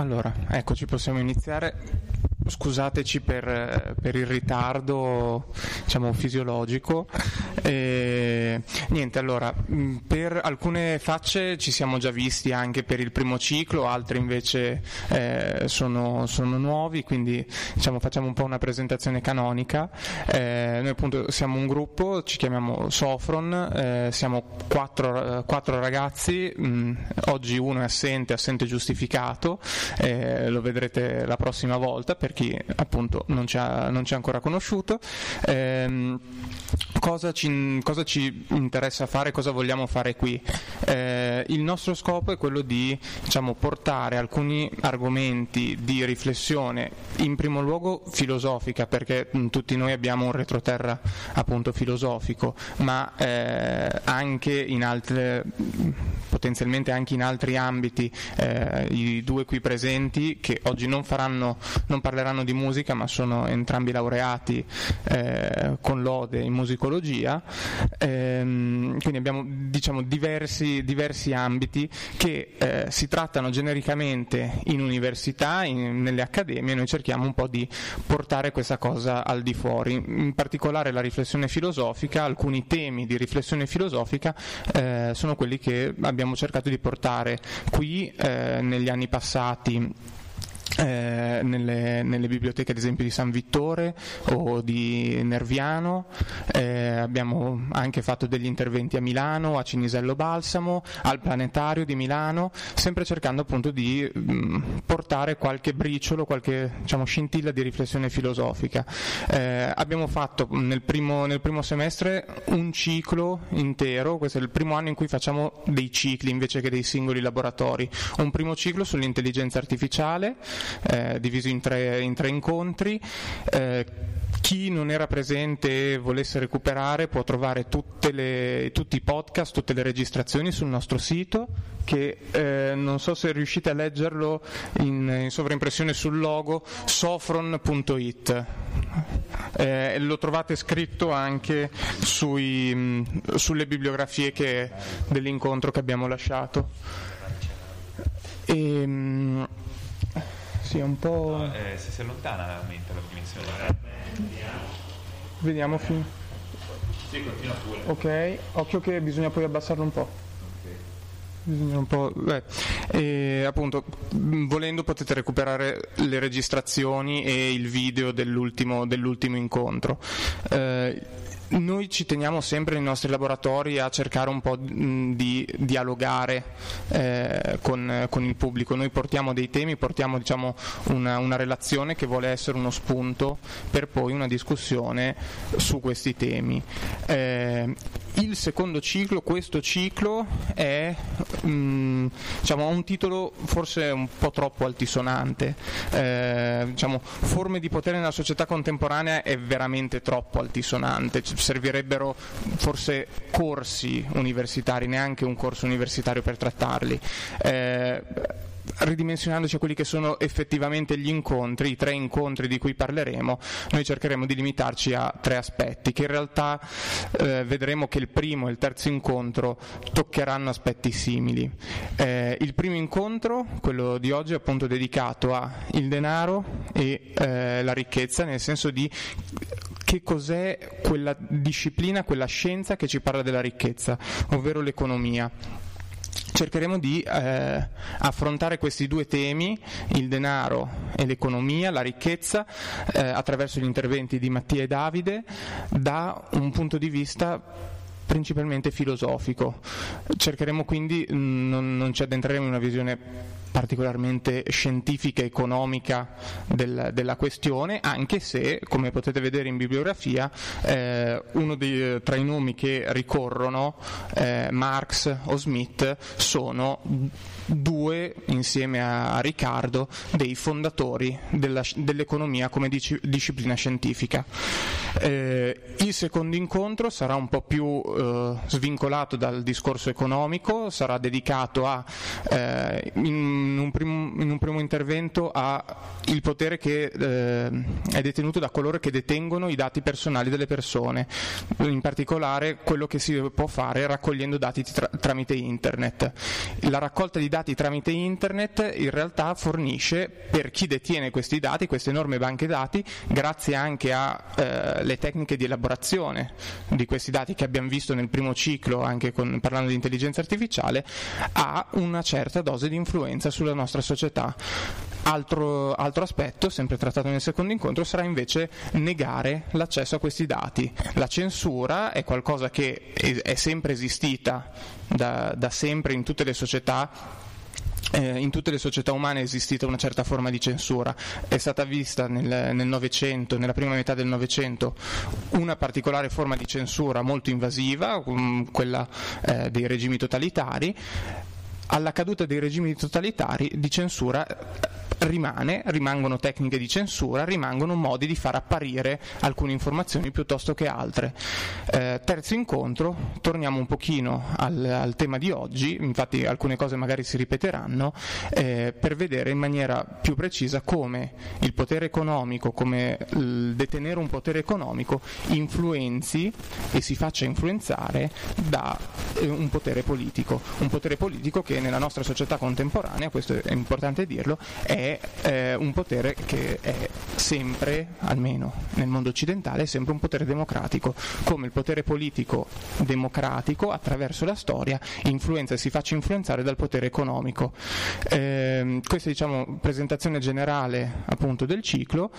Allora, eccoci, possiamo iniziare. Scusateci per, per il ritardo diciamo, fisiologico. E, niente, allora, per alcune facce ci siamo già visti anche per il primo ciclo, altre invece eh, sono, sono, nuovi, quindi diciamo, facciamo un po' una presentazione canonica. Eh, noi appunto siamo un gruppo, ci chiamiamo Sofron, eh, siamo quattro, quattro ragazzi, mh, oggi uno è assente, assente giustificato, eh, lo vedrete la prossima volta per chi appunto non ci ha, non ci ha ancora conosciuto. Eh, cosa, ci, cosa, ci, interessa fare, cosa vogliamo fare qui? Eh, il nostro scopo è quello di diciamo, portare alcuni argomenti di riflessione, in primo luogo filosofica, perché mh, tutti noi abbiamo un retroterra appunto filosofico, ma eh, anche in altre, potenzialmente anche in altri ambiti, eh, i due qui presenti che oggi non, faranno, non parleranno di musica, ma sono entrambi laureati eh, con lode in musicologia, ehm, quindi abbiamo diciamo, diversi, diversi, ambiti che eh, si trattano genericamente in università, in, nelle accademie, noi cerchiamo un po' di portare questa cosa al di fuori, in particolare la riflessione filosofica, alcuni temi di riflessione filosofica eh, sono quelli che abbiamo cercato di portare qui eh, negli anni passati eh, nelle, nelle, biblioteche ad esempio di San Vittore o di Nerviano, eh, abbiamo anche fatto degli interventi a Milano, a Cinisello Balsamo, al Planetario di Milano, sempre cercando appunto di mh, mm, portare qualche briciolo, qualche diciamo, scintilla di riflessione filosofica. Eh, abbiamo fatto nel primo, nel primo semestre un ciclo intero, questo è il primo anno in cui facciamo dei cicli invece che dei singoli laboratori, un primo ciclo sull'intelligenza artificiale, eh, diviso in tre, in tre incontri. Eh, chi non era presente e volesse recuperare può trovare le, tutti i podcast, tutte le registrazioni sul nostro sito che eh, non so se riuscite a leggerlo in, in sovraimpressione sul logo sofron.it eh, lo trovate scritto anche sui, mh, sulle bibliografie che, dell'incontro che abbiamo lasciato e, mh, sì, un po'. No, eh, se si allontana aumenta la dimensione. Vediamo fin. Sì, continua pure. Ok, occhio che bisogna poi abbassarlo un po'. Bisogna un po'. Beh. E appunto, volendo potete recuperare le registrazioni e il video dell'ultimo, dell'ultimo incontro. Eh, noi ci teniamo sempre nei nostri laboratori a cercare un po' di dialogare eh, con, con, il pubblico. Noi portiamo dei temi, portiamo diciamo, una, una, relazione che vuole essere uno spunto per poi una discussione su questi temi. Eh, il secondo ciclo, questo ciclo, diciamo, ha un titolo forse un po' troppo altisonante. Eh, diciamo, forme di potere nella società contemporanea è veramente troppo altisonante servirebbero forse corsi universitari, neanche un corso universitario per trattarli. Eh, ridimensionandoci a quelli che sono effettivamente gli incontri, i tre incontri di cui parleremo, noi cercheremo di limitarci a tre aspetti, che in realtà eh, vedremo che il primo e il terzo incontro toccheranno aspetti simili. Eh, il primo incontro, quello di oggi, è appunto dedicato al denaro e eh, la ricchezza, nel senso di che cos'è quella disciplina, quella scienza che ci parla della ricchezza, ovvero l'economia cercheremo di eh, affrontare questi due temi, il denaro e l'economia, la ricchezza, eh, attraverso gli interventi di Mattia e Davide, da un punto di vista principalmente filosofico. Cercheremo quindi, non, non ci addentreremo in una visione particolarmente scientifica e economica del, della questione, anche se, come potete vedere in bibliografia, eh, uno dei, tra i nomi che ricorrono, eh, Marx o Smith, sono due, insieme a, Riccardo, dei fondatori della, dell'economia come dici, disciplina scientifica. Eh, il secondo incontro sarà un po' più eh, svincolato dal discorso economico, sarà dedicato a, eh, in, un prim- in un primo intervento ha il potere che eh, è detenuto da coloro che detengono i dati personali delle persone, in particolare quello che si può fare raccogliendo dati tra- tramite internet. La raccolta di dati tramite internet in realtà fornisce per chi detiene questi dati, queste enormi banche dati, grazie anche alle eh, tecniche di elaborazione di questi dati che abbiamo visto nel primo ciclo, anche con, parlando di intelligenza artificiale, ha una certa dose di influenza sulla nostra società. Altro, altro, aspetto, sempre trattato nel secondo incontro, sarà invece negare l'accesso a questi dati. La censura è qualcosa che è sempre esistita da, da sempre in tutte le società eh, in tutte le società umane è esistita una certa forma di censura, è stata vista nel, Novecento, nella prima metà del Novecento, una particolare forma di censura molto invasiva, um, quella eh, dei regimi totalitari. Alla caduta dei regimi totalitari di censura rimane, rimangono tecniche di censura, rimangono modi di far apparire alcune informazioni piuttosto che altre. Eh, terzo incontro, torniamo un pochino al, al, tema di oggi, infatti alcune cose magari si ripeteranno, eh, per vedere in maniera più precisa come il potere economico, come il detenere un potere economico influenzi e si faccia influenzare da eh, un potere politico, un potere politico che nella nostra società contemporanea, questo è importante dirlo, è eh, un potere che è sempre, almeno nel mondo occidentale, è sempre un potere democratico, come il potere politico democratico attraverso la storia influenza e si faccia influenzare dal potere economico. Eh, questa è diciamo, presentazione generale appunto del ciclo.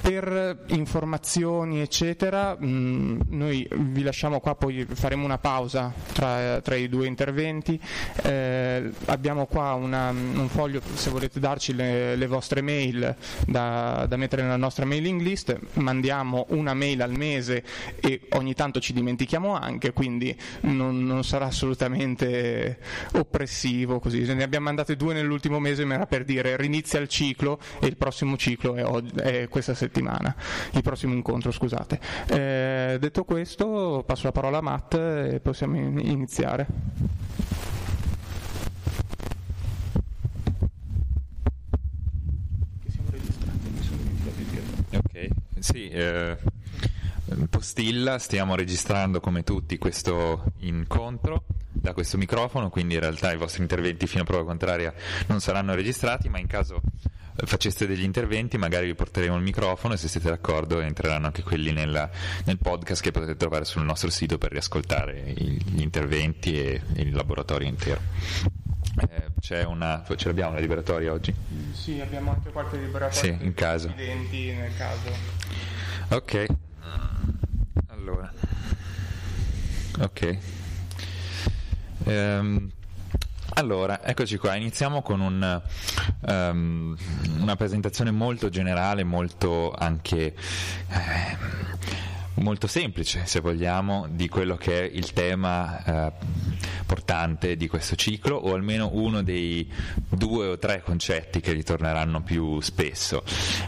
Per informazioni eccetera, mh, noi vi lasciamo qua, poi faremo una pausa tra, tra i due interventi. Eh, abbiamo qua una, un foglio se volete darci le, le vostre mail da, da, mettere nella nostra mailing list, mandiamo una mail al mese e ogni tanto ci dimentichiamo anche, quindi non, non sarà assolutamente oppressivo così. Ne abbiamo mandate due nell'ultimo mese, ma era per dire rinizia il ciclo e il prossimo ciclo è, oggi, è questa settimana, il prossimo incontro scusate. Eh, detto questo passo la parola a Matt e possiamo iniziare. Sì, eh, postilla, stiamo registrando come tutti questo incontro da questo microfono, quindi in realtà i vostri interventi fino a prova contraria non saranno registrati, ma in caso faceste degli interventi magari vi porteremo il microfono e se siete d'accordo entreranno anche quelli nella, nel podcast che potete trovare sul nostro sito per riascoltare gli interventi e il laboratorio intero. Eh, c'è una, ce l'abbiamo una liberatoria oggi? Sì, abbiamo anche qualche liberatoria. Sì, in caso. nel caso. Ok. Allora. Ok. Um, allora, eccoci qua, iniziamo con un, um, una presentazione molto generale, molto anche... Eh, molto semplice, se vogliamo, di quello che è il tema eh, portante di questo ciclo, o almeno uno dei due o tre concetti che ritorneranno più spesso,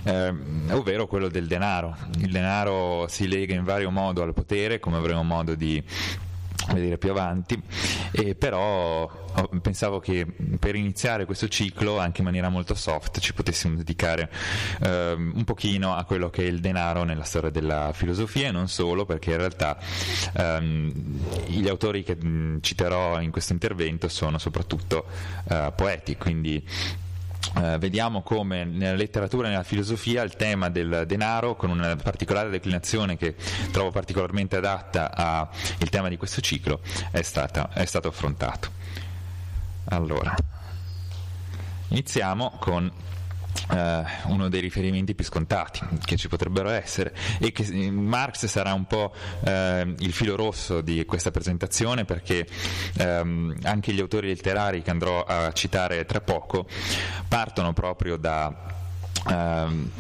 eh, ovvero quello del denaro. Il denaro si lega in vario modo al potere, come avremo modo di vedere più avanti, e però pensavo che per iniziare questo ciclo anche in maniera molto soft ci potessimo dedicare ehm, un pochino a quello che è il denaro nella storia della filosofia e non solo perché in realtà ehm, gli autori che citerò in questo intervento sono soprattutto eh, poeti, quindi Uh, vediamo come nella letteratura e nella filosofia il tema del denaro, con una particolare declinazione che trovo particolarmente adatta al tema di questo ciclo, è, stata, è stato affrontato. Allora, iniziamo con Uh, uno dei riferimenti più scontati che ci potrebbero essere e che eh, Marx sarà un po' uh, il filo rosso di questa presentazione perché um, anche gli autori letterari che andrò a citare tra poco partono proprio da Uh,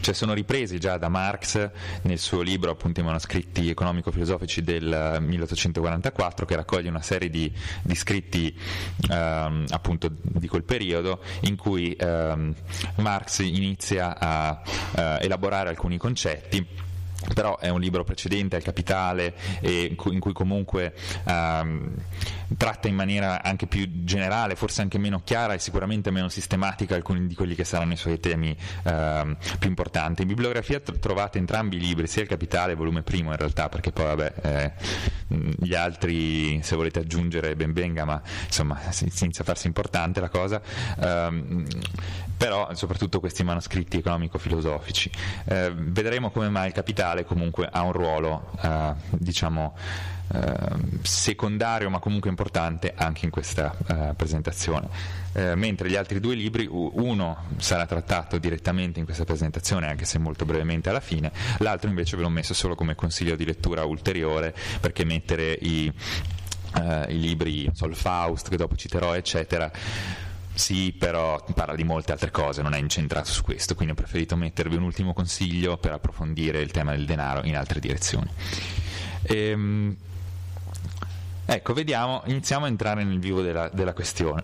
cioè sono ripresi già da Marx nel suo libro appunto i manoscritti economico-filosofici del 1844 che raccoglie una serie di, di scritti uh, appunto di quel periodo in cui uh, Marx inizia a elaborare alcuni concetti. Però è un libro precedente al Capitale in cui comunque ehm, tratta in maniera anche più generale, forse anche meno chiara e sicuramente meno sistematica alcuni di quelli che saranno i suoi temi ehm, più importanti. In bibliografia trovate entrambi i libri, sia il Capitale, volume primo in realtà, perché poi vabbè, eh, gli altri se volete aggiungere ben venga, ma insomma si farsi importante la cosa. Um, però soprattutto questi manoscritti economico-filosofici. Eh, vedremo come mai il capitale comunque ha un ruolo, eh, diciamo, eh, secondario ma comunque importante anche in questa eh, presentazione. Eh, mentre gli altri due libri, uno sarà trattato direttamente in questa presentazione, anche se molto brevemente alla fine, l'altro invece ve l'ho messo solo come consiglio di lettura ulteriore perché mettere i, eh, i libri, so, il Faust che dopo citerò, eccetera, sì, però parla di molte altre cose, non è incentrato su questo, quindi ho preferito mettervi un ultimo consiglio per approfondire il tema del denaro in altre direzioni. Ehm, Ecco, vediamo, iniziamo a entrare nel vivo della, della questione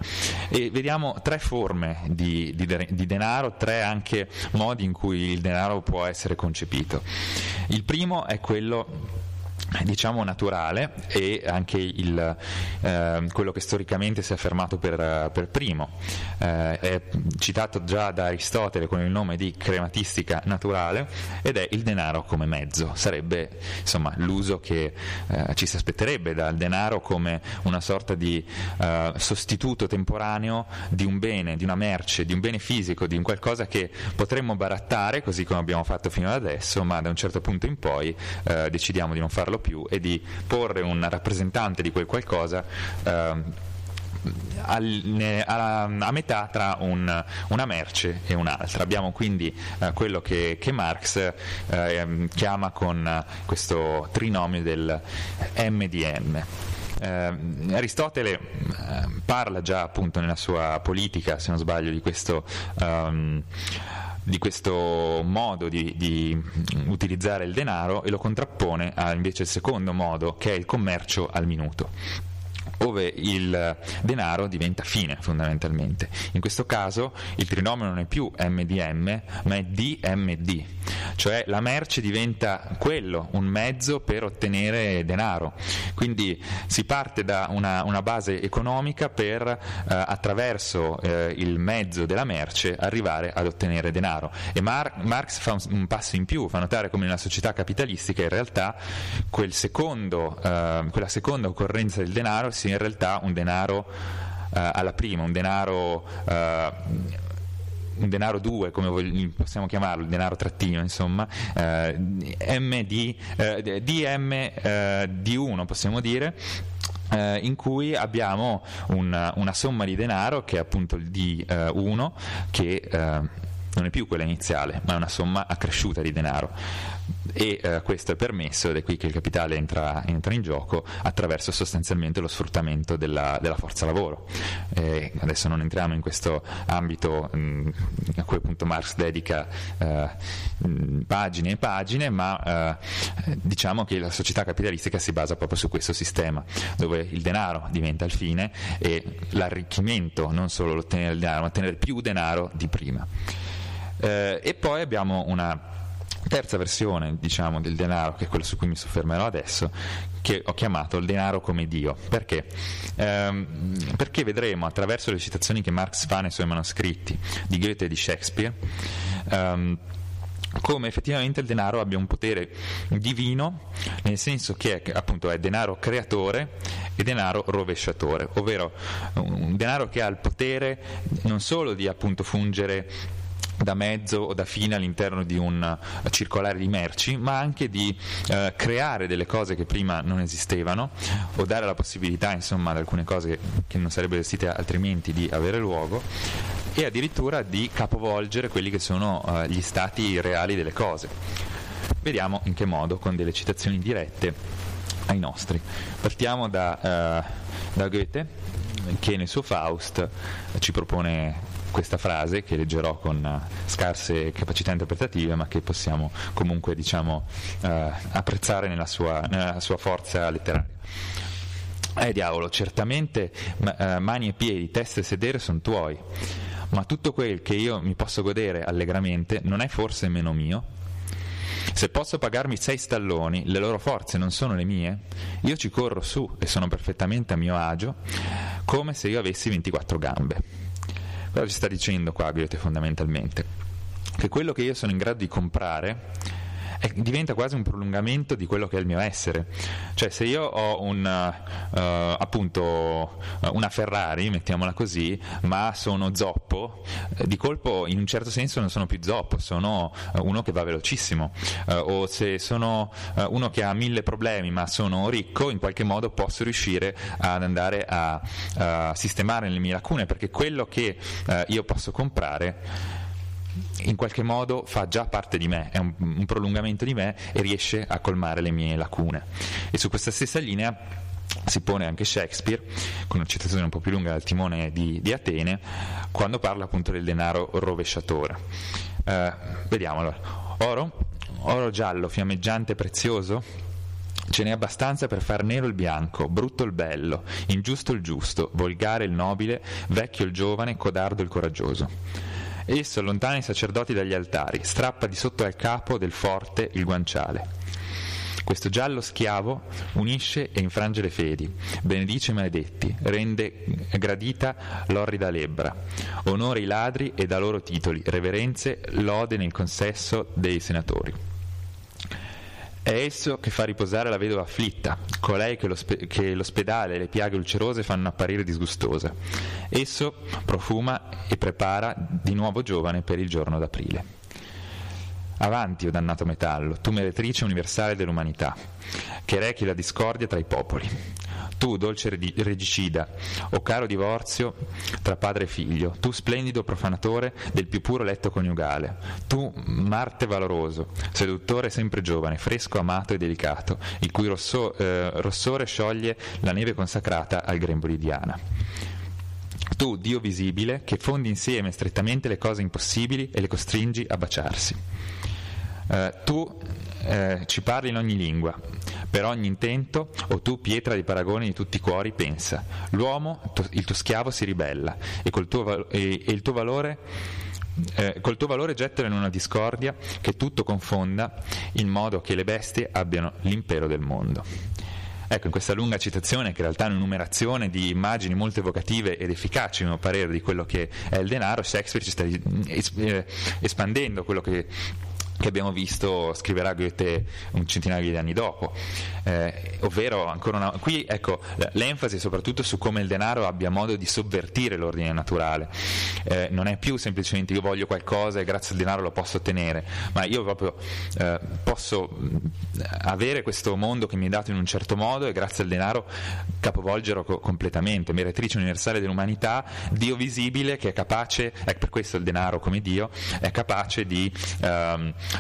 e vediamo tre forme di, di, di, denaro, tre anche modi in cui il denaro può essere concepito. Il primo è quello diciamo naturale e anche il, eh, quello che storicamente si è affermato per, per primo. Eh, è citato già da Aristotele con il nome di crematistica naturale ed è il denaro come mezzo. Sarebbe insomma, l'uso che eh, ci si aspetterebbe dal denaro come una sorta di eh, sostituto temporaneo di un bene, di una merce, di un bene fisico, di un qualcosa che potremmo barattare, così come abbiamo fatto fino ad adesso, ma da un certo punto in poi eh, decidiamo di non farlo più e di porre un rappresentante di quel qualcosa eh, al, a, a, metà tra un, una merce e un'altra. Abbiamo quindi eh, quello che, che Marx eh, chiama con questo trinomio del MDM. Eh, Aristotele eh, parla già appunto nella sua politica, se non sbaglio, di questo um, di questo modo di, di, utilizzare il denaro e lo contrappone a invece il secondo modo che è il commercio al minuto dove il denaro diventa fine fondamentalmente. In questo caso il trinomio non è più MDM, ma è DMD, cioè la merce diventa quello, un mezzo per ottenere denaro. Quindi si parte da una, una base economica per eh, attraverso eh, il mezzo della merce arrivare ad ottenere denaro. E Mar- Marx fa un, un, passo in più, fa notare come nella società capitalistica in realtà quel secondo, eh, quella seconda occorrenza del denaro sia in realtà un denaro eh, alla prima, un denaro eh, un denaro 2 come possiamo chiamarlo, il denaro trattino insomma, eh, MD, eh, DM eh, D1 possiamo dire, eh, in cui abbiamo una, una, somma di denaro che è appunto il D1 che eh, non è più quella iniziale, ma è una somma accresciuta di denaro e eh, questo è permesso ed è qui che il capitale entra, entra in gioco attraverso sostanzialmente lo sfruttamento della, della forza lavoro. Eh, adesso non entriamo in questo ambito mh, mm, a cui appunto Marx dedica eh, mh, mm, pagine e pagine, ma eh, diciamo che la società capitalistica si basa proprio su questo sistema, dove il denaro diventa il fine e l'arricchimento, non solo l'ottenere il denaro, ma ottenere più denaro di prima. Eh, e poi abbiamo una terza versione diciamo, del denaro, che è quello su cui mi soffermerò adesso, che ho chiamato il denaro come Dio. Perché? Ehm, perché vedremo attraverso le citazioni che Marx fa nei suoi manoscritti di Goethe e di Shakespeare. Ehm, come effettivamente il denaro abbia un potere divino, nel senso che è, appunto è denaro creatore e denaro rovesciatore, ovvero un denaro che ha il potere non solo di appunto fungere da mezzo o da fine all'interno di un circolare di merci, ma anche di eh, creare delle cose che prima non esistevano o dare la possibilità insomma ad alcune cose che non sarebbero esistite altrimenti di avere luogo e addirittura di capovolgere quelli che sono eh, gli stati reali delle cose. Vediamo in che modo con delle citazioni dirette ai nostri. Partiamo da, eh, da Goethe che nel suo Faust ci propone questa frase che leggerò con uh, scarse capacità interpretative ma che possiamo comunque diciamo, uh, apprezzare nella sua, nella sua, forza letteraria. Eh diavolo, certamente uh, mani e piedi, testa e sedere sono tuoi, ma tutto quel che io mi posso godere allegramente non è forse meno mio? Se posso pagarmi sei stalloni, le loro forze non sono le mie? Io ci corro su e sono perfettamente a mio agio, come se io avessi 24 gambe. Cosa ci sta dicendo qua Goethe fondamentalmente? Che quello che io sono in grado di comprare è, diventa quasi un prolungamento di quello che è il mio essere. Cioè se io ho un, uh, appunto una Ferrari, mettiamola così, ma sono zoppo, eh, di colpo in un certo senso non sono più zoppo, sono uno che va velocissimo. Uh, o se sono uh, uno che ha mille problemi ma sono ricco, in qualche modo posso riuscire ad andare a sistemare le mie lacune perché quello che io posso comprare in qualche modo fa già parte di me, è un, un prolungamento di me e riesce a colmare le mie lacune. E su questa stessa linea si pone anche Shakespeare, con una citazione un po' più lunga dal timone di, di Atene, quando parla appunto del denaro rovesciatore. Eh, vediamo allora. Oro, oro giallo, fiammeggiante, prezioso, Ce n'è abbastanza per far nero il bianco, brutto il bello, ingiusto il giusto, volgare il nobile, vecchio il giovane, codardo il coraggioso. Esso allontana i sacerdoti dagli altari, strappa di sotto al capo del forte il guanciale. Questo giallo schiavo unisce e infrange le fedi, benedice i maledetti, rende gradita l'orrida lebbra, onora i ladri e dà loro titoli, reverenze, lode nel consesso dei senatori. È esso che fa riposare la vedova afflitta, colei che, l'ospe- che l'ospedale e le piaghe ulcerose fanno apparire disgustose. Esso profuma e prepara di nuovo giovane per il giorno d'aprile. Avanti, o oh dannato metallo, tu meretrice universale dell'umanità, che rechi la discordia tra i popoli. Tu, dolce regicida, o caro divorzio tra padre e figlio, tu splendido profanatore del più puro letto coniugale, tu, Marte valoroso, seduttore sempre giovane, fresco, amato e delicato, il cui rosso, eh, rossore scioglie la neve consacrata al grembo di Diana. Tu, Dio visibile, che fondi insieme strettamente le cose impossibili e le costringi a baciarsi. Uh, tu eh, ci parli in ogni lingua, per ogni intento, o tu, pietra di paragone di tutti i cuori, pensa. L'uomo, il tuo schiavo, si ribella e, tuo, e, e il tuo valore eh, col tuo valore gettalo in una discordia che tutto confonda in modo che le bestie abbiano l'impero del mondo. Ecco, in questa lunga citazione, che in realtà è un'enumerazione di immagini molto evocative ed efficaci, a mio parere, di quello che è il denaro, Shakespeare ci sta eh, espandendo quello che che abbiamo visto scriverà Goethe un centinaio di anni dopo. Eh, ovvero, ancora una, qui ecco, l'enfasi è soprattutto su come il denaro abbia modo di sovvertire l'ordine naturale. Eh, non è più semplicemente io voglio qualcosa e grazie al denaro lo posso ottenere, ma io proprio eh, posso avere questo mondo che mi è dato in un certo modo e grazie al denaro capovolgerlo co- completamente. Meretrice universale dell'umanità, Dio visibile che è capace, è per questo il denaro come Dio, è capace di ehm, eh,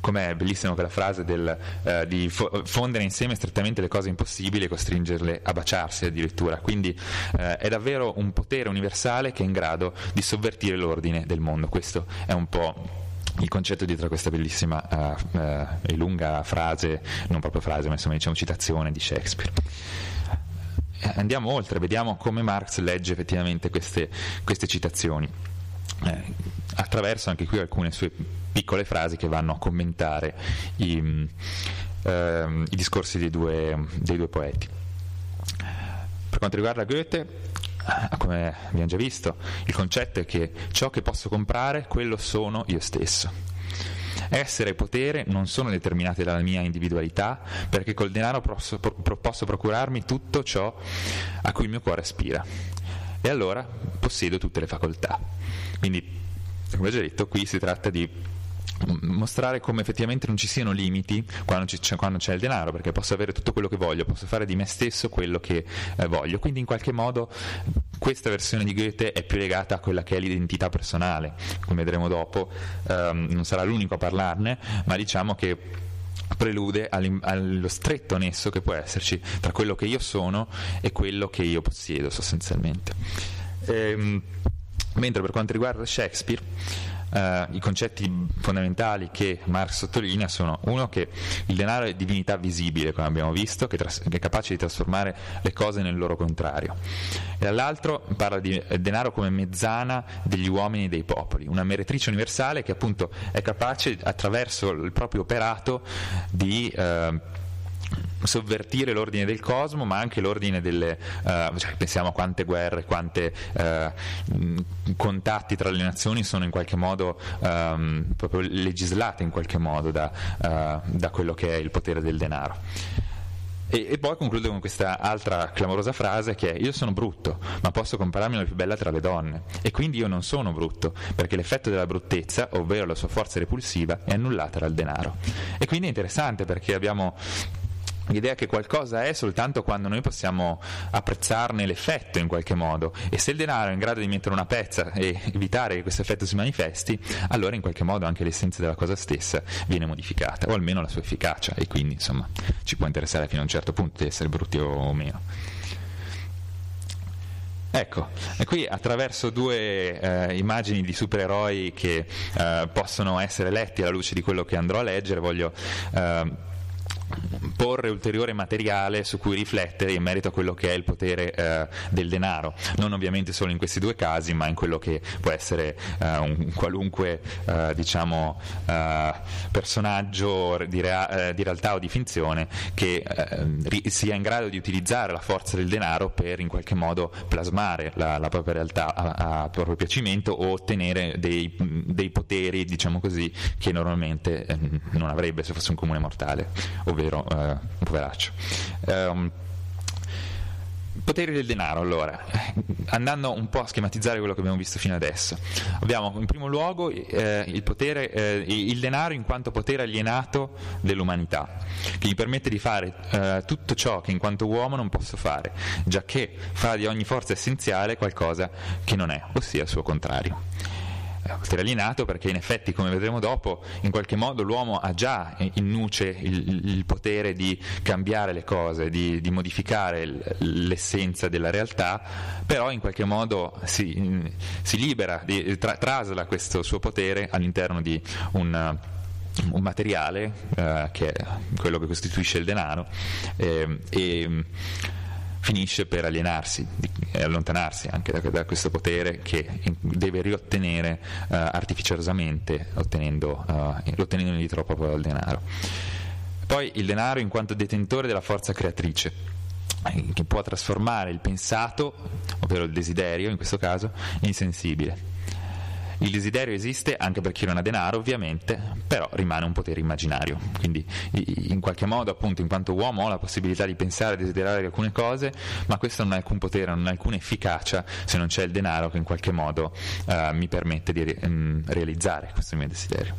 com'è bellissima quella frase del, eh, di fo- fondere insieme strettamente le cose impossibili e costringerle a baciarsi addirittura. Quindi eh, è davvero un potere universale che è in grado di sovvertire l'ordine del mondo. Questo è un po' il concetto dietro a questa bellissima uh, uh, e lunga frase, non proprio frase, ma insomma diciamo citazione di Shakespeare. Andiamo oltre, vediamo come Marx legge effettivamente queste, queste citazioni eh, attraverso anche qui alcune sue piccole frasi che vanno a commentare i, eh, i discorsi dei due, dei due poeti. Per quanto riguarda Goethe, eh, come abbiamo già visto, il concetto è che ciò che posso comprare, quello sono io stesso. Essere e potere non sono determinati dalla mia individualità, perché col denaro posso, posso procurarmi tutto ciò a cui il mio cuore aspira. E allora possiedo tutte le facoltà. Quindi, come ho già detto, qui si tratta di mostrare come effettivamente non ci siano limiti quando, c'è, quando c'è il denaro, perché posso avere tutto quello che voglio, posso fare di me stesso quello che eh, voglio. Quindi in qualche modo questa versione di Goethe è più legata a quella che è l'identità personale, come vedremo dopo, ehm, non sarà l'unico a parlarne, ma diciamo che prelude allo stretto nesso che può esserci tra quello che io sono e quello che io possiedo sostanzialmente. Ehm, Mentre per quanto riguarda Shakespeare, eh, i concetti fondamentali che Marx sottolinea sono uno che il denaro è divinità visibile, come abbiamo visto, che, tras- che è capace di trasformare le cose nel loro contrario, e dall'altro parla di denaro come mezzana degli uomini e dei popoli, una meretrice universale che appunto è capace attraverso il proprio operato di eh, sovvertire l'ordine del cosmo, ma anche l'ordine delle. Uh, cioè, pensiamo a quante guerre, quanti uh, contatti tra le nazioni sono in qualche modo um, proprio legislate in qualche modo da, uh, da quello che è il potere del denaro. E, e, poi concludo con questa altra clamorosa frase che è io sono brutto, ma posso compararmi alla più bella tra le donne. E quindi io non sono brutto, perché l'effetto della bruttezza, ovvero la sua forza repulsiva, è annullata dal denaro. E quindi è interessante perché abbiamo L'idea che qualcosa è soltanto quando noi possiamo apprezzarne l'effetto in qualche modo e se il denaro è in grado di mettere una pezza e evitare che questo effetto si manifesti, allora in qualche modo anche l'essenza della cosa stessa viene modificata o almeno la sua efficacia e quindi insomma ci può interessare fino a un certo punto di essere brutti o meno. Ecco, qui attraverso due eh, immagini di supereroi che eh, possono essere letti alla luce di quello che andrò a leggere, voglio eh, porre ulteriore materiale su cui riflettere in merito a quello che è il potere eh, del denaro, non ovviamente solo in questi due casi, ma in quello che può essere eh, un qualunque eh, diciamo, eh, personaggio di, rea- eh, di, realtà o di finzione che eh, ri- sia in grado di utilizzare la forza del denaro per in qualche modo plasmare la, la propria realtà a, a, proprio piacimento o ottenere dei, dei poteri, diciamo così, che normalmente non avrebbe se fosse un comune mortale, ovvero un poveraccio. Um, Poteri del denaro, allora, andando un po' a schematizzare quello che abbiamo visto fino adesso. Abbiamo in primo luogo eh, il, potere, eh, il, denaro in quanto potere alienato dell'umanità, che gli permette di fare eh, tutto ciò che in quanto uomo non posso fare, già che fa di ogni forza essenziale qualcosa che non è, ossia il suo contrario potere alienato perché in effetti come vedremo dopo in qualche modo l'uomo ha già in nuce il, il potere di cambiare le cose, di, di modificare l'essenza della realtà, però in qualche modo si, si libera, di, tra, trasla questo suo potere all'interno di un un materiale eh, che è quello che costituisce il denaro eh, e finisce per alienarsi e allontanarsi anche da, da, questo potere che deve riottenere uh, artificiosamente ottenendo, uh, indietro proprio dal denaro. Poi il denaro in quanto detentore della forza creatrice eh, che può trasformare il pensato, ovvero il desiderio in questo caso, in sensibile il desiderio esiste anche per chi non ha denaro, ovviamente, però rimane un potere immaginario. Quindi in qualche modo, appunto, in quanto uomo ho la possibilità di pensare e desiderare alcune cose, ma questo non ha alcun potere, non ha alcuna efficacia se non c'è il denaro che in qualche modo uh, mi permette di um, realizzare questo mio desiderio.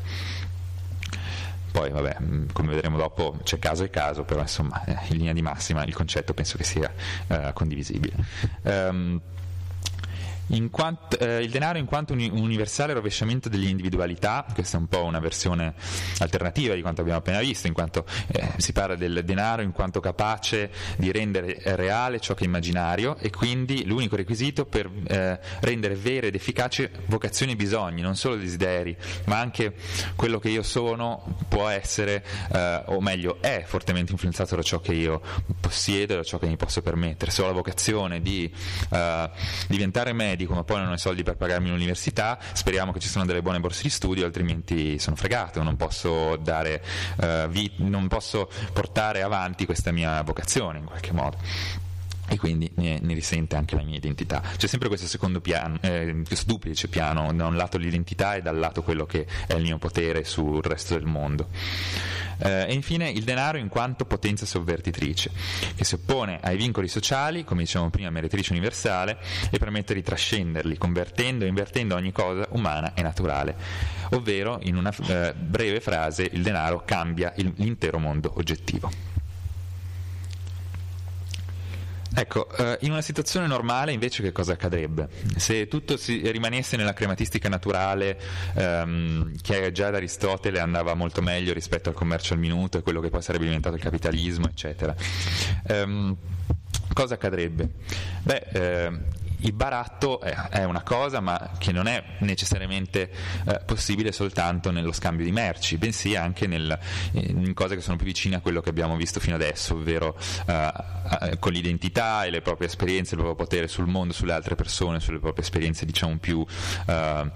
Poi, vabbè, mm, come vedremo dopo, c'è caso e caso, però insomma, eh, in linea di massima il concetto penso che sia uh, condivisibile. Um, quanto, eh, il denaro in quanto un universale rovesciamento dell'individualità, questa è un po' una versione alternativa di quanto abbiamo appena visto, in quanto eh, si parla del denaro in quanto capace di rendere reale ciò che è immaginario e quindi l'unico requisito per eh, rendere vere ed efficaci vocazioni e bisogni, non solo desideri, ma anche quello che io sono può essere, eh, o meglio è fortemente influenzato da ciò che io possiedo e da ciò che mi posso permettere. Se ho la vocazione di eh, diventare medico, medico ma poi non ho i soldi per pagarmi l'università, speriamo che ci siano delle buone borse di studio, altrimenti sono fregato, non posso, dare, uh, vi- non posso portare avanti questa mia vocazione in qualche modo e quindi ne, ne, risente anche la mia identità. C'è sempre questo secondo piano, eh, questo duplice piano, da un lato l'identità e dal lato quello che è il mio potere sul resto del mondo. Eh, e infine il denaro in quanto potenza sovvertitrice, che si oppone ai vincoli sociali, come dicevamo prima, meretrice universale, e permette di trascenderli, convertendo e invertendo ogni cosa umana e naturale. Ovvero, in una eh, breve frase, il denaro cambia il, l'intero mondo oggettivo. Ecco, eh, in una situazione normale invece che cosa accadrebbe? Se tutto rimanesse nella crematistica naturale, ehm, che già da Aristotele andava molto meglio rispetto al commercio al minuto e quello che poi sarebbe diventato il capitalismo, eccetera. Ehm, cosa accadrebbe? Beh, eh, il baratto è, una cosa, ma che non è necessariamente eh, possibile soltanto nello scambio di merci, bensì anche nel, in cose che sono più vicine a quello che abbiamo visto fino adesso, ovvero eh, con l'identità e le proprie esperienze, il proprio potere sul mondo, sulle altre persone, sulle proprie esperienze diciamo più, eh,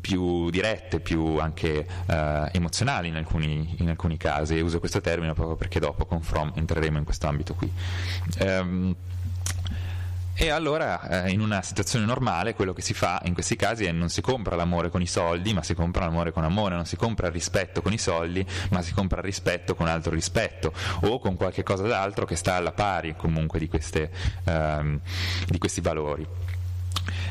più dirette, più anche eh, emozionali in alcuni, in alcuni, casi. E uso questo termine proprio perché dopo con From entreremo in questo ambito qui. Um, e allora eh, in una situazione normale quello che si fa in questi casi è non si compra l'amore con i soldi, ma si compra l'amore con amore, non si compra il rispetto con i soldi, ma si compra il rispetto con altro rispetto o con qualche cosa d'altro che sta alla pari comunque di, queste, ehm, di questi valori.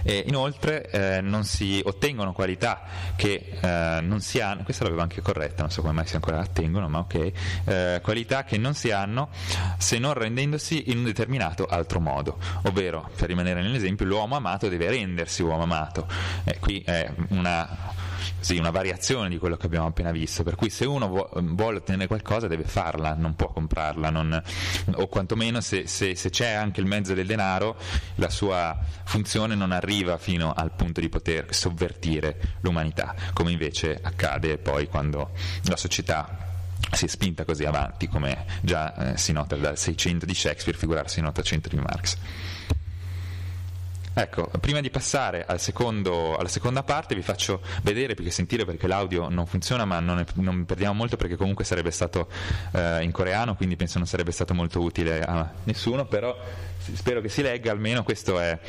E inoltre eh, non si ottengono qualità che eh, non si hanno, questa l'avevo anche corretta, non so come mai si ancora attengono, ma ok, eh, qualità che non si hanno se non rendendosi in un determinato altro modo, ovvero, per rimanere nell'esempio, l'uomo amato deve rendersi uomo amato. qui è una sì, una variazione di quello che abbiamo appena visto, per cui se uno vuole ottenere qualcosa deve farla, non può comprarla, non, o quantomeno se, se, se, c'è anche il mezzo del denaro, la sua funzione non arriva fino al punto di poter sovvertire l'umanità, come invece accade poi quando la società si è spinta così avanti, come già eh, si nota dal 600 di Shakespeare, figurarsi in 800 di Marx. Ecco, prima di passare al secondo, alla seconda parte vi faccio vedere, più che sentire perché l'audio non funziona, ma non, è, non perdiamo molto perché comunque sarebbe stato eh, in coreano, quindi penso non sarebbe stato molto utile a nessuno, però spero che si legga, almeno questo è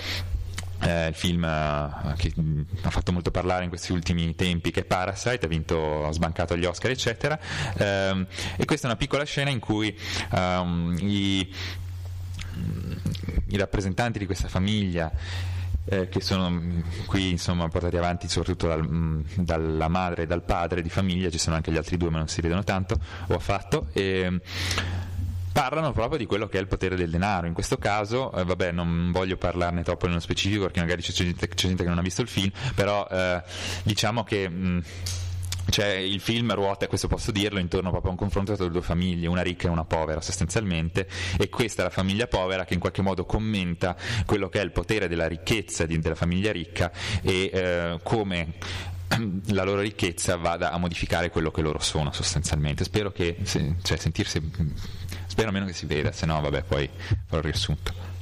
eh, il film uh, che mh, ha fatto molto parlare in questi ultimi tempi che è Parasite, ha vinto, ha sbancato gli Oscar eccetera. Um, e questa è una piccola scena in cui um, i i rappresentanti di questa famiglia eh, che sono mm, qui insomma portati avanti soprattutto dal, mm, dalla madre e dal padre di famiglia, ci sono anche gli altri due ma non si vedono tanto, o affatto, e parlano proprio di quello che è il potere del denaro. In questo caso, eh, vabbè, non voglio parlarne troppo nello specifico perché magari c'è gente, c'è gente che non ha visto il film, però eh, diciamo che... Mh, mm, cioè, il film ruota, questo posso dirlo, intorno proprio a un confronto tra due famiglie, una ricca e una povera sostanzialmente, e questa è la famiglia povera che in qualche modo commenta quello che è il potere della ricchezza di, della famiglia ricca e eh, come la loro ricchezza vada a modificare quello che loro sono sostanzialmente. Spero che, se, cioè, sentirsi, spero almeno che si veda, se no vabbè poi farò il riassunto.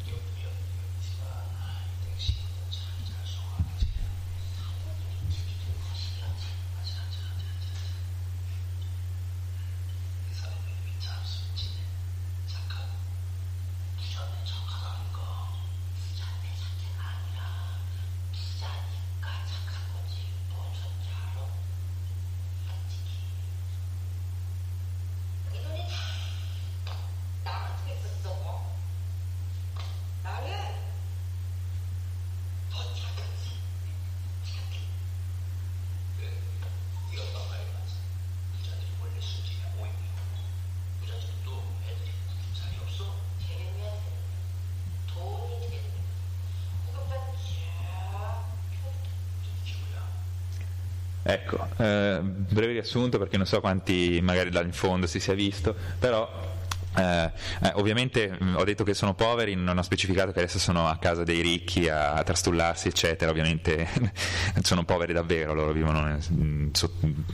Ecco, eh, breve riassunto perché non so quanti magari là in fondo si sia visto, però eh, eh, ovviamente mh, ho detto che sono poveri, non ho specificato che adesso sono a casa dei ricchi a, a trastullarsi, eccetera. Ovviamente sono poveri davvero, loro vivono in,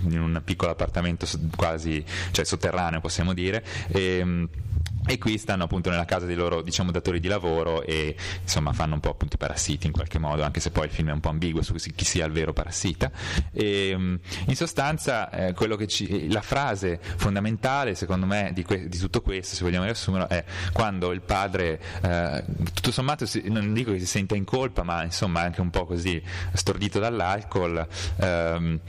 in un piccolo appartamento quasi cioè, sotterraneo, possiamo dire. E, mh, e qui stanno appunto nella casa dei loro diciamo, datori di lavoro e insomma fanno un po' appunto i parassiti in qualche modo, anche se poi il film è un po' ambiguo su chi sia il vero parassita. E, in sostanza eh, ci, la frase fondamentale secondo me di, que, di, tutto questo, se vogliamo riassumerlo, è quando il padre eh, tutto sommato si, non dico che si sente in colpa, ma insomma anche un po' così stordito dall'alcol, ehm,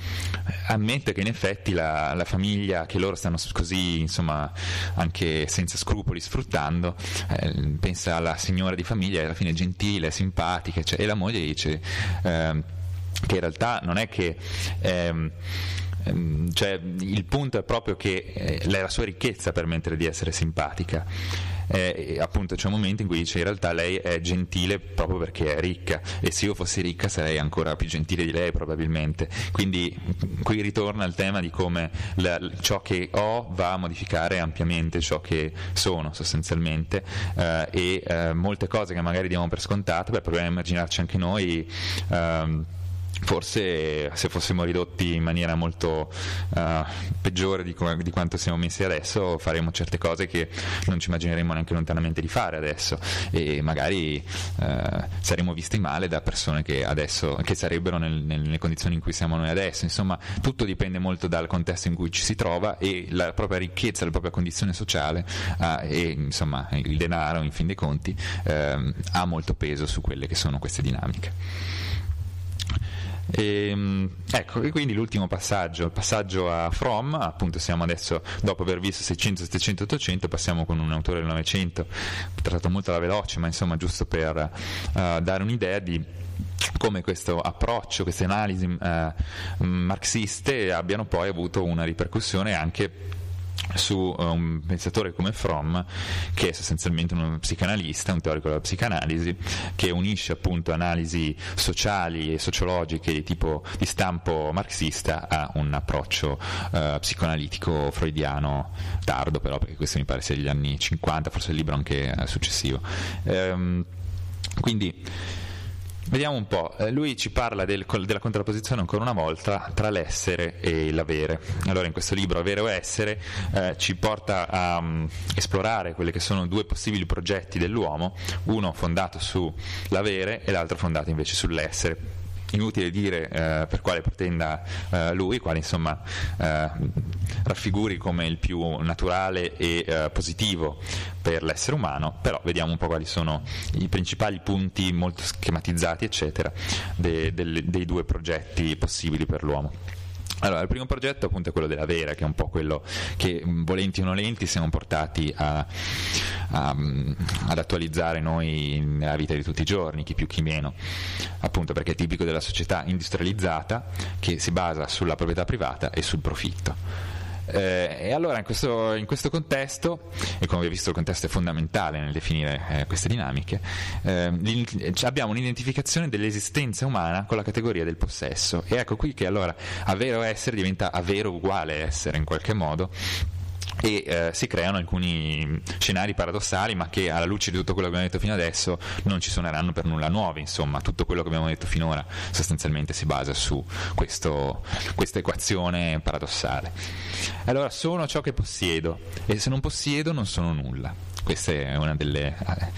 ammette che in effetti la, la famiglia, che loro stanno così insomma anche senza scrupoli, sfruttando, eh, pensa alla signora di famiglia, alla fine gentile, simpatica, cioè, e la moglie dice eh, che in realtà non è che... Ehm, ehm cioè, il punto è proprio che eh, la sua ricchezza permette di essere simpatica eh, appunto c'è un momento in cui dice in realtà lei è gentile proprio perché è ricca e se io fossi ricca sarei ancora più gentile di lei probabilmente. Quindi qui ritorna il tema di come la, ciò che ho va a modificare ampiamente ciò che sono sostanzialmente eh, e eh, molte cose che magari diamo per scontate, beh, proviamo a immaginarci anche noi. Ehm, forse se fossimo ridotti in maniera molto uh, peggiore di, di, quanto siamo messi adesso faremmo certe cose che non ci immagineremmo neanche lontanamente di fare adesso. E magari uh, saremmo visti male da persone che adesso che sarebbero nel, nelle condizioni in cui siamo noi adesso. Insomma tutto dipende molto dal contesto in cui ci si trova e la propria ricchezza la propria condizione sociale uh, e insomma il denaro in fin dei conti ehm, ha molto peso su quelle che sono queste dinamiche e, ehm, ecco, e quindi l'ultimo passaggio, il passaggio a From, appunto siamo adesso, dopo aver visto 600, 700, 800, passiamo con un autore del Novecento, trattato molto alla veloce, ma insomma giusto per uh, dare un'idea di come questo approccio, queste analisi uh, marxiste abbiano poi avuto una ripercussione anche su uh, un pensatore come Fromm, che è sostanzialmente uno psicanalista, un teorico della psicanalisi, che unisce appunto analisi sociali e sociologiche di tipo di stampo marxista a un approccio uh, psicoanalitico freudiano tardo, però perché questo mi pare sia degli anni 50, forse il libro anche uh, successivo. Um, quindi Vediamo un po', eh, lui ci parla del, della contrapposizione ancora una volta tra l'essere e l'avere. Allora in questo libro Avere o Essere eh, ci porta a um, esplorare quelli che sono due possibili progetti dell'uomo, uno fondato sull'avere e l'altro fondato invece sull'essere inutile dire eh, per quale pretenda eh, lui, quale insomma eh, raffiguri come il più naturale e eh, positivo per l'essere umano, però vediamo un po' quali sono i principali punti molto schematizzati, eccetera, de, de, dei due progetti possibili per l'uomo. Allora, il primo progetto appunto è quello della Vera, che è un po' quello che volenti o nolenti siamo portati a, a, ad attualizzare noi nella vita di tutti i giorni, chi più chi meno, appunto perché è tipico della società industrializzata che si basa sulla proprietà privata e sul profitto. Eh, e allora in questo, in questo, contesto, e come vi visto il contesto è fondamentale nel definire eh, queste dinamiche, eh, abbiamo un'identificazione dell'esistenza umana con la categoria del possesso. E ecco qui che allora avere o essere diventa avere uguale essere in qualche modo e eh, si creano alcuni scenari paradossali ma che alla luce di tutto quello che abbiamo detto fino adesso non ci suoneranno per nulla nuovi. Insomma tutto quello che abbiamo detto finora sostanzialmente si basa su questo, questa equazione paradossale. Allora sono ciò che possiedo e se non possiedo non sono nulla. Questa è una delle, eh,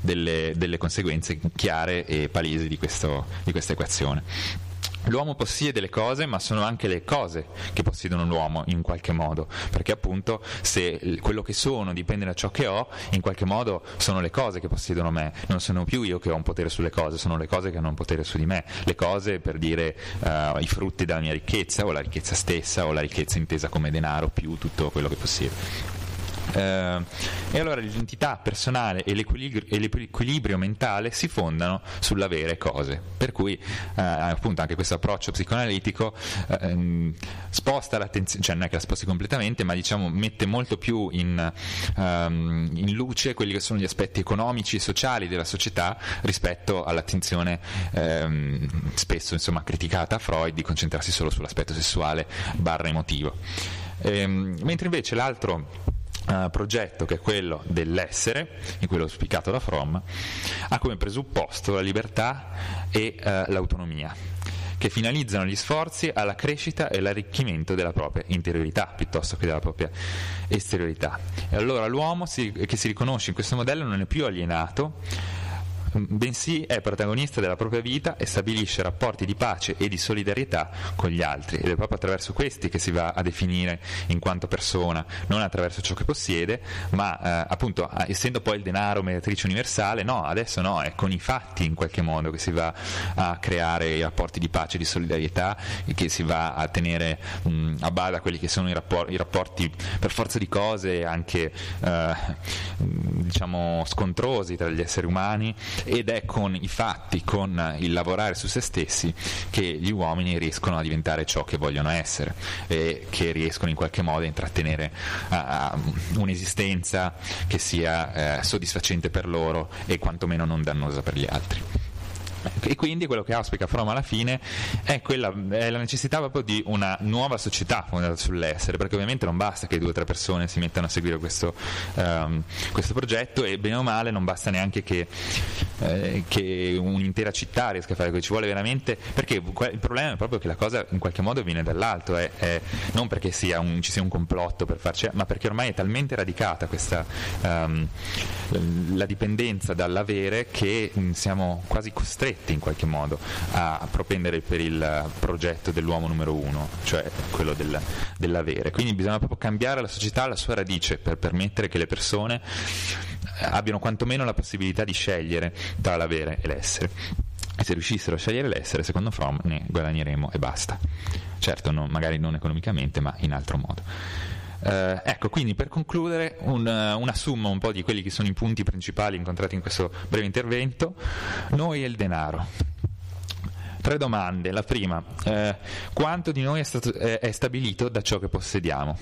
delle, delle conseguenze chiare e palesi di, questo, di questa equazione L'uomo possiede le cose, ma sono anche le cose che possiedono l'uomo in qualche modo, perché appunto se quello che sono dipende da ciò che ho, in qualche modo sono le cose che possiedono me, non sono più io che ho un potere sulle cose, sono le cose che hanno un potere su di me, le cose per dire uh, i frutti della mia ricchezza o la ricchezza stessa o la ricchezza intesa come denaro più tutto quello che possiedo. Eh, e allora l'identità personale e l'equilibrio, e l'equilibrio, mentale si fondano sull'avere cose. Per cui eh, appunto anche questo approccio psicoanalitico eh, sposta l'attenzione, cioè non è che la sposti completamente, ma diciamo mette molto più in, um, in luce quelli che sono gli aspetti economici e sociali della società rispetto all'attenzione ehm, spesso insomma, criticata a Freud di concentrarsi solo sull'aspetto sessuale barra emotivo. Ehm, mentre invece l'altro Uh, progetto che è quello dell'essere, in quello auspicato da Fromm, ha come presupposto la libertà e uh, l'autonomia, che finalizzano gli sforzi alla crescita e all'arricchimento della propria interiorità piuttosto che della propria esteriorità. E allora l'uomo si, che si riconosce in questo modello non è più alienato bensì è protagonista della propria vita e stabilisce rapporti di pace e di solidarietà con gli altri. Ed è proprio attraverso questi che si va a definire in quanto persona, non attraverso ciò che possiede, ma eh, appunto essendo poi il denaro mediatrice universale, no, adesso no, è con i fatti in qualche modo che si va a creare i rapporti di pace e di solidarietà e che si va a tenere mh, a bada quelli che sono i, rapport- i, rapporti per forza di cose anche eh, diciamo scontrosi tra gli esseri umani ed è con i fatti, con il lavorare su se stessi che gli uomini riescono a diventare ciò che vogliono essere e che riescono in qualche modo a intrattenere uh, un'esistenza che sia uh, soddisfacente per loro e quantomeno non dannosa per gli altri. E quindi quello che auspica Fromm alla fine è, quella, è, la necessità proprio di una nuova società fondata sull'essere, perché ovviamente non basta che due o tre persone si mettano a seguire questo, um, questo progetto e bene o male non basta neanche che, eh, che, un'intera città riesca a fare questo, ci vuole veramente, perché il problema è proprio che la cosa in qualche modo viene dall'alto, è, è non perché sia un, ci sia un complotto per farci, ma perché ormai è talmente radicata questa, um, la dipendenza dall'avere che siamo quasi costretti costretti in qualche modo a propendere per il progetto dell'uomo numero uno, cioè quello del, dell'avere. Quindi bisogna proprio cambiare la società alla sua radice per permettere che le persone abbiano quantomeno la possibilità di scegliere tra l'avere e l'essere. E se riuscissero a scegliere l'essere, secondo Fromm ne guadagneremo e basta. Certo, non, magari non economicamente, ma in altro modo. Eh, ecco, quindi per concludere un, una somma un po' di quelli che sono i punti principali incontrati in questo breve intervento. Noi e il denaro. Tre domande. La prima, eh, quanto di noi è, stato, eh, è, stabilito da ciò che possediamo?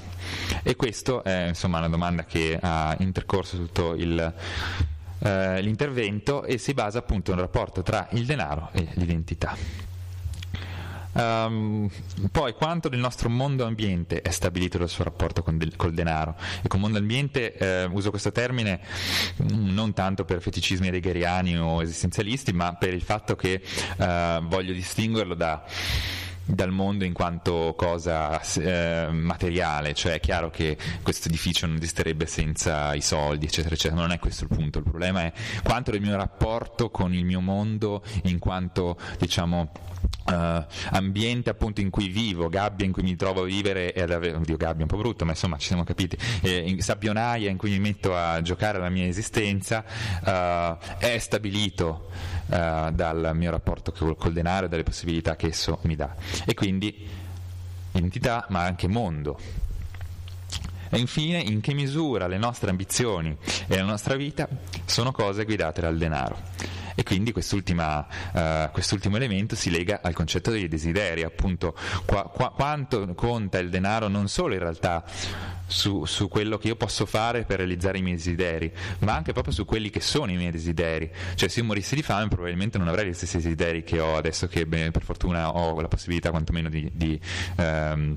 E questa è insomma una domanda che ha intercorso tutto il, eh, l'intervento e si basa appunto nel rapporto tra il denaro e l'identità. Um, poi quanto del nostro mondo ambiente è stabilito dal suo rapporto con del, col denaro? E con mondo ambiente eh, uso questo termine mm, non tanto per feticismi heideggeriani o esistenzialisti ma per il fatto che eh, voglio distinguerlo da dal mondo in quanto cosa eh, materiale, cioè è chiaro che questo edificio non esisterebbe senza i soldi, eccetera, eccetera, non è questo il punto, il problema è quanto del mio rapporto con il mio mondo in quanto, diciamo, Uh, ambiente appunto in cui vivo, gabbia in cui mi trovo a vivere e ad oddio gabbia un po' brutto, ma insomma ci siamo capiti, eh, in sabbionaia in cui mi metto a giocare la mia esistenza, uh, è stabilito uh, dal mio rapporto col, col denaro e dalle possibilità che esso mi dà. E quindi identità ma anche mondo. E infine, in che misura le nostre ambizioni e la nostra vita sono cose guidate dal denaro e quindi uh, quest'ultimo elemento si lega al concetto dei desideri, appunto qua, qua, quanto conta il denaro non solo in realtà su, su, quello che io posso fare per realizzare i miei desideri, ma anche proprio su quelli che sono i miei desideri. Cioè, se io morissi di fame, probabilmente non avrei gli stessi desideri che ho adesso che beh, per fortuna ho la possibilità quantomeno di. di um,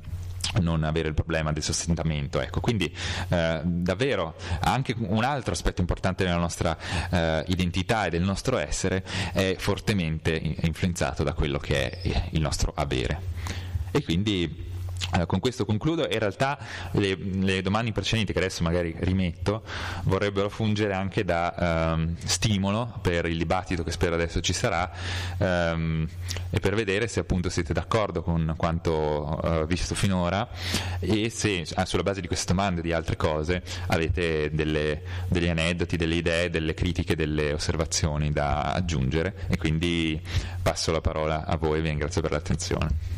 non avere il problema del sostentamento. Ecco. Quindi eh, davvero anche un altro aspetto importante della nostra eh, identità e del nostro essere è fortemente influenzato da quello che è il nostro avere. E quindi allora, con questo concludo in realtà le, le, domande precedenti che adesso magari rimetto vorrebbero fungere anche da um, stimolo per il dibattito che spero adesso ci sarà um, e per vedere se appunto siete d'accordo con quanto uh, visto finora e se ah, sulla base di queste domande e di altre cose avete delle, degli aneddoti, delle idee, delle critiche, delle osservazioni da aggiungere e quindi passo la parola a voi e vi ringrazio per l'attenzione.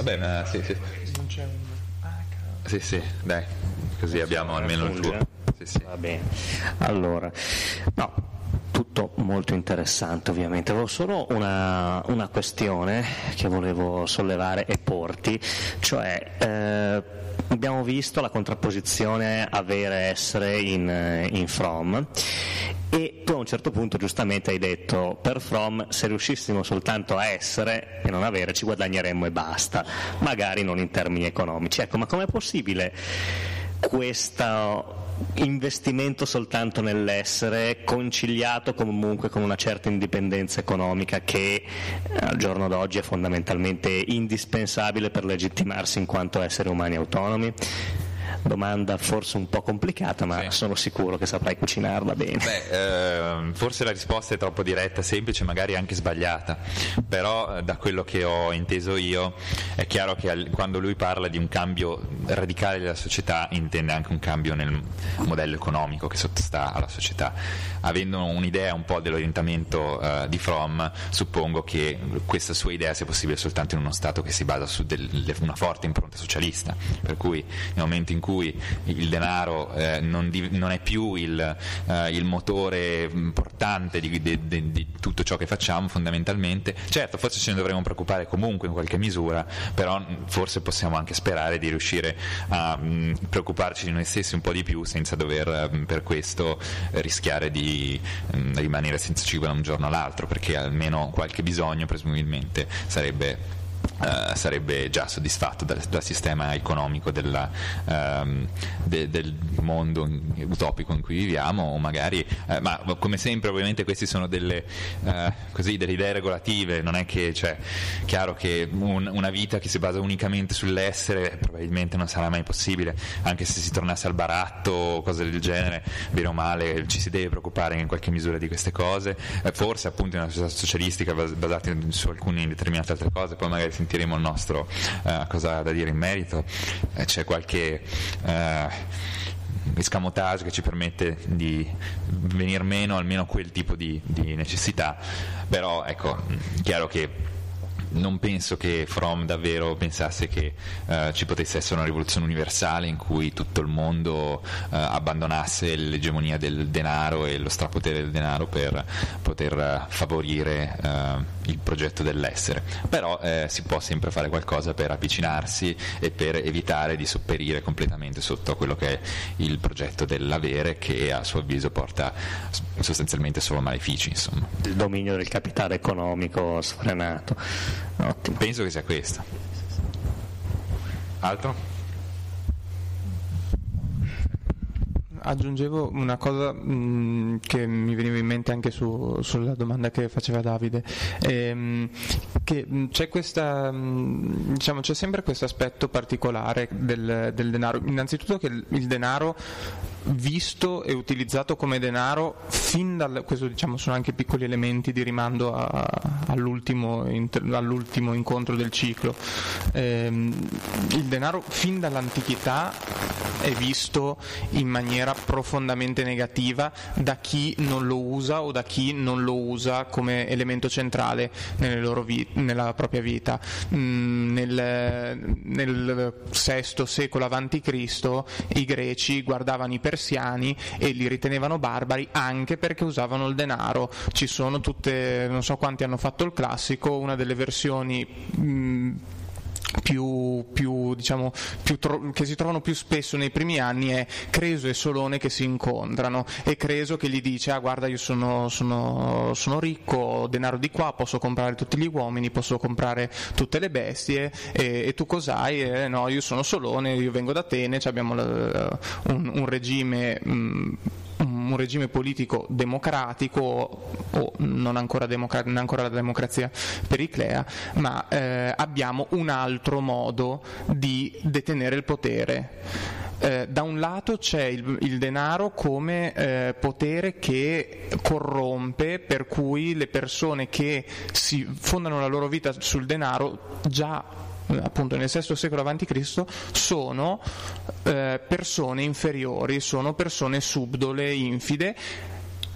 Vabbè, ma sì, sì. Non c'è un... Ah, sì, sì, dai, così abbiamo almeno il tuo. Sì, sì. Va bene. Allora, no, tutto molto interessante ovviamente, avevo solo una, una questione che volevo sollevare e porti, cioè eh, abbiamo visto la contrapposizione avere-essere in, in From e tu a un certo punto giustamente hai detto per From se riuscissimo soltanto a essere e non avere ci guadagneremmo e basta, magari non in termini economici. Ecco, ma com'è possibile questo investimento soltanto nell'essere conciliato comunque con una certa indipendenza economica che eh, al giorno d'oggi è fondamentalmente indispensabile per legittimarsi in quanto esseri umani autonomi? Domanda forse un po' complicata, ma Sì. sono sicuro che saprai cucinarla bene. Beh, ehm, forse la risposta è troppo diretta, semplice, magari anche sbagliata, però eh, da quello che ho inteso io è chiaro che quando lui parla di un cambio radicale della società intende anche un cambio nel modello economico che sottostà alla società. Avendo un'idea un po' dell'orientamento eh, di Fromm, suppongo che questa sua idea sia possibile soltanto in uno Stato che si basa su del- una forte impronta socialista, per cui nel momento in cui il denaro eh, non, di- non è più il, eh, il motore importante di, di- di- tutto ciò che facciamo fondamentalmente, certo forse ce ne dovremmo preoccupare comunque in qualche misura, però forse possiamo anche sperare di riuscire a mh, preoccuparci di noi stessi un po' di più senza dover mh, per questo rischiare di mh, rimanere senza cibo da un giorno all'altro, perché almeno qualche bisogno presumibilmente sarebbe eh, sarebbe già soddisfatto dal, dal sistema economico della, ehm, de- del mondo utopico in cui viviamo, o magari, eh, ma come sempre ovviamente queste sono delle, eh, così, delle idee regolative, non è che, cioè, chiaro che un- una vita che si basa unicamente sull'essere probabilmente non sarà mai possibile, anche se si tornasse al baratto o cose del genere, bene o male ci si deve preoccupare in qualche misura di queste cose, forse appunto in una società socialistica bas- basata su alcune determinate altre cose, poi magari sentiremo il nostro eh, cosa da dire in merito, Eh, c'è qualche eh, escamotage che ci permette di venir meno almeno quel tipo di, di necessità, però ecco, chiaro che non penso che Fromm davvero pensasse che eh, ci potesse essere una rivoluzione universale in cui tutto il mondo eh, abbandonasse l'egemonia del denaro e lo strapotere del denaro per poter eh, favorire eh, il progetto dell'essere. Però eh, si può sempre fare qualcosa per avvicinarsi e per evitare di sopperire completamente sotto quello che è il progetto dell'avere che a suo avviso porta sostanzialmente solo malefici. Insomma. Il dominio del capitale economico sfrenato. Ottimo. Penso che sia questo. Altro? Aggiungevo una cosa mh, che mi veniva in mente anche su- sulla domanda che faceva Davide, ehm, che mh, c'è, questa, mh, diciamo, c'è sempre questo aspetto particolare del, del denaro. Innanzitutto che il denaro visto e utilizzato come denaro fin dal, questo diciamo sono anche piccoli elementi di rimando a- all'ultimo, inter- all'ultimo incontro del ciclo. Ehm, il denaro fin dall'antichità è visto in maniera profondamente negativa da chi non lo usa o da chi non lo usa come elemento centrale vi- nella propria vita. Mm, nel, nel VI secolo a.C. i greci guardavano i persiani e li ritenevano barbari anche perché usavano il denaro. Ci sono tutte, non so quanti hanno fatto il classico, una delle versioni mm, più, più, diciamo, più tro- che si trovano più spesso nei primi anni è Creso e Solone che si incontrano e Creso che gli dice ah guarda io sono, sono- sono ricco, ho denaro di qua, posso comprare tutti gli uomini, posso comprare tutte le bestie e, e tu cos'hai? Eh, no io sono Solone, io vengo da Atene, cioè abbiamo la- un, un regime mm, un regime politico democratico o non ancora, democra- non ancora la democrazia periclea, ma eh, abbiamo un altro modo di detenere il potere. Eh, da un lato c'è il, il denaro come eh, potere che corrompe, per cui le persone che si fondano la loro vita sul denaro già appunto nel VI secolo a.C. sono eh, persone inferiori, sono persone subdole, infide.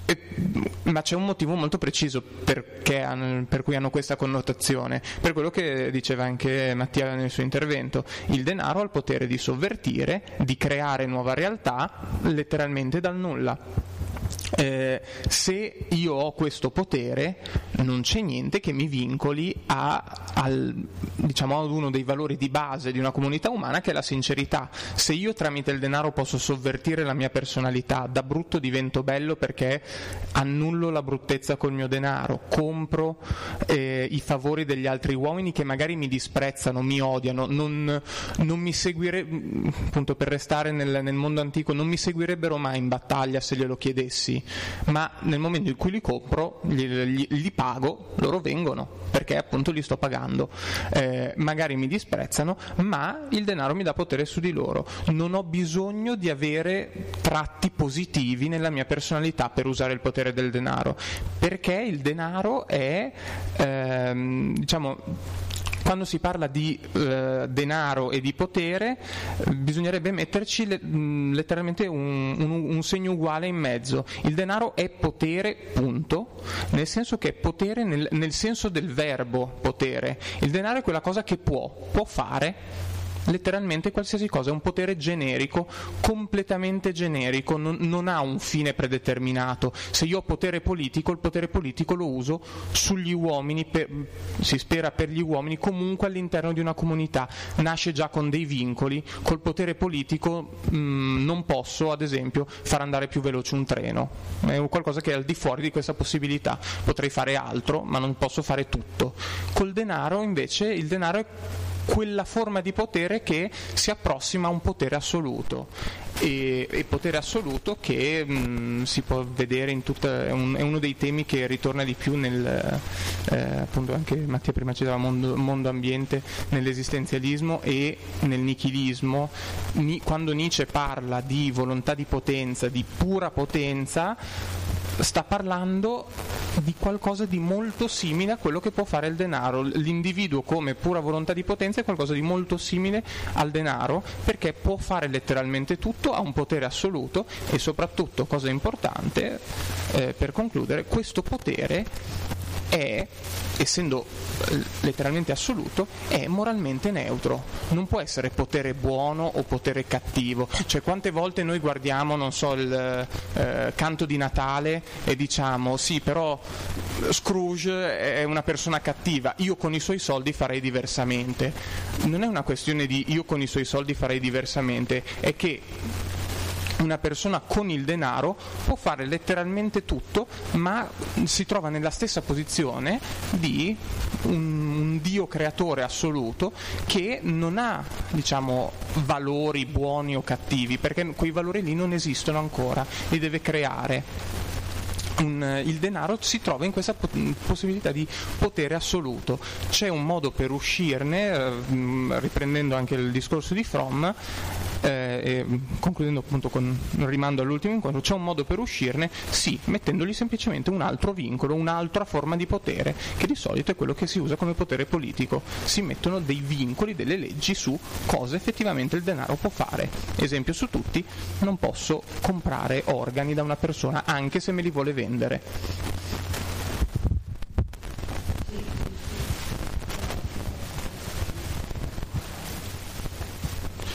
e- ma c'è un motivo molto preciso perché hanno- per cui hanno questa connotazione, per quello che diceva anche Mattia nel suo intervento, il denaro ha il potere di sovvertire, di creare nuova realtà letteralmente dal nulla. Eh, se io ho questo potere, non c'è niente che mi vincoli a, al, diciamo, ad uno dei valori di base di una comunità umana che è la sincerità. Se io tramite il denaro posso sovvertire la mia personalità, da brutto divento bello perché annullo la bruttezza col mio denaro, compro eh, i favori degli altri uomini che magari mi disprezzano, mi odiano, non, non mi seguirebbero, appunto per restare nel, nel mondo antico, non mi seguirebbero mai in battaglia se glielo chiedessi. Ma nel momento in cui li compro, li, li, li pago, loro vengono perché appunto li sto pagando. Eh, magari mi disprezzano, ma il denaro mi dà potere su di loro. Non ho bisogno di avere tratti positivi nella mia personalità per usare il potere del denaro, perché il denaro è, ehm, diciamo, quando si parla di eh, denaro e di potere bisognerebbe metterci le, mh, letteralmente un, un, un, segno uguale in mezzo. Il denaro è potere, punto, nel senso che è potere nel, nel senso del verbo potere. Il denaro è quella cosa che può, può fare letteralmente qualsiasi cosa, è un potere generico, completamente generico, non, non, ha un fine predeterminato. Se io ho potere politico, il potere politico lo uso sugli uomini, per, si spera per gli uomini, comunque all'interno di una comunità. Nasce già con dei vincoli, col potere politico mh, mm, non posso, ad esempio, far andare più veloce un treno, è qualcosa che è al di fuori di questa possibilità. Potrei fare altro, ma non posso fare tutto. Col denaro invece il denaro è quella forma di potere che si approssima a un potere assoluto. E, e potere assoluto che mh, si può vedere in tutta è, un, è, uno dei temi che ritorna di più nel eh, appunto anche Mattia prima citava mondo, mondo ambiente nell'esistenzialismo e nel nichilismo. Ni, quando Nietzsche parla di volontà di potenza di pura potenza sta parlando di qualcosa di molto simile a quello che può fare il denaro. L'individuo come pura volontà di potenza è qualcosa di molto simile al denaro perché può fare letteralmente tutto, ha un potere assoluto e soprattutto, cosa importante, eh, per concludere, questo potere è, essendo eh, letteralmente assoluto, è moralmente neutro. Non può essere potere buono o potere cattivo. Cioè quante volte noi guardiamo, non so, il eh, canto di Natale e diciamo sì, però Scrooge è una persona cattiva, io con i suoi soldi farei diversamente. Non è una questione di io con i suoi soldi farei diversamente, è che una persona con il denaro può fare letteralmente tutto, ma si trova nella stessa posizione di un, Dio creatore assoluto che non ha diciamo, valori buoni o cattivi, perché quei valori lì non esistono ancora, li deve creare. Un, il denaro si trova in questa possibilità di potere assoluto. C'è un modo per uscirne, eh, riprendendo anche il discorso di Fromm, eh, concludendo appunto con un rimando all'ultimo incontro, c'è un modo per uscirne? Sì, mettendogli semplicemente un altro vincolo, un'altra forma di potere, che di solito è quello che si usa come potere politico. Si mettono dei vincoli, delle leggi su cosa effettivamente il denaro può fare. Esempio su tutti, non posso comprare organi da una persona anche se me li vuole vendere.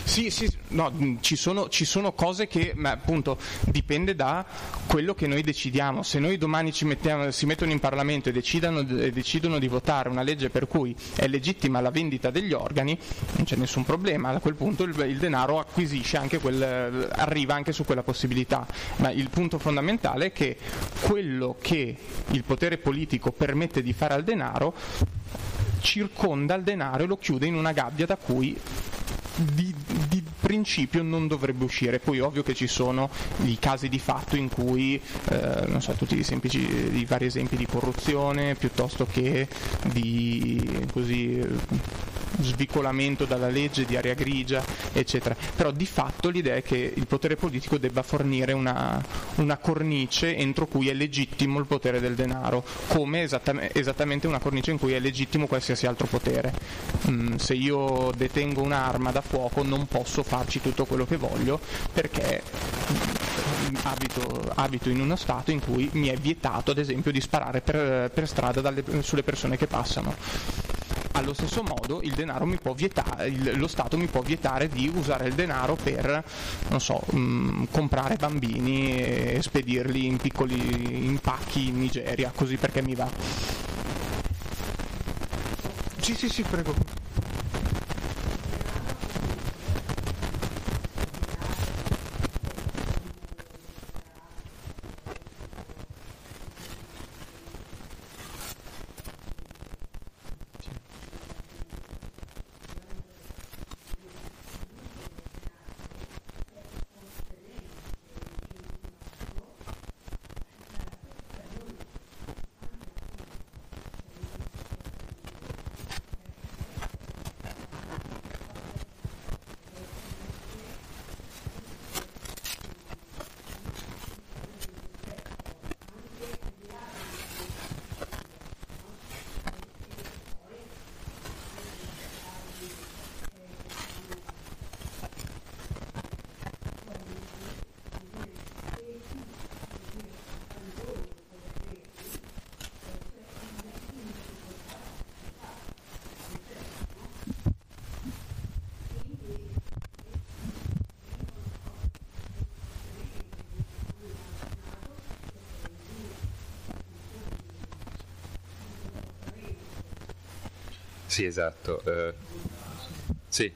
Sì, sì, no, ci sono, ci sono cose che ma, appunto dipende da quello che noi decidiamo. Se noi domani mettiamo, si mettono in Parlamento e decidono, e decidono, di votare una legge per cui è legittima la vendita degli organi, non c'è nessun problema. A quel punto il, il denaro acquisisce anche quel, arriva anche su quella possibilità. Ma il punto fondamentale è che quello che il potere politico permette di fare al denaro circonda il denaro e lo chiude in una gabbia da cui di, di, principio non dovrebbe uscire. Poi ovvio che ci sono i casi di fatto in cui, eh, non so, tutti i, semplici, i vari esempi di corruzione piuttosto che di così svicolamento dalla legge, di aria grigia, eccetera. Però di fatto l'idea è che il potere politico debba fornire una, una cornice entro cui è legittimo il potere del denaro, come esattamente, esattamente una cornice in cui è legittimo qualsiasi altro potere. Mm, se io detengo un'arma da fuoco non posso farci tutto quello che voglio perché mm, abito, abito in uno stato in cui mi è vietato ad esempio di sparare per, per strada dalle, sulle persone che passano allo stesso modo vietare, il, lo Stato mi può vietare di usare il denaro per, so, mh, mm, comprare bambini e spedirli in piccoli impacchi in Nigeria, così perché mi va. Sì, sì, sì, prego. Sì, esatto. Eh, sì.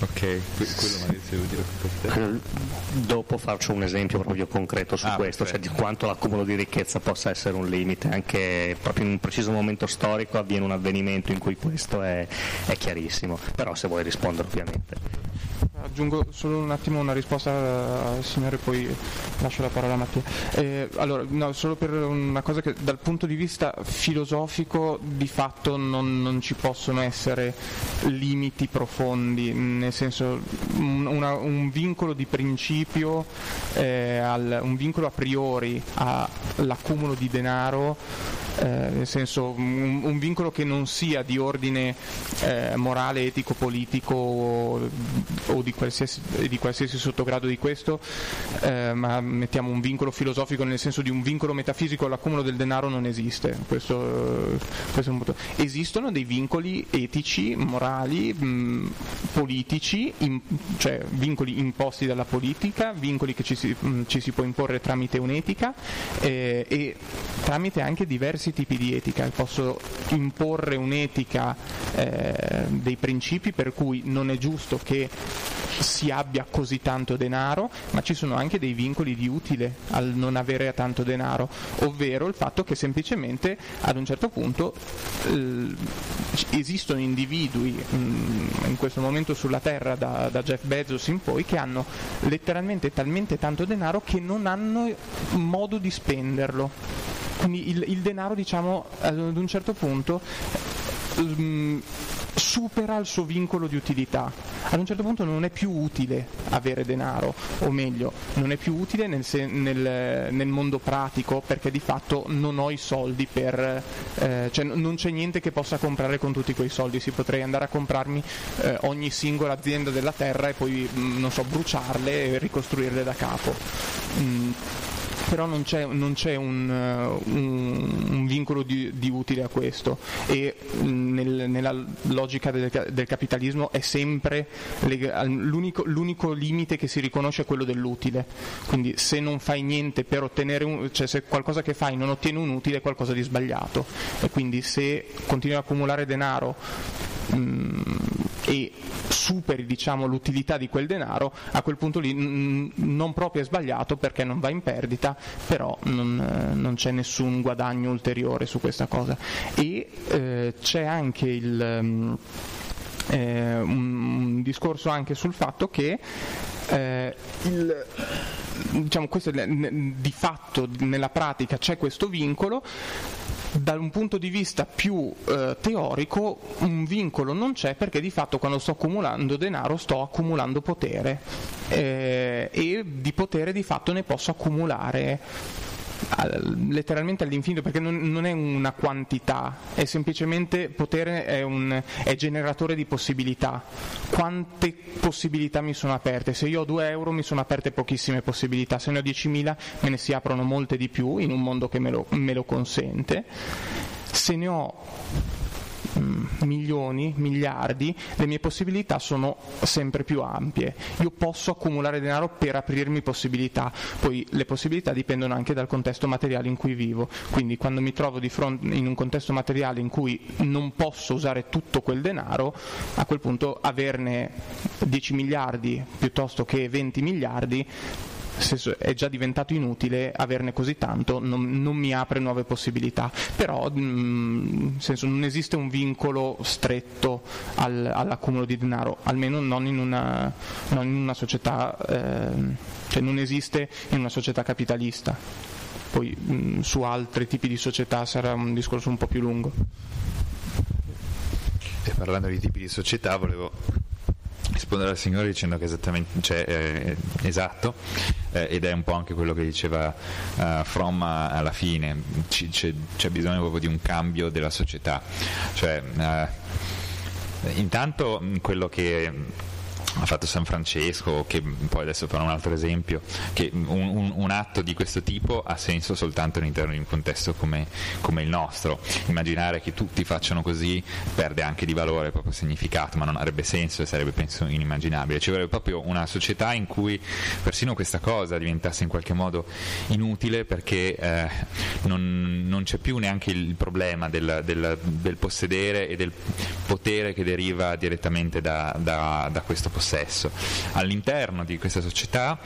Ok, quello magari se dire eh, Dopo faccio un esempio proprio concreto su ah, questo, cioè di quanto l'accumulo di ricchezza possa essere un limite, anche proprio in un preciso momento storico avviene un avvenimento in cui questo è, è chiarissimo, però se vuoi rispondere ovviamente. Aggiungo solo un attimo una risposta al signore, poi lascio la parola a Mattia. Eh, allora, no, solo per una cosa che dal punto di vista filosofico di fatto non, non ci possono essere limiti profondi, nel senso un, una, un vincolo di principio, eh, al, un vincolo a priori all'accumulo di denaro eh, nel senso un, un, vincolo che non sia di ordine eh, morale, etico, politico o, o di, qualsiasi, di, qualsiasi, sottogrado di questo, eh, ma mettiamo un vincolo filosofico nel senso di un vincolo metafisico all'accumulo del denaro non esiste. Questo, questo Esistono dei vincoli etici, morali, mh, politici, in, cioè vincoli imposti dalla politica, vincoli che ci si, mh, ci si può imporre tramite un'etica eh, e tramite anche diversi diversi tipi di etica, posso imporre un'etica eh, dei principi per cui non è giusto che si abbia così tanto denaro, ma ci sono anche dei vincoli di utile al non avere tanto denaro, ovvero il fatto che semplicemente ad un certo punto eh, esistono individui mh, mm, in questo momento sulla Terra da, da Jeff Bezos in poi che hanno letteralmente talmente tanto denaro che non hanno modo di spenderlo quindi il, il denaro, diciamo, ad un certo punto um, supera il suo vincolo di utilità. Ad un certo punto non è più utile avere denaro, o meglio, non è più utile nel, nel, nel mondo pratico perché di fatto non ho i soldi per... Eh, cioè non c'è niente che possa comprare con tutti quei soldi, si potrei andare a comprarmi eh, ogni singola azienda della terra e poi, mm, non so, bruciarle e ricostruirle da capo. Mm però non c'è, non c'è un, uh, un, un, vincolo di, di, utile a questo. E mm, nel, nella logica del, del, capitalismo è sempre l'unico, l'unico, limite che si riconosce è quello dell'utile, quindi se non fai niente per ottenere un, cioè se qualcosa che fai non ottiene un utile è qualcosa di sbagliato. E quindi se continui a accumulare denaro mm, e superi diciamo, l'utilità di quel denaro, a quel punto lì mh, non proprio è sbagliato perché non va in perdita, però non, eh, non c'è nessun guadagno ulteriore su questa cosa. E eh, c'è anche il, um, eh, un, discorso anche sul fatto che eh, il, diciamo, questo, di fatto nella pratica c'è questo vincolo da un punto di vista più eh, teorico un vincolo non c'è perché di fatto quando sto accumulando denaro sto accumulando potere eh, e di potere di fatto ne posso accumulare letteralmente all'infinito perché non, non, è una quantità, è semplicemente potere, è, un, è, generatore di possibilità. Quante possibilità mi sono aperte? Se io ho 2 euro mi sono aperte pochissime possibilità, se ne ho 10.000 me ne si aprono molte di più in un mondo che me lo, me lo consente. Se ne ho milioni, miliardi, le mie possibilità sono sempre più ampie. Io posso accumulare denaro per aprirmi possibilità, poi le possibilità dipendono anche dal contesto materiale in cui vivo. Quindi quando mi trovo fronte in un contesto materiale in cui non posso usare tutto quel denaro, a quel punto averne 10 miliardi piuttosto che 20 miliardi se è già diventato inutile averne così tanto, non, non mi apre nuove possibilità, però mh, mm, senso, non esiste un vincolo stretto al, all'accumulo di denaro, almeno non in una, non in una società, eh, cioè non esiste in una società capitalista. Poi mh, mm, su altri tipi di società sarà un discorso un po' più lungo. E parlando di tipi di società volevo rispondere al Signore dicendo che esattamente, cioè, eh, esatto, eh, ed è un po' anche quello che diceva uh, Fromm alla fine, C- c'è, c'è, bisogno proprio di un cambio della società. Cioè, uh, intanto quello che ha fatto San Francesco, che poi adesso farò un altro esempio, che un, un, un, atto di questo tipo ha senso soltanto all'interno di un contesto come, come, il nostro. Immaginare che tutti facciano così perde anche di valore il proprio significato, ma non avrebbe senso e sarebbe penso inimmaginabile. Ci vorrebbe proprio una società in cui persino questa cosa diventasse in qualche modo inutile perché eh, non, non, c'è più neanche il problema del, del, del, possedere e del potere che deriva direttamente da, da, da questo possesso. All'interno di questa società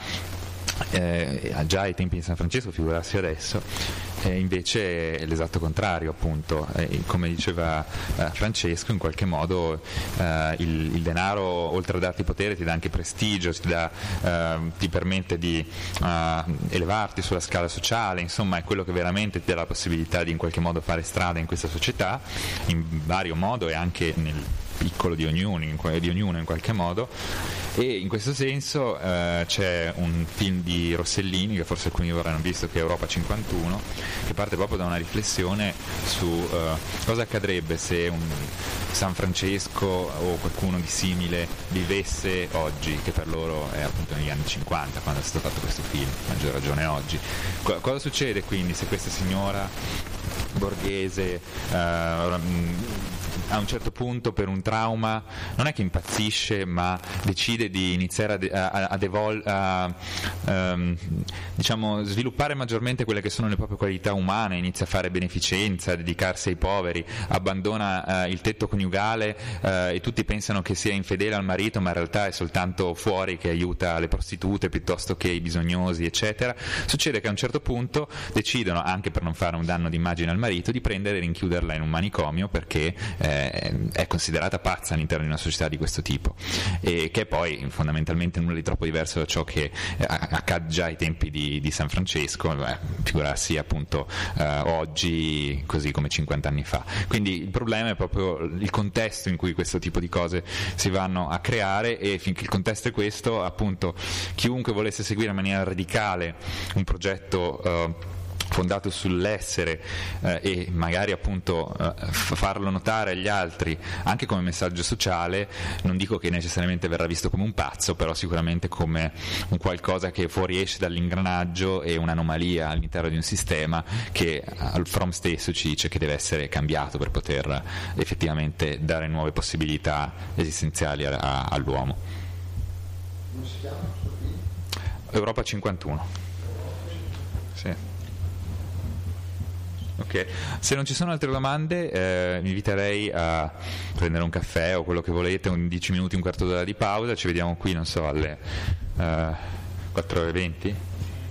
eh, già ai tempi di San Francesco, figurarsi adesso, eh, invece è l'esatto contrario, appunto, eh, come diceva eh, Francesco, in qualche modo eh, il, il, denaro, oltre a darti potere, ti dà anche prestigio, ti, dà, eh, ti permette di elevarti sulla scala sociale, insomma è quello che veramente ti dà la possibilità di in qualche modo fare strada in questa società, in vario modo e anche nel piccolo di ognuno, di ognuno in qualche modo e in questo senso eh, c'è un film di Rossellini che forse alcuni avranno visto che è Europa 51 che parte proprio da una riflessione su eh, cosa accadrebbe se un San Francesco o qualcuno di simile vivesse oggi che per loro è appunto negli anni 50 quando è stato fatto questo film, maggior ragione oggi. Qu- cosa succede quindi se questa signora borghese eh, a un certo punto per un trauma non è che impazzisce ma decide di iniziare a, a, a, devol- a um, diciamo, sviluppare maggiormente quelle che sono le proprie qualità umane, inizia a fare beneficenza, a dedicarsi ai poveri, abbandona uh, il tetto coniugale uh, e tutti pensano che sia infedele al marito ma in realtà è soltanto fuori che aiuta le prostitute piuttosto che i bisognosi eccetera, succede che a un certo punto decidono, anche per non fare un danno d'immagine al marito, di prendere e rinchiuderla in un manicomio perché eh, è considerata pazza all'interno di una società di questo tipo e che è poi fondamentalmente nulla di troppo diverso da ciò che eh, accade già ai tempi di, di San Francesco, beh, figurarsi appunto eh, oggi così come 50 anni fa. Quindi il problema è proprio il contesto in cui questo tipo di cose si vanno a creare e finché il contesto è questo, appunto chiunque volesse seguire in maniera radicale un progetto eh, fondato sull'essere eh, e magari appunto eh, farlo notare agli altri anche come messaggio sociale, non dico che necessariamente verrà visto come un pazzo, però sicuramente come un qualcosa che fuoriesce dall'ingranaggio e un'anomalia all'interno di un sistema che al From stesso ci dice che deve essere cambiato per poter effettivamente dare nuove possibilità esistenziali a, a, all'uomo. Europa 51. Ok, se non ci sono altre domande eh, vi inviterei a prendere un caffè o quello che volete, un 10 minuti, un quarto d'ora di pausa, ci vediamo qui, non so, alle eh, 4.20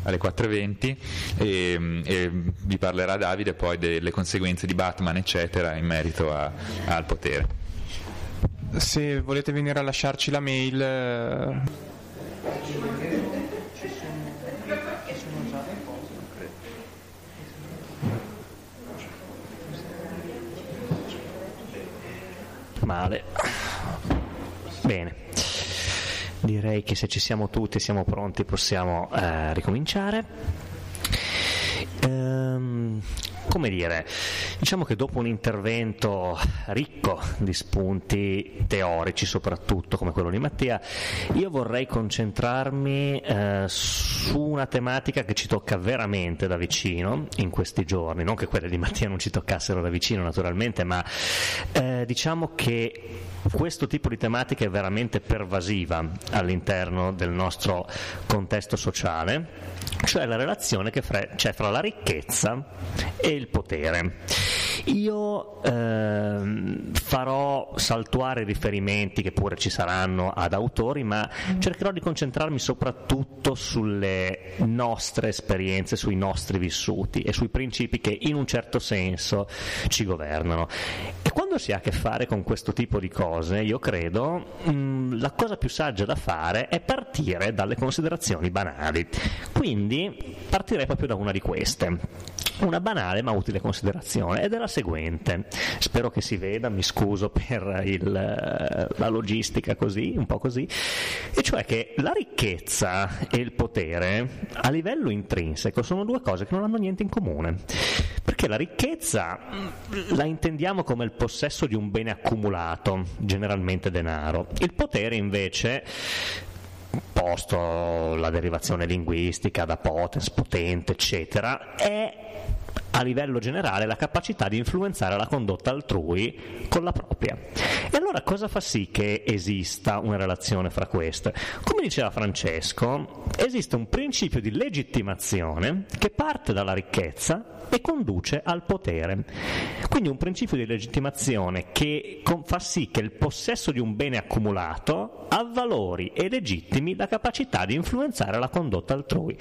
alle 4.20 e, e, vi parlerà Davide poi delle conseguenze di Batman eccetera in merito a, al potere. Se volete venire a lasciarci la mail... male. Bene, direi che se ci siamo tutti, siamo pronti, possiamo eh, ricominciare. Ehm, come dire, diciamo che dopo un intervento ricco di spunti teorici soprattutto come quello di Mattia, io vorrei concentrarmi eh, su una tematica che ci tocca veramente da vicino in questi giorni, non che quelle di Mattia non ci toccassero da vicino naturalmente, ma eh, diciamo che questo tipo di tematica è veramente pervasiva all'interno del nostro contesto sociale, cioè la relazione che c'è fra la ricchezza e il potere. Io ehm, farò saltuare riferimenti che pure ci saranno ad autori, ma cercherò di concentrarmi soprattutto sulle nostre esperienze, sui nostri vissuti e sui principi che in un certo senso ci governano. E quando si ha a che fare con questo tipo di cose, io credo mh, mm, la cosa più saggia da fare è partire dalle considerazioni banali. Quindi partirei proprio da una di queste una banale ma utile considerazione ed è la seguente. Spero che si veda, mi scuso per il, la logistica così, un po' così, e cioè che la ricchezza e il potere a livello intrinseco sono due cose che non hanno niente in comune. Perché la ricchezza la intendiamo come il possesso di un bene accumulato, generalmente denaro. Il potere invece posto la derivazione linguistica da potens, potente, eccetera, è a livello generale la capacità di influenzare la condotta altrui con la propria. E allora cosa fa sì che esista una relazione fra queste? Come diceva Francesco, esiste un principio di legittimazione che parte dalla ricchezza e conduce al potere. Quindi un principio di legittimazione che fa sì che il possesso di un bene accumulato avvalori e legittimi la capacità di influenzare la condotta altrui.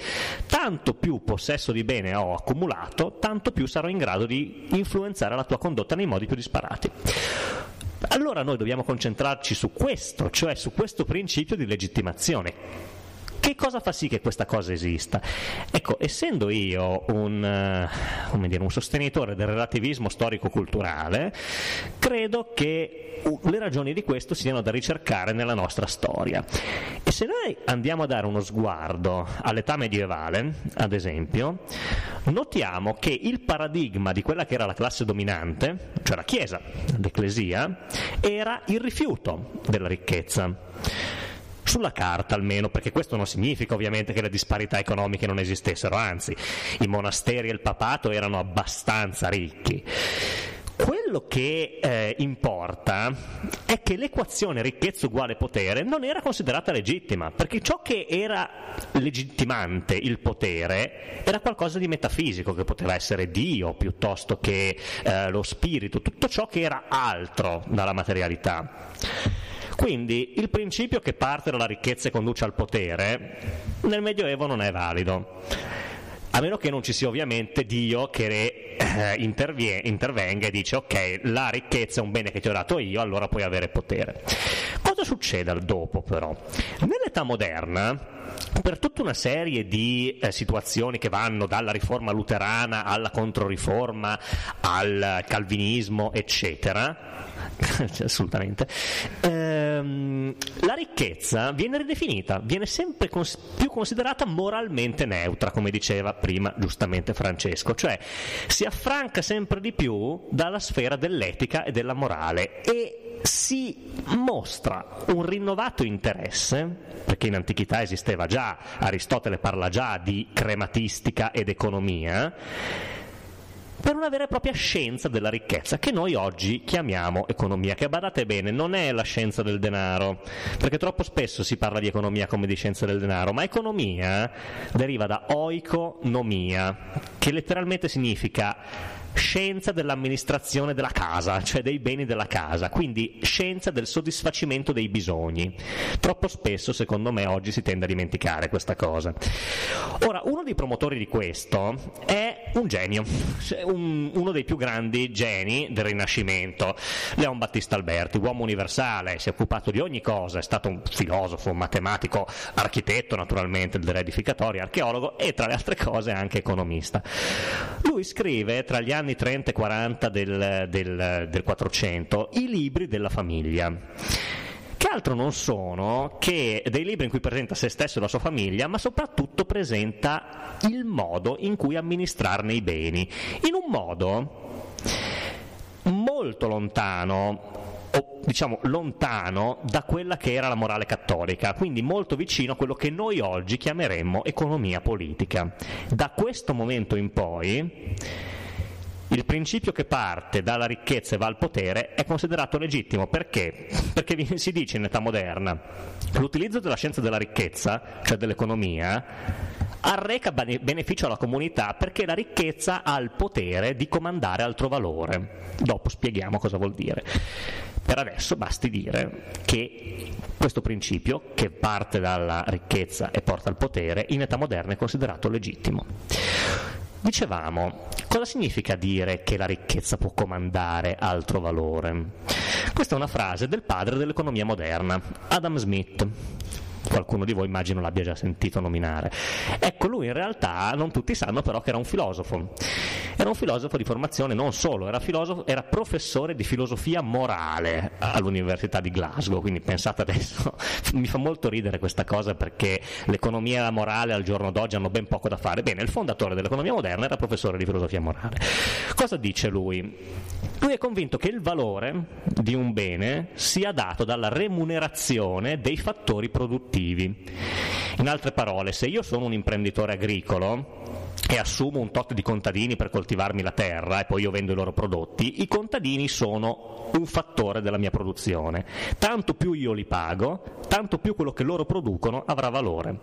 Tanto più possesso di bene ho accumulato, tanto più sarò in grado di influenzare la tua condotta nei modi più disparati. Allora noi dobbiamo concentrarci su questo, cioè su questo principio di legittimazione che cosa fa sì che questa cosa esista? Ecco, essendo io un, uh, dire, un sostenitore del relativismo storico-culturale, credo che le ragioni di questo siano da ricercare nella nostra storia. E se noi andiamo a dare uno sguardo all'età medievale, ad esempio, notiamo che il paradigma di quella che era la classe dominante, cioè la Chiesa, l'Ecclesia, era il rifiuto della ricchezza sulla carta almeno, perché questo non significa ovviamente che le disparità economiche non esistessero, anzi i monasteri e il papato erano abbastanza ricchi. Quello che eh, importa è che l'equazione ricchezza uguale potere non era considerata legittima, perché ciò che era legittimante il potere era qualcosa di metafisico, che poteva essere Dio piuttosto che eh, lo spirito, tutto ciò che era altro dalla materialità. Quindi il principio che parte dalla ricchezza e conduce al potere nel Medioevo non è valido. A meno che non ci sia ovviamente Dio che eh, intervenga e dice ok, la ricchezza è un bene che ti ho dato io, allora puoi avere potere. Cosa succede al dopo però? Nell'età moderna per tutta una serie di eh, situazioni che vanno dalla riforma luterana alla controriforma al calvinismo, eccetera, assolutamente, ehm, la ricchezza viene ridefinita, viene sempre cons- più considerata moralmente neutra, come diceva prima giustamente Francesco, cioè si affranca sempre di più dalla sfera dell'etica e della morale. E si mostra un rinnovato interesse, perché in antichità esisteva già, Aristotele parla già di crematistica ed economia, per una vera e propria scienza della ricchezza, che noi oggi chiamiamo economia, che badate bene, non è la scienza del denaro, perché troppo spesso si parla di economia come di scienza del denaro, ma economia deriva da oikonomia, che letteralmente significa scienza dell'amministrazione della casa, cioè dei beni della casa, quindi scienza del soddisfacimento dei bisogni. Troppo spesso, secondo me, oggi si tende a dimenticare questa cosa. Ora, uno dei promotori di questo è un genio, un, uno dei più grandi geni del Rinascimento, Leon Battista Alberti, uomo universale, si è occupato di ogni cosa, è stato un filosofo, un matematico, architetto naturalmente del edificatori, archeologo e tra le altre cose anche economista. Lui scrive tra gli anni 30 e 40 del, del, del 400 i libri della famiglia che altro non sono che dei libri in cui presenta se stesso e la sua famiglia, ma soprattutto presenta il modo in cui amministrarne i beni, in un modo molto lontano o diciamo lontano da quella che era la morale cattolica, quindi molto vicino a quello che noi oggi chiameremmo economia politica. Da questo momento in poi il principio che parte dalla ricchezza e va al potere è considerato legittimo perché? Perché si dice in età moderna l'utilizzo della scienza della ricchezza, cioè dell'economia, arreca beneficio alla comunità perché la ricchezza ha il potere di comandare altro valore. Dopo spieghiamo cosa vuol dire. Per adesso basti dire che questo principio, che parte dalla ricchezza e porta al potere, in età moderna è considerato legittimo. Dicevamo, cosa significa dire che la ricchezza può comandare altro valore? Questa è una frase del padre dell'economia moderna, Adam Smith, qualcuno di voi immagino l'abbia già sentito nominare. Ecco, lui in realtà non tutti sanno però che era un filosofo. Era un filosofo di formazione non solo, era, era professore di filosofia morale all'Università di Glasgow, quindi pensate adesso, mi fa molto ridere questa cosa perché l'economia e la morale al giorno d'oggi hanno ben poco da fare. Bene, il fondatore dell'economia moderna era professore di filosofia morale. Cosa dice lui? Lui è convinto che il valore di un bene sia dato dalla remunerazione dei fattori produttivi. In altre parole, se io sono un imprenditore agricolo, e assumo un tot di contadini per coltivarmi la terra e poi io vendo i loro prodotti, i contadini sono un fattore della mia produzione. Tanto più io li pago, tanto più quello che loro producono avrà valore.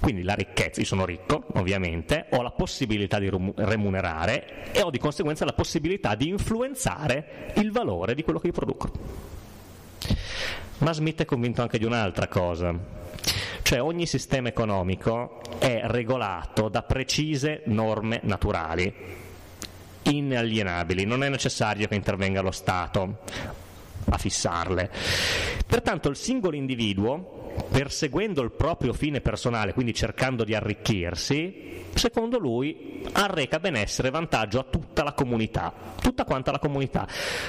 Quindi la ricchezza, io sono ricco ovviamente, ho la possibilità di remunerare e ho di conseguenza la possibilità di influenzare il valore di quello che io produco. Ma Smith è convinto anche di un'altra cosa, cioè ogni sistema economico è regolato da precise norme naturali, inalienabili, non è necessario che intervenga lo Stato a fissarle. Pertanto il singolo individuo perseguendo il proprio fine personale, quindi cercando di arricchirsi, secondo lui arreca benessere e vantaggio a tutta la comunità, tutta quanta la comunità.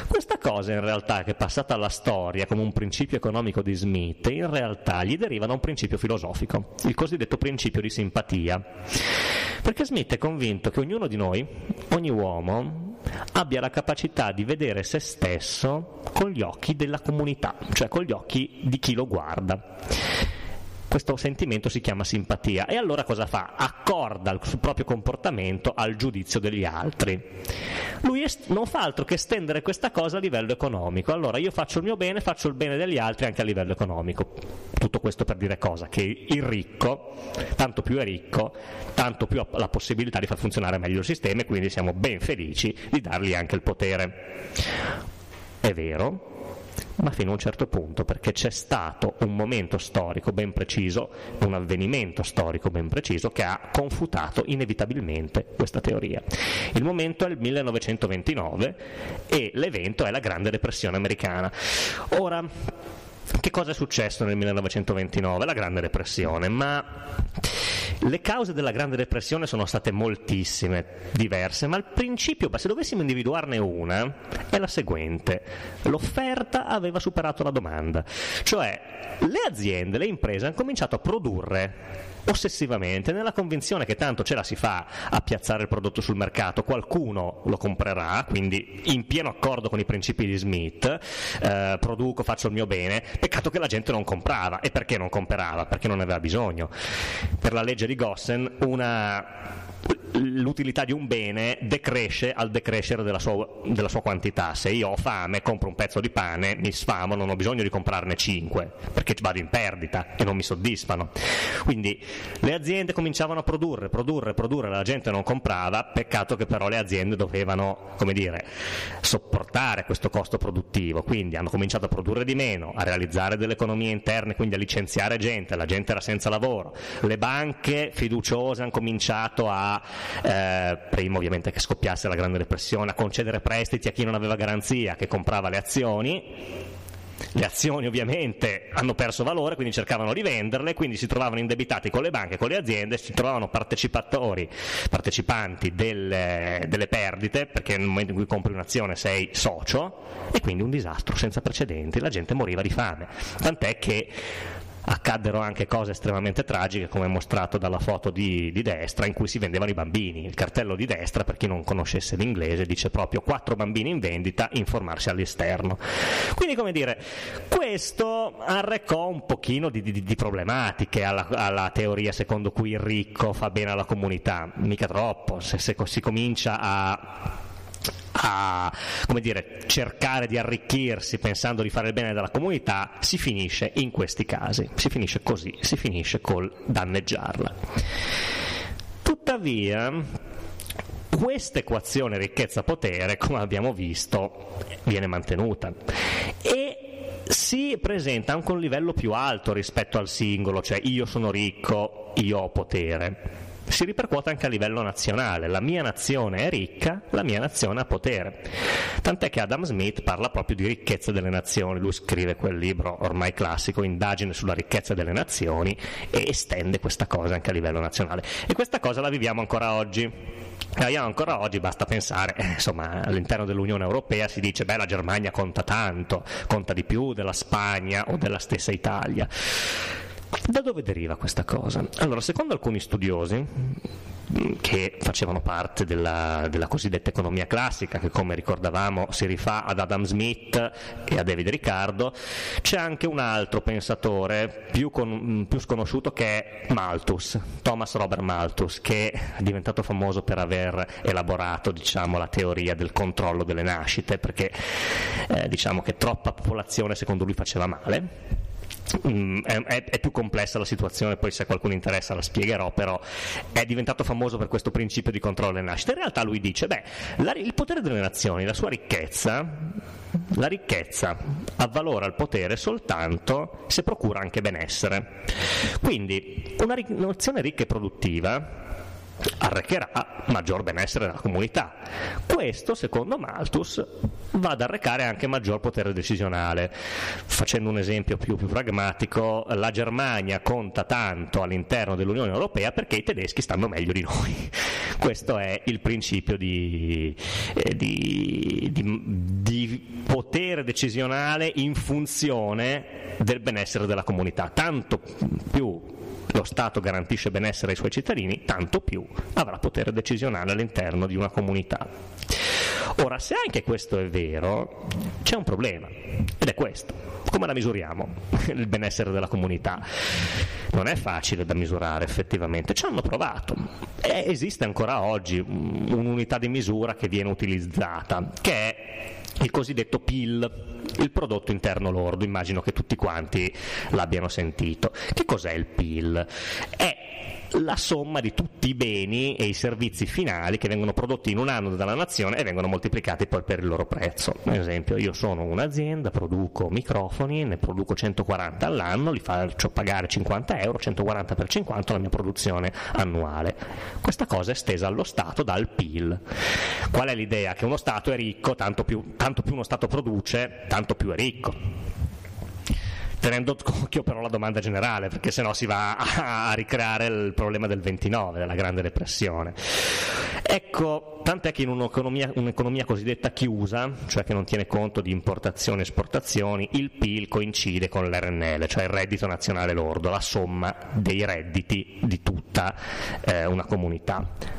Questa cosa in realtà che è passata alla storia come un principio economico di Smith, in realtà gli deriva da un principio filosofico, il cosiddetto principio di simpatia. Perché Smith è convinto che ognuno di noi, ogni uomo, abbia la capacità di vedere se stesso con gli occhi della comunità, cioè con gli occhi di chi lo guarda. Questo sentimento si chiama simpatia e allora cosa fa? Accorda il suo proprio comportamento al giudizio degli altri. Lui est- non fa altro che estendere questa cosa a livello economico. Allora io faccio il mio bene, faccio il bene degli altri anche a livello economico. Tutto questo per dire cosa? Che il ricco, tanto più è ricco, tanto più ha la possibilità di far funzionare meglio il sistema e quindi siamo ben felici di dargli anche il potere. È vero, ma fino a un certo punto, perché c'è stato un momento storico ben preciso, un avvenimento storico ben preciso che ha confutato inevitabilmente questa teoria. Il momento è il 1929 e l'evento è la Grande Depressione americana. Ora, che cosa è successo nel 1929? La Grande Depressione, ma le cause della Grande Depressione sono state moltissime, diverse, ma il principio, se dovessimo individuarne una, è la seguente. L'offerta aveva superato la domanda, cioè le aziende, le imprese hanno cominciato a produrre ossessivamente, nella convinzione che tanto ce la si fa a piazzare il prodotto sul mercato, qualcuno lo comprerà, quindi in pieno accordo con i principi di Smith, eh, produco, faccio il mio bene, peccato che la gente non comprava. E perché non comprava? Perché non aveva bisogno. Per la legge di Gossen una l'utilità di un bene decresce al decrescere della sua, della sua, quantità. Se io ho fame, compro un pezzo di pane, mi sfamo, non ho bisogno di comprarne 5 perché vado in perdita e non mi soddisfano. Quindi le aziende cominciavano a produrre, produrre, produrre, la gente non comprava, peccato che però le aziende dovevano, come dire, sopportare questo costo produttivo, quindi hanno cominciato a produrre di meno, a realizzare delle economie interne, quindi a licenziare gente, la gente era senza lavoro, le banche fiduciose hanno cominciato a eh, prima ovviamente che scoppiasse la Grande Depressione, a concedere prestiti a chi non aveva garanzia, che comprava le azioni. Le azioni ovviamente hanno perso valore, quindi cercavano di venderle, quindi si trovavano indebitati con le banche, con le aziende, si trovavano partecipatori, partecipanti delle, delle perdite, perché nel momento in cui compri un'azione sei socio, e quindi un disastro senza precedenti, la gente moriva di fame. Tant'è che accaddero anche cose estremamente tragiche come mostrato dalla foto di, di, destra in cui si vendevano i bambini. Il cartello di destra, per chi non conoscesse l'inglese, dice proprio quattro bambini in vendita, informarsi all'esterno. Quindi come dire, questo arrecò un pochino di, di, di problematiche alla, alla, teoria secondo cui il ricco fa bene alla comunità, mica troppo, se, se si comincia a a dire, cercare di arricchirsi pensando di fare il bene della comunità, si finisce in questi casi, si finisce così, si finisce col danneggiarla. Tuttavia, questa equazione ricchezza-potere, come abbiamo visto, viene mantenuta e si presenta anche a un livello più alto rispetto al singolo, cioè io sono ricco, io ho potere si ripercuote anche a livello nazionale. La mia nazione è ricca, la mia nazione ha potere. Tant'è che Adam Smith parla proprio di ricchezza delle nazioni, lui scrive quel libro ormai classico, Indagine sulla ricchezza delle nazioni, e estende questa cosa anche a livello nazionale. E questa cosa la viviamo ancora oggi. Viviamo ancora oggi, basta pensare, eh, insomma, all'interno dell'Unione Europea si dice, beh, la Germania conta tanto, conta di più della Spagna o della stessa Italia. Da dove deriva questa cosa? Allora, secondo alcuni studiosi, che facevano parte della, della, cosiddetta economia classica, che come ricordavamo si rifà ad Adam Smith e a David Riccardo, c'è anche un altro pensatore più, con, più sconosciuto che è Malthus, Thomas Robert Malthus, che è diventato famoso per aver elaborato diciamo, la teoria del controllo delle nascite, perché eh, diciamo che troppa popolazione secondo lui faceva male Mm, è, è, più complessa la situazione, poi se a qualcuno interessa la spiegherò, però è diventato famoso per questo principio di controllo delle nascite. In realtà lui dice, beh, la, il potere delle nazioni, la sua ricchezza, la ricchezza avvalora il potere soltanto se procura anche benessere. Quindi una nazione ricca e produttiva arrecherà maggior benessere nella comunità. Questo, secondo Malthus, va ad arrecare anche maggior potere decisionale. Facendo un esempio più, più, pragmatico, la Germania conta tanto all'interno dell'Unione Europea perché i tedeschi stanno meglio di noi. Questo è il principio di, eh, di, di, di potere decisionale in funzione del benessere della comunità. Tanto più lo Stato garantisce benessere ai suoi cittadini, tanto più avrà potere decisionale all'interno di una comunità. Ora, se anche questo è vero, c'è un problema, ed è questo. Come la misuriamo il benessere della comunità? Non è facile da misurare effettivamente, ci hanno provato. E esiste ancora oggi un'unità di misura che viene utilizzata, che è il cosiddetto PIL, il prodotto interno lordo, immagino che tutti quanti l'abbiano sentito. Che cos'è il PIL? È la somma di tutti i beni e i servizi finali che vengono prodotti in un anno dalla nazione e vengono moltiplicati poi per il loro prezzo. Ad esempio, io sono un'azienda, produco microfoni, ne produco 140 all'anno, li faccio pagare 50 euro, 140 per 50 la mia produzione annuale. Questa cosa è stesa allo Stato dal PIL. Qual è l'idea? Che uno Stato è ricco, tanto più, tanto più uno Stato produce, tanto più è ricco tenendo d'occhio però la domanda generale, perché sennò si va a, a ricreare il problema del 29, della Grande Depressione. Ecco, tant'è che in un'economia, un'economia cosiddetta chiusa, cioè che non tiene conto di importazioni e esportazioni, il PIL coincide con l'RNL, cioè il reddito nazionale lordo, la somma dei redditi di tutta eh, una comunità.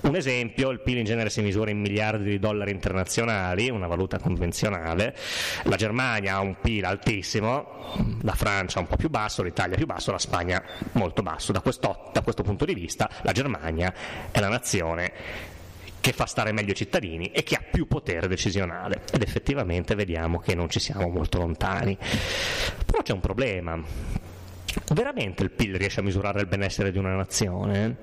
Un esempio, il PIL in genere si misura in miliardi di dollari internazionali, una valuta convenzionale, la Germania ha un PIL altissimo, la Francia un po' più basso, l'Italia più basso, la Spagna molto basso. Da questo, da questo punto di vista la Germania è la nazione che fa stare meglio i cittadini e che ha più potere decisionale. Ed effettivamente vediamo che non ci siamo molto lontani. Però c'è un problema. Veramente il PIL riesce a misurare il benessere di una nazione?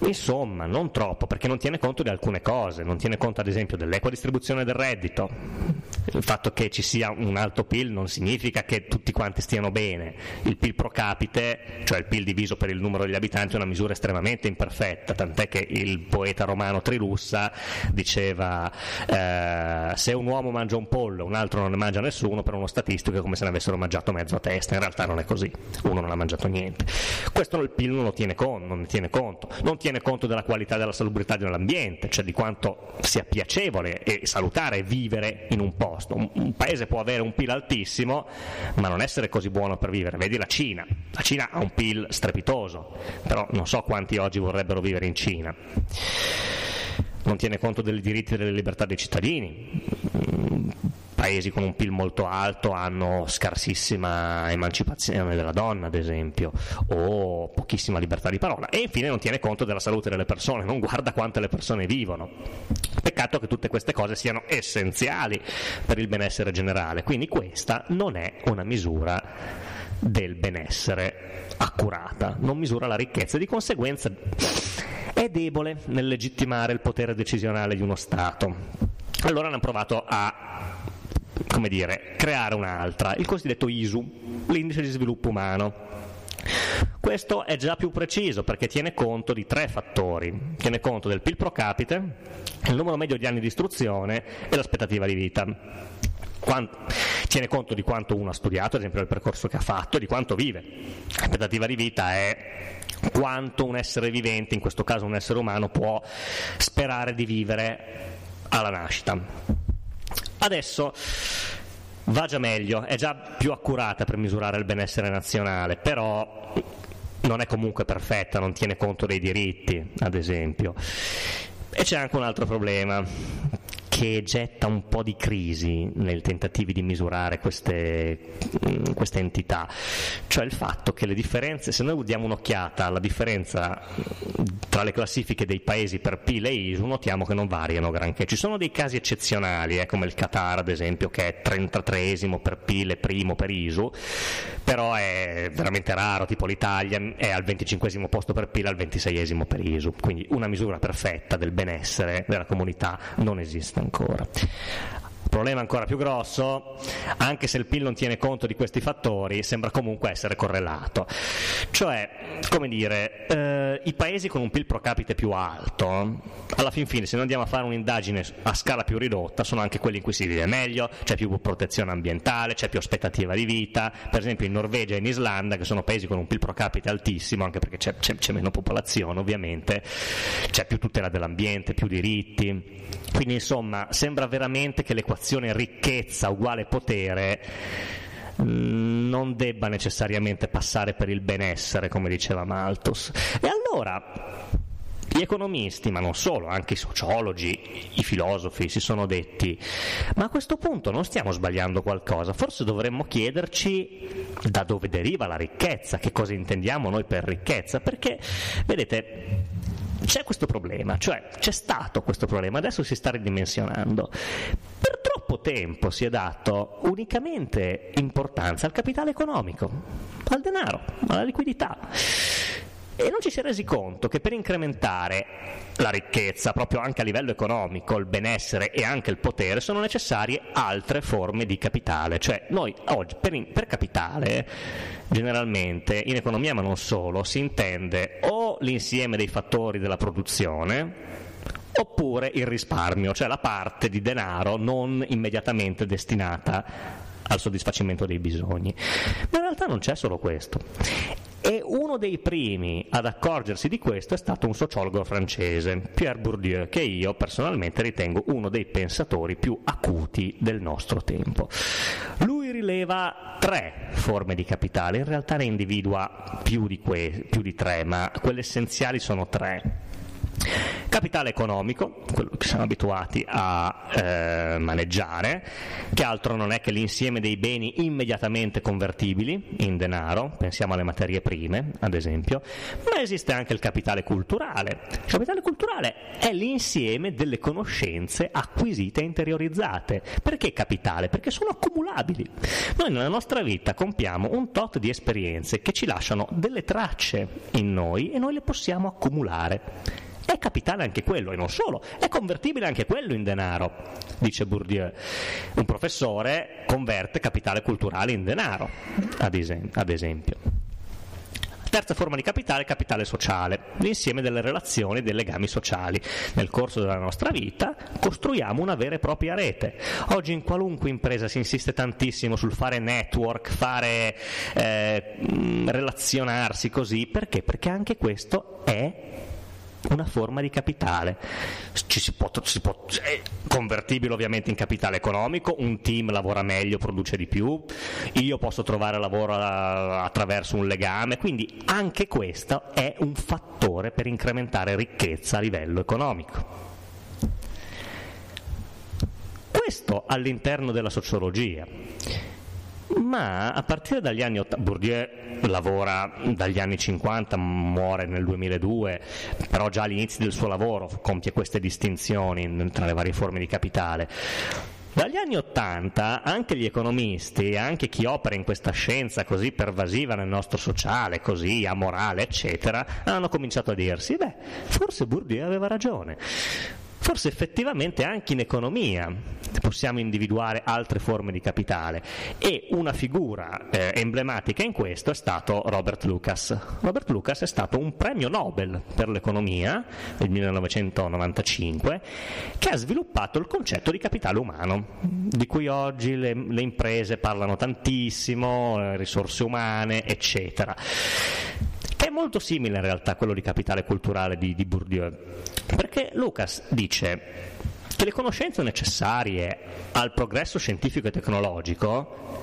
Insomma, non troppo, perché non tiene conto di alcune cose, non tiene conto ad esempio dell'equa distribuzione del reddito. Il fatto che ci sia un alto PIL non significa che tutti quanti stiano bene. Il PIL pro capite, cioè il PIL diviso per il numero degli abitanti, è una misura estremamente imperfetta, tant'è che il poeta romano Trilussa diceva eh, se un uomo mangia un pollo, un altro non ne mangia nessuno, per uno statistico è come se ne avessero mangiato mezzo a testa. In realtà non è così, uno non ha mangiato niente. Questo il PIL non lo tiene conto, non ne tiene conto. Non tiene conto della qualità della salubrità dell'ambiente, cioè di quanto sia piacevole e salutare vivere in un posto. Un, paese può avere un PIL altissimo, ma non essere così buono per vivere. Vedi la Cina. La Cina ha un PIL strepitoso, però non so quanti oggi vorrebbero vivere in Cina non tiene conto dei diritti e delle libertà dei cittadini, paesi con un PIL molto alto hanno scarsissima emancipazione della donna, ad esempio, o pochissima libertà di parola. E infine non tiene conto della salute delle persone, non guarda quante le persone vivono. Peccato che tutte queste cose siano essenziali per il benessere generale, quindi questa non è una misura del benessere accurata, non misura la ricchezza e di conseguenza è debole nel legittimare il potere decisionale di uno Stato. Allora hanno provato a come dire, creare un'altra, il cosiddetto ISU, l'indice di sviluppo umano. Questo è già più preciso perché tiene conto di tre fattori. Tiene conto del PIL pro capite, il numero medio di anni di istruzione e l'aspettativa di vita. Quanto, tiene conto di quanto uno ha studiato, ad esempio del percorso che ha fatto, di quanto vive. L'aspettativa di vita è quanto un essere vivente, in questo caso un essere umano, può sperare di vivere alla nascita. Adesso va già meglio, è già più accurata per misurare il benessere nazionale, però non è comunque perfetta, non tiene conto dei diritti, ad esempio. E c'è anche un altro problema che getta un po' di crisi nei tentativi di misurare queste, mm, queste, entità, cioè il fatto che le differenze, se noi diamo un'occhiata alla differenza mm, tra le classifiche dei paesi per PIL e ISU, notiamo che non variano granché. Ci sono dei casi eccezionali, eh, come il Qatar ad esempio, che è 33esimo per PIL e primo per ISU, però è veramente raro, tipo l'Italia è al 25 posto per PIL al 26esimo per ISU, quindi una misura perfetta del benessere della comunità non esiste ancora. Problema ancora più grosso, anche se il PIL non tiene conto di questi fattori, sembra comunque essere correlato. Cioè, come dire, eh, i paesi con un PIL pro capite più alto, alla fin fine, se noi andiamo a fare un'indagine a scala più ridotta, sono anche quelli in cui si vive meglio, c'è più protezione ambientale, c'è più aspettativa di vita. Per esempio in Norvegia e in Islanda, che sono paesi con un PIL pro capite altissimo, anche perché c'è, c'è, c'è meno popolazione ovviamente, c'è più tutela dell'ambiente, più diritti. Quindi insomma, sembra veramente che l'equazione l'equazione ricchezza uguale potere mm, non debba necessariamente passare per il benessere, come diceva Malthus. E allora gli economisti, ma non solo, anche i sociologi, i filosofi si sono detti, ma a questo punto non stiamo sbagliando qualcosa, forse dovremmo chiederci da dove deriva la ricchezza, che cosa intendiamo noi per ricchezza, perché vedete c'è questo problema, cioè c'è stato questo problema, adesso si sta ridimensionando. Per troppo tempo si è dato unicamente importanza al capitale economico, al denaro, alla liquidità e non ci si è resi conto che per incrementare la ricchezza, proprio anche a livello economico, il benessere e anche il potere, sono necessarie altre forme di capitale. Cioè noi oggi per, in, per capitale, generalmente, in economia ma non solo, si intende o l'insieme dei fattori della produzione, oppure il risparmio, cioè la parte di denaro non immediatamente destinata al soddisfacimento dei bisogni. Ma in realtà non c'è solo questo. E uno dei primi ad accorgersi di questo è stato un sociologo francese, Pierre Bourdieu, che io personalmente ritengo uno dei pensatori più acuti del nostro tempo. Lui rileva tre forme di capitale, in realtà ne individua più di, que- più di tre, ma quelle essenziali sono tre. Capitale economico, quello che siamo abituati a eh, maneggiare, che altro non è che l'insieme dei beni immediatamente convertibili in denaro, pensiamo alle materie prime ad esempio, ma esiste anche il capitale culturale. Il capitale culturale è l'insieme delle conoscenze acquisite e interiorizzate. Perché capitale? Perché sono accumulabili. Noi nella nostra vita compiamo un tot di esperienze che ci lasciano delle tracce in noi e noi le possiamo accumulare. È capitale anche quello, e non solo, è convertibile anche quello in denaro, dice Bourdieu. Un professore converte capitale culturale in denaro, ad esempio. Terza forma di capitale, capitale sociale, l'insieme delle relazioni e dei legami sociali. Nel corso della nostra vita costruiamo una vera e propria rete. Oggi in qualunque impresa si insiste tantissimo sul fare network, fare eh, relazionarsi così, perché? Perché anche questo è una forma di capitale. Ci si può, si può, è convertibile ovviamente in capitale economico, un team lavora meglio, produce di più, io posso trovare lavoro attraverso un legame, quindi anche questo è un fattore per incrementare ricchezza a livello economico. Questo all'interno della sociologia ma a partire dagli anni 80, Bourdieu lavora dagli anni 50, muore nel 2002, però già all'inizio del suo lavoro compie queste distinzioni tra le varie forme di capitale. Dagli anni Ottanta anche gli economisti, anche chi opera in questa scienza così pervasiva nel nostro sociale, così amorale, eccetera, hanno cominciato a dirsi, beh, forse Bourdieu aveva ragione forse effettivamente anche in economia possiamo individuare altre forme di capitale e una figura eh, emblematica in questo è stato Robert Lucas. Robert Lucas è stato un premio Nobel per l'economia nel 1995 che ha sviluppato il concetto di capitale umano, di cui oggi le, le imprese parlano tantissimo, eh, risorse umane, eccetera è molto simile in realtà a quello di capitale culturale di, di Bourdieu, perché Lucas dice che le conoscenze necessarie al progresso scientifico e tecnologico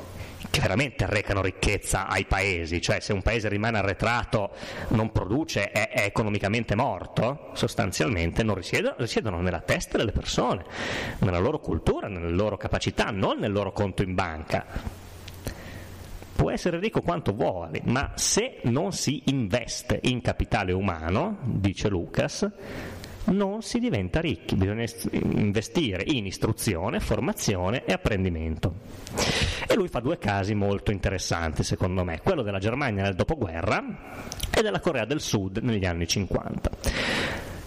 che veramente recano ricchezza ai paesi, cioè se un paese rimane arretrato, non produce, è, è economicamente morto, sostanzialmente non risiedono, risiedono, nella testa delle persone, nella loro cultura, nelle loro capacità, non nel loro conto in banca. Può essere ricco quanto vuole, ma se non si investe in capitale umano, dice Lucas, non si diventa ricchi, bisogna investire in istruzione, formazione e apprendimento. E lui fa due casi molto interessanti secondo me, quello della Germania nel dopoguerra e della Corea del Sud negli anni 50.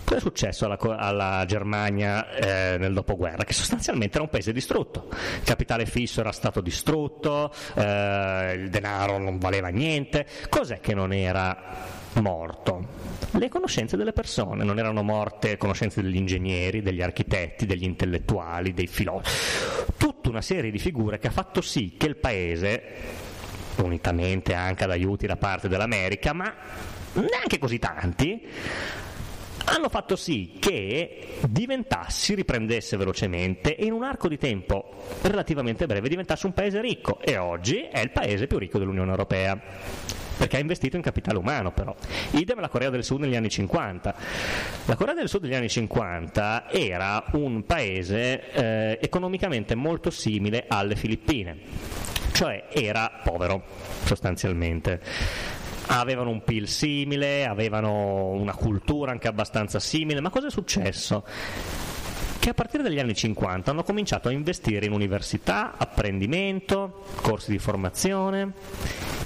Cosa è successo alla, alla Germania eh, nel dopoguerra? Che sostanzialmente era un paese distrutto, il capitale fisso era stato distrutto, eh, il denaro non valeva niente, cos'è che non era morto? Le conoscenze delle persone, non erano morte conoscenze degli ingegneri, degli architetti, degli intellettuali, dei filosofi, tutta una serie di figure che ha fatto sì che il paese, unitamente anche ad aiuti da parte dell'America, ma neanche così tanti, hanno fatto sì che diventassi, riprendesse velocemente e in un arco di tempo relativamente breve diventasse un paese ricco. E oggi è il paese più ricco dell'Unione Europea perché ha investito in capitale umano però. Idem la Corea del Sud negli anni 50. La Corea del Sud negli anni 50 era un paese eh, economicamente molto simile alle Filippine, cioè era povero sostanzialmente avevano un PIL simile, avevano una cultura anche abbastanza simile, ma cosa è successo? Che a partire dagli anni 50 hanno cominciato a investire in università, apprendimento, corsi di formazione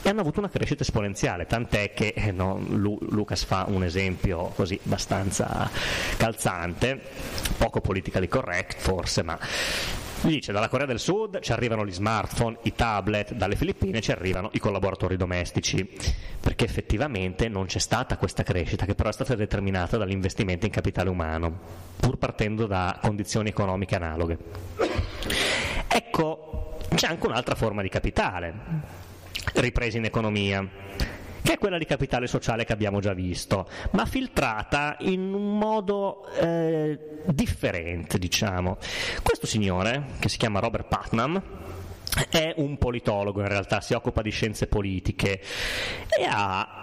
e hanno avuto una crescita esponenziale, tant'è che eh, no, Lu- Lucas fa un esempio così abbastanza calzante, poco politically correct forse, ma gli dice dalla Corea del Sud ci arrivano gli smartphone, i tablet, dalle Filippine ci arrivano i collaboratori domestici, perché effettivamente non c'è stata questa crescita che però è stata determinata dall'investimento in capitale umano, pur partendo da condizioni economiche analoghe. Ecco, c'è anche un'altra forma di capitale, ripresa in economia che è quella di capitale sociale che abbiamo già visto, ma filtrata in un modo eh, differente, diciamo. Questo signore, che si chiama Robert Putnam, è un politologo in realtà, si occupa di scienze politiche e ha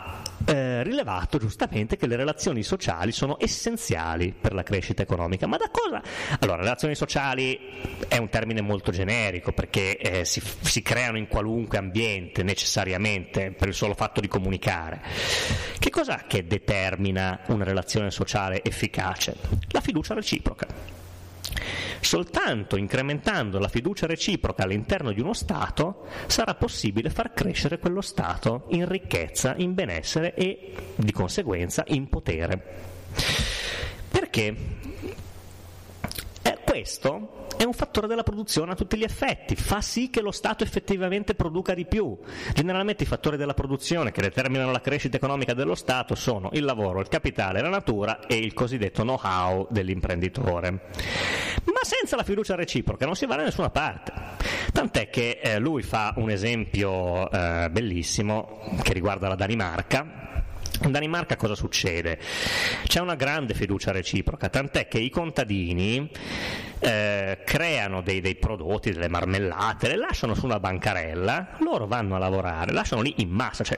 eh, rilevato giustamente che le relazioni sociali sono essenziali per la crescita economica. Ma da cosa? Allora, relazioni sociali è un termine molto generico perché eh, si, si creano in qualunque ambiente necessariamente per il solo fatto di comunicare. Che cos'è che determina una relazione sociale efficace? La fiducia reciproca. Soltanto incrementando la fiducia reciproca all'interno di uno Stato sarà possibile far crescere quello Stato in ricchezza, in benessere e di conseguenza in potere. Perché? Eh, questo è un fattore della produzione a tutti gli effetti, fa sì che lo Stato effettivamente produca di più. Generalmente i fattori della produzione che determinano la crescita economica dello Stato sono il lavoro, il capitale, la natura e il cosiddetto know-how dell'imprenditore. Ma senza la fiducia reciproca non si va da nessuna parte. Tant'è che eh, lui fa un esempio eh, bellissimo che riguarda la Danimarca, in Danimarca cosa succede? C'è una grande fiducia reciproca, tant'è che i contadini eh, creano dei, dei, prodotti, delle marmellate, le lasciano su una bancarella, loro vanno a lavorare, lasciano lì in massa, cioè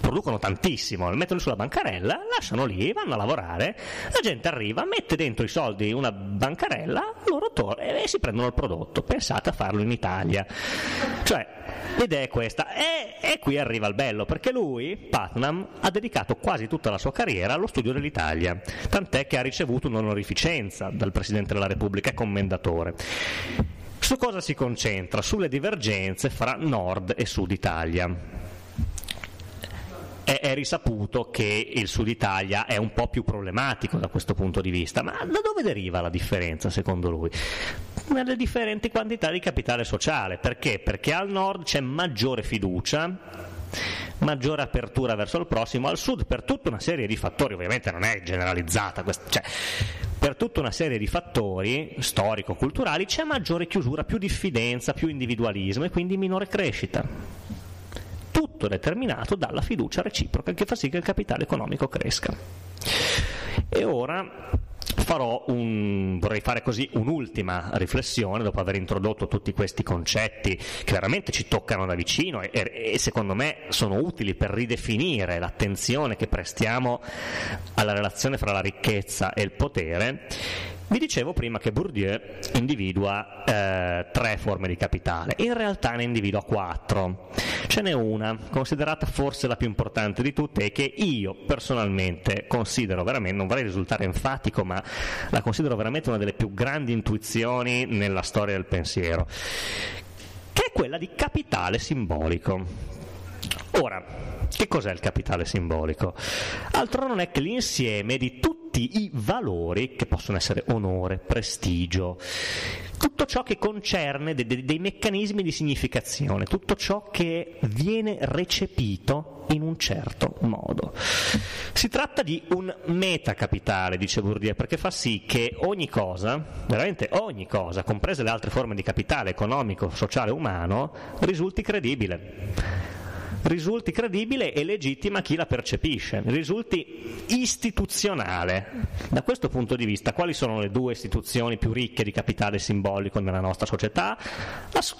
producono tantissimo, le mettono sulla bancarella, lasciano lì, vanno a lavorare, la gente arriva, mette dentro i soldi una bancarella, loro tornano e si prendono il prodotto. Pensate a farlo in Italia. Cioè, L'idea è questa, e, e, qui arriva il bello, perché lui, Putnam, ha dedicato quasi tutta la sua carriera allo studio dell'Italia, tant'è che ha ricevuto un'onorificenza dal Presidente della Repubblica e commendatore. Su cosa si concentra? Sulle divergenze fra Nord e Sud Italia. È, risaputo che il Sud Italia è un po' più problematico da questo punto di vista, ma da dove deriva la differenza secondo lui? nelle differenti quantità di capitale sociale. Perché? Perché al nord c'è maggiore fiducia, maggiore apertura verso il prossimo, al sud per tutta una serie di fattori, ovviamente non è generalizzata, questa, cioè, per tutta una serie di fattori storico-culturali c'è maggiore chiusura, più diffidenza, più individualismo e quindi minore crescita. Tutto determinato dalla fiducia reciproca che fa sì che il capitale economico cresca. E ora un, vorrei fare così un'ultima riflessione dopo aver introdotto tutti questi concetti che veramente ci toccano da vicino e, e, secondo me sono utili per ridefinire l'attenzione che prestiamo alla relazione fra la ricchezza e il potere vi dicevo prima che Bourdieu individua eh, tre forme di capitale, in realtà ne individua quattro. Ce n'è una, considerata forse la più importante di tutte e che io personalmente considero veramente, non vorrei risultare enfatico, ma la considero veramente una delle più grandi intuizioni nella storia del pensiero, che è quella di capitale simbolico. Ora, che cos'è il capitale simbolico? Altro non è che l'insieme di tutti tutti i valori che possono essere onore, prestigio, tutto ciò che concerne de- de- dei meccanismi di significazione, tutto ciò che viene recepito in un certo modo. Si tratta di un metacapitale, dice Bourdieu, perché fa sì che ogni cosa, veramente ogni cosa, comprese le altre forme di capitale economico, sociale, umano, risulti credibile risulti credibile e legittima chi la percepisce, risulti istituzionale. Da questo punto di vista, quali sono le due istituzioni più ricche di capitale simbolico nella nostra società?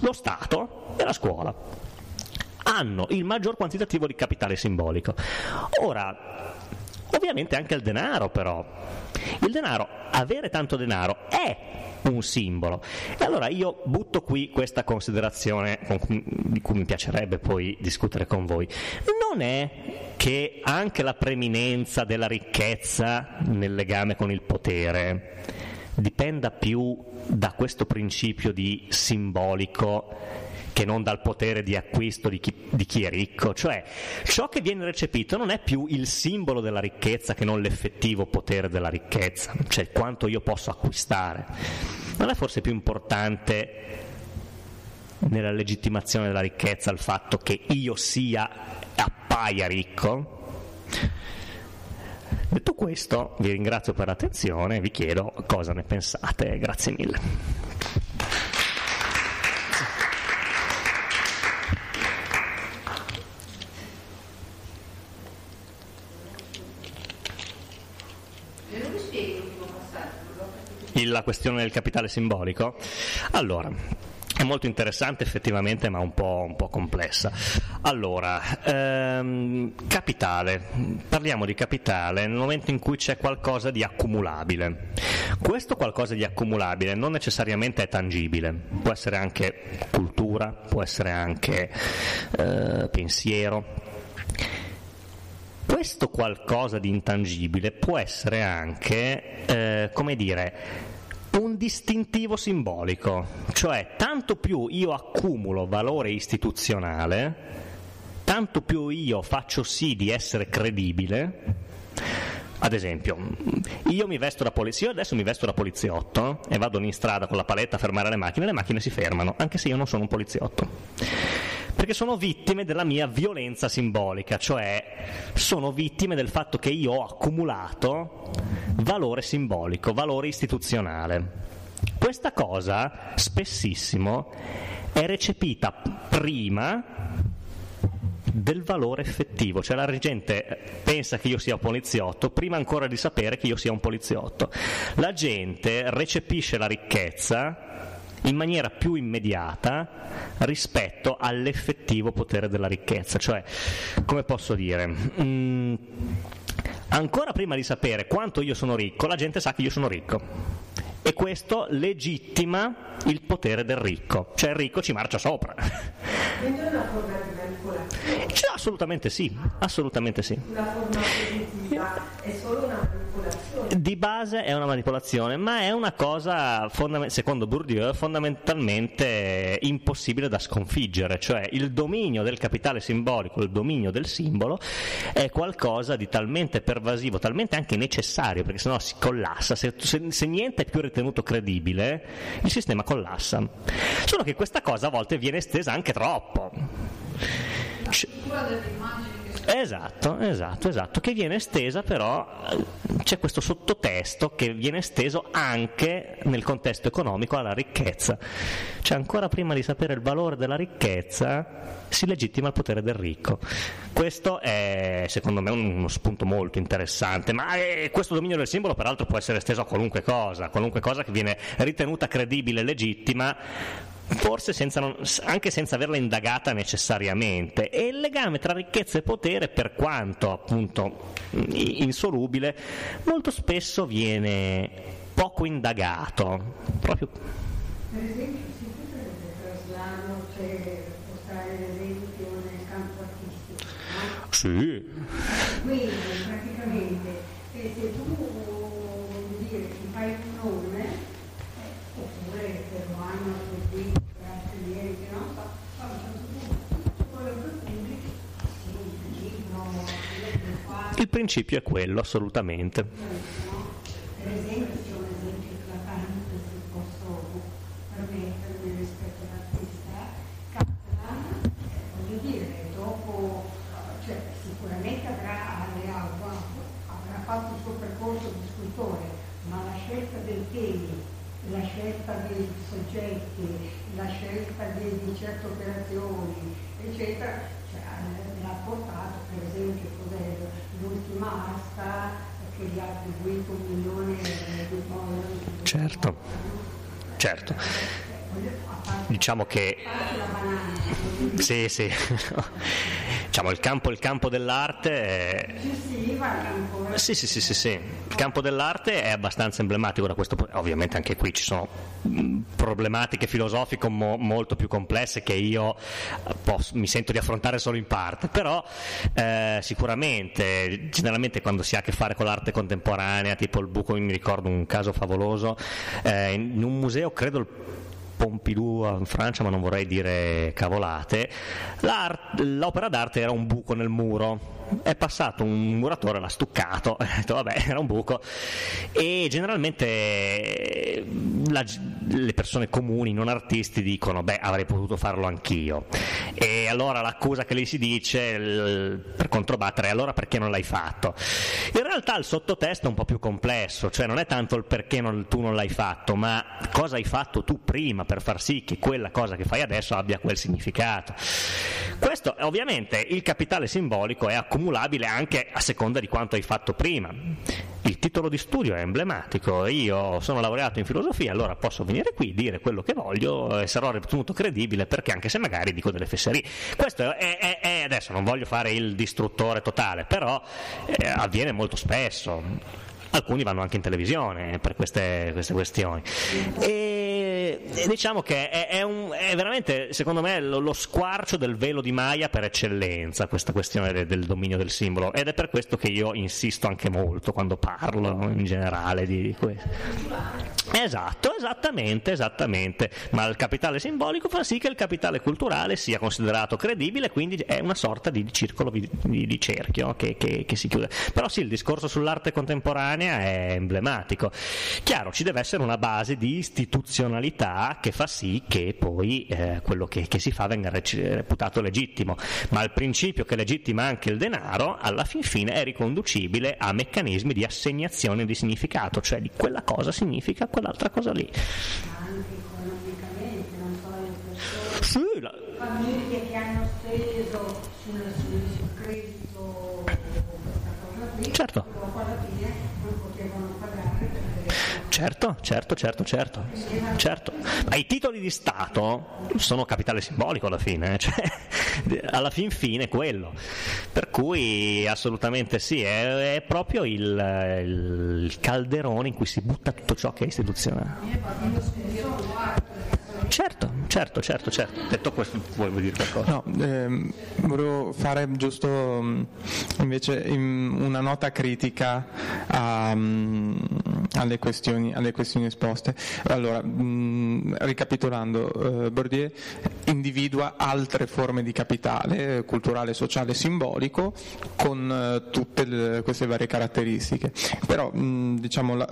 lo Stato e la scuola. Hanno il maggior quantitativo di capitale simbolico. Ora, ovviamente anche il denaro però. Il denaro, avere tanto denaro è un simbolo. E allora io butto qui questa considerazione di cui mi piacerebbe poi discutere con voi. Non è che anche la preminenza della ricchezza nel legame con il potere dipenda più da questo principio di simbolico che non dal potere di acquisto di chi, di chi, è ricco, cioè ciò che viene recepito non è più il simbolo della ricchezza che non l'effettivo potere della ricchezza, cioè quanto io posso acquistare. Non è forse più importante nella legittimazione della ricchezza il fatto che io sia appaia ricco? Detto questo, vi ringrazio per l'attenzione e vi chiedo cosa ne pensate. Grazie mille. La questione del capitale simbolico? Allora, è molto interessante effettivamente, ma un po', un po complessa. Allora, ehm, capitale. Parliamo di capitale nel momento in cui c'è qualcosa di accumulabile. Questo qualcosa di accumulabile non necessariamente è tangibile, può essere anche cultura, può essere anche eh, pensiero. Questo qualcosa di intangibile può essere anche, eh, come dire, un distintivo simbolico, cioè tanto più io accumulo valore istituzionale, tanto più io faccio sì di essere credibile. Ad esempio, io mi vesto da polizia, adesso mi vesto da poliziotto e vado in strada con la paletta a fermare le macchine, le macchine si fermano, anche se io non sono un poliziotto perché sono vittime della mia violenza simbolica, cioè sono vittime del fatto che io ho accumulato valore simbolico, valore istituzionale. Questa cosa spessissimo è recepita prima del valore effettivo, cioè la gente pensa che io sia un poliziotto prima ancora di sapere che io sia un poliziotto. La gente recepisce la ricchezza in maniera più immediata rispetto all'effettivo potere della ricchezza. Cioè, come posso dire? Mm, ancora prima di sapere quanto io sono ricco, la gente sa che io sono ricco. E questo legittima il potere del ricco, cioè il ricco ci marcia sopra. Quindi è una forma di manipolazione? Cioè, assolutamente sì, assolutamente sì. Una forma positiva è solo una manipolazione Di base è una manipolazione, ma è una cosa, fondament- secondo Bourdieu, fondamentalmente impossibile da sconfiggere, cioè il dominio del capitale simbolico, il dominio del simbolo è qualcosa di talmente pervasivo, talmente anche necessario, perché sennò si collassa, se, se- se niente è più ritenuto credibile, il sistema collassa. Solo che questa cosa a volte viene estesa anche troppo. C- Esatto, esatto, esatto, che viene estesa però, eh, c'è questo sottotesto che viene esteso anche nel contesto economico alla ricchezza. Cioè ancora prima di sapere il valore della ricchezza si legittima il potere del ricco. Questo è secondo me uno spunto molto interessante, ma eh, questo dominio del simbolo peraltro può essere esteso a qualunque cosa, qualunque cosa che viene ritenuta credibile e legittima forse senza non- anche senza averla indagata necessariamente. E il legame tra ricchezza e potere, per quanto appunto insolubile, molto spesso viene poco indagato. Proprio Per esempio, si potrebbe traslare, cioè portare l'esempio nel campo artistico. no? sì, Quindi praticamente eh, se tu vuoi dire, ti fai un nome, eh, oppure per un anno così, per altri niente, no? Fa- fa un certo punto, tutto quello che pubblichi, sì, un libro, un quadro, il principio è quello, assolutamente. no? Per esempio, c'è un esempio eclatante, se posso permettermi rispetto all'artista, Catalan, eh, voglio dire, dopo, eh, cioè, sicuramente avrà, avrà, avrà fatto il suo percorso di scultore, ma la scelta dei temi, la scelta dei soggetti, la scelta di, di certe operazioni, eccetera, cioè, eh, l'ha portato, per esempio, cos'è l'ultima asta che gli ha attribuito un milione di dollari. Certo, certo. Diciamo che sì, sì. diciamo il campo, il campo dell'arte è, Sì, sì, sì, sì, sì. Il campo dell'arte è abbastanza emblematico da questo punto. Ovviamente anche qui ci sono mh, problematiche filosofiche mo- molto più complesse che io eh, posso- mi sento di affrontare solo in parte, però eh, sicuramente, generalmente quando si ha a che fare con l'arte contemporanea, tipo il buco, mi ricordo un caso favoloso, eh, in un museo, credo il Pompidou in Francia, ma non vorrei dire cavolate, l'opera d'arte era un buco nel muro. È passato un muratore, l'ha stuccato, ha detto vabbè, era un buco. E generalmente eh, la- le persone comuni, non artisti, dicono beh, avrei potuto farlo anch'io. E allora l'accusa che lì si dice il- per controbattere, allora perché non l'hai fatto? In realtà il sottotesto è un po' più complesso, cioè non è tanto il perché non- tu non l'hai fatto, ma cosa hai fatto tu prima per far sì che quella cosa che fai adesso abbia quel significato. Questo ovviamente il capitale simbolico è accumulabile anche a seconda di quanto hai fatto prima. Il titolo di studio è emblematico, io sono laureato in filosofia, allora posso venire qui, dire quello che voglio e sarò ritenuto credibile perché anche se magari dico delle fesserie. Questo è, è- è- adesso non voglio fare il distruttore totale, però eh, avviene molto spesso. Alcuni vanno anche in televisione per queste, queste questioni. E, diciamo che è, è un- è veramente, secondo me, lo, lo squarcio del velo di Maya per eccellenza, questa questione de- del dominio del simbolo. Ed è per questo che io insisto anche molto quando parlo in generale di questo. Esatto, esattamente, esattamente. Ma il capitale simbolico fa sì che il capitale culturale sia considerato credibile, quindi è una sorta di circolo di, di- di cerchio che, che- che si chiude. Però sì, il discorso sull'arte contemporanea è emblematico. Chiaro, ci deve essere una base di istituzionalità che fa sì che poi eh, quello che, che si fa venga reputato legittimo, ma il principio che legittima anche il denaro, alla fin fine è riconducibile a meccanismi di assegnazione di significato, cioè di quella cosa significa quell'altra cosa lì. anche economicamente, non so, le Sì, la- famiglie che hanno speso sul, sul, sul credito questa cosa qui, Certo. dopo alla fine non potevano pagare perché Certo, certo, certo, certo, certo. Ma i titoli di Stato sono capitale simbolico alla fine, eh, cioè, alla fin fine quello. Per cui assolutamente sì, è, è proprio il, il calderone in cui si butta tutto ciò che è istituzionale. Certo, Certo, certo, certo. Detto questo, vuoi dire qualcosa? No, ehm, volevo fare giusto mh, invece in- una nota critica a, mh, alle, questioni, alle questioni esposte. Allora, mh, ricapitolando, eh, Bourdieu individua altre forme di capitale, eh, culturale, sociale, simbolico, con eh, tutte le- queste varie caratteristiche. Però, mh, diciamo, la,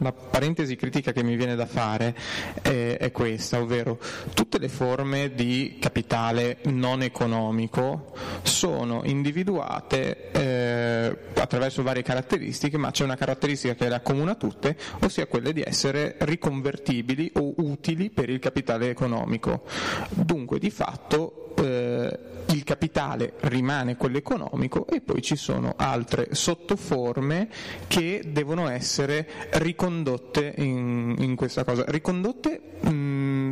la parentesi critica che mi viene da fare è, è questa, ovvero tutte le forme di capitale non economico sono individuate eh, attraverso varie caratteristiche, ma c'è una caratteristica che le accomuna tutte, ossia quelle di essere riconvertibili o utili per il capitale economico. Dunque, di fatto, eh, il capitale rimane quello economico e poi ci sono altre sottoforme che devono essere ricondotte in, in questa cosa. Ricondotte mh,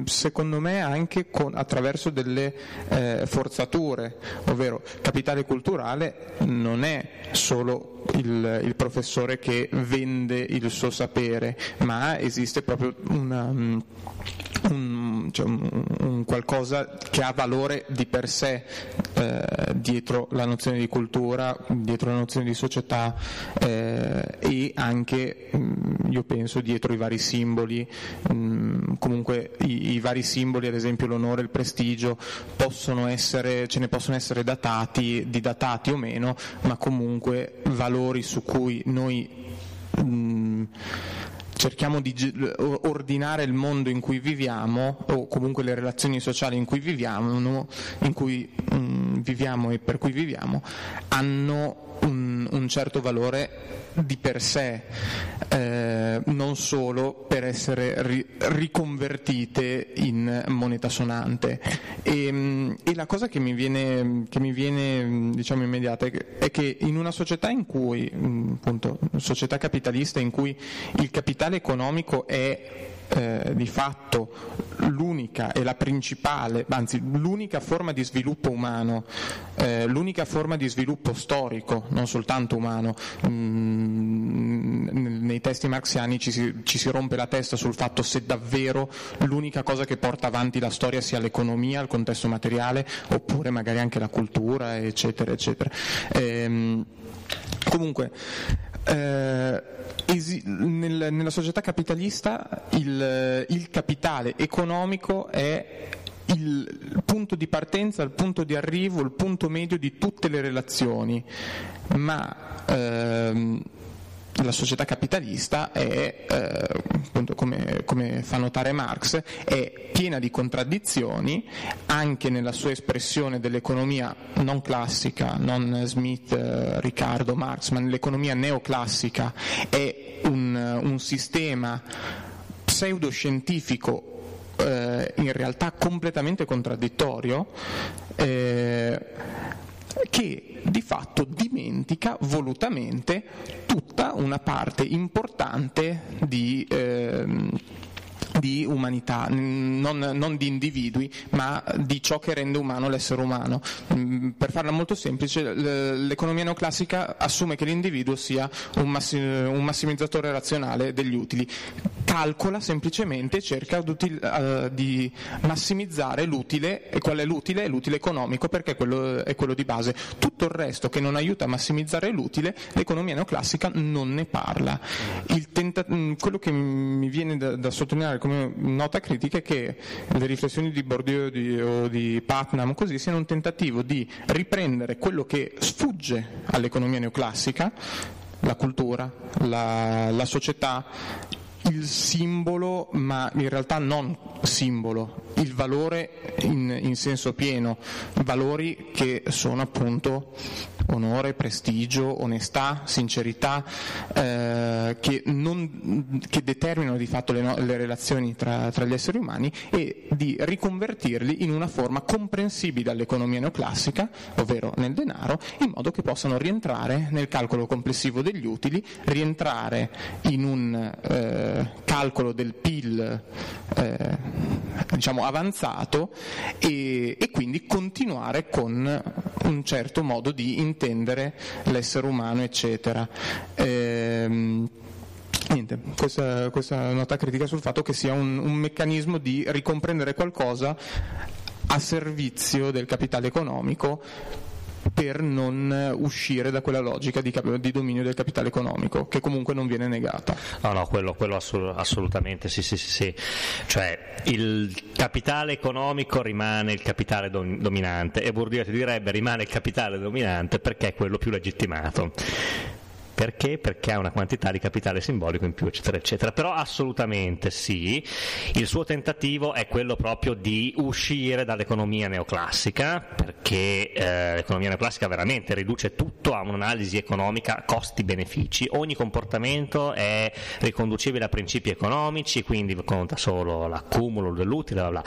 secondo me anche con- attraverso delle eh, forzature, ovvero capitale culturale non è solo il, il professore che vende il suo sapere, ma esiste proprio una, mh, un, cioè un- un qualcosa che ha valore di per sé eh, dietro la nozione di cultura, dietro la nozione di società eh, e anche, mh, io penso, dietro i vari simboli, mh, comunque i, i vari simboli, ad esempio l'onore, il prestigio, essere, ce ne possono essere datati, didatati o meno, ma comunque valori su cui noi mh, cerchiamo di ordinare il mondo in cui viviamo o comunque le relazioni sociali in cui viviamo, in cui mm, viviamo e per cui viviamo, hanno un, un certo valore di per sé, eh, non solo per essere ri- riconvertite in moneta sonante. E, mm, e la cosa che mi viene, che mi viene mm, diciamo, immediata è che, è che in una società in cui, mm, appunto, società capitalista in cui il capitale economico è eh, di fatto l'unica e la principale, anzi l'unica forma di sviluppo umano, eh, l'unica forma di sviluppo storico, non soltanto umano. Mm, nei testi marxiani ci si, ci si rompe la testa sul fatto se davvero l'unica cosa che porta avanti la storia sia l'economia, il contesto materiale, oppure magari anche la cultura, eccetera, eccetera. Ehm, comunque, eh, esi- nel- nella società capitalista il, il capitale economico è il punto di partenza, il punto di arrivo, il punto medio di tutte le relazioni, ma ehm, la società capitalista è, eh, appunto, come, come fa notare Marx, è piena di contraddizioni anche nella sua espressione dell'economia non classica, non Smith, eh, Riccardo, Marx, ma nell'economia neoclassica è un, un sistema pseudoscientifico eh, in realtà completamente contraddittorio eh, che di fatto dimentica volutamente tutta una parte importante di, ehm, di umanità, non, non di individui, ma di ciò che rende umano l'essere umano. Mm, Per farla molto semplice, l'economia neoclassica assume che l'individuo sia un, massi- un massimizzatore razionale degli utili, calcola semplicemente, cerca d'util- eh, di massimizzare l'utile, e qual è l'utile? L'utile economico perché quello è quello di base. Tutto il resto che non aiuta a massimizzare l'utile, l'economia neoclassica non ne parla. Tenta- mh, quello che mi viene da, da sottolineare come nota critica è che le riflessioni di Bourdieu di- o di Putnam così siano un tentativo di riprendere quello che sfugge all'economia neoclassica, la cultura, la, la società, il simbolo, ma in realtà non simbolo, il valore in, in senso pieno, valori che sono appunto onore, prestigio, onestà, sincerità, eh, che, non- che determinano di fatto le, no- le relazioni tra, tra gli esseri umani e di riconvertirli in una forma comprensibile all'economia neoclassica, ovvero nel denaro, in modo che possano rientrare nel calcolo complessivo degli utili, rientrare in un eh, calcolo del PIL eh, diciamo avanzato e, e quindi continuare con un certo modo di intendere l'essere umano, eccetera. Ehm, Niente, questa, questa nota critica sul fatto che sia un, un meccanismo di ricomprendere qualcosa a servizio del capitale economico per non uscire da quella logica di, cap- di, dominio del capitale economico, che comunque non viene negata. No, no, quello, quello assolut- assolutamente sì, sì, sì, sì, Cioè il capitale economico rimane il capitale dom- dominante e Bourdieu ti direbbe rimane il capitale dominante perché è quello più legittimato. Perché? Perché ha una quantità di capitale simbolico in più, eccetera, eccetera. Però assolutamente sì, il suo tentativo è quello proprio di uscire dall'economia neoclassica, perché eh, l'economia neoclassica veramente riduce tutto a un'analisi economica costi-benefici. Ogni comportamento è riconducibile a principi economici, quindi conta solo l'accumulo dell'utile, bla bla.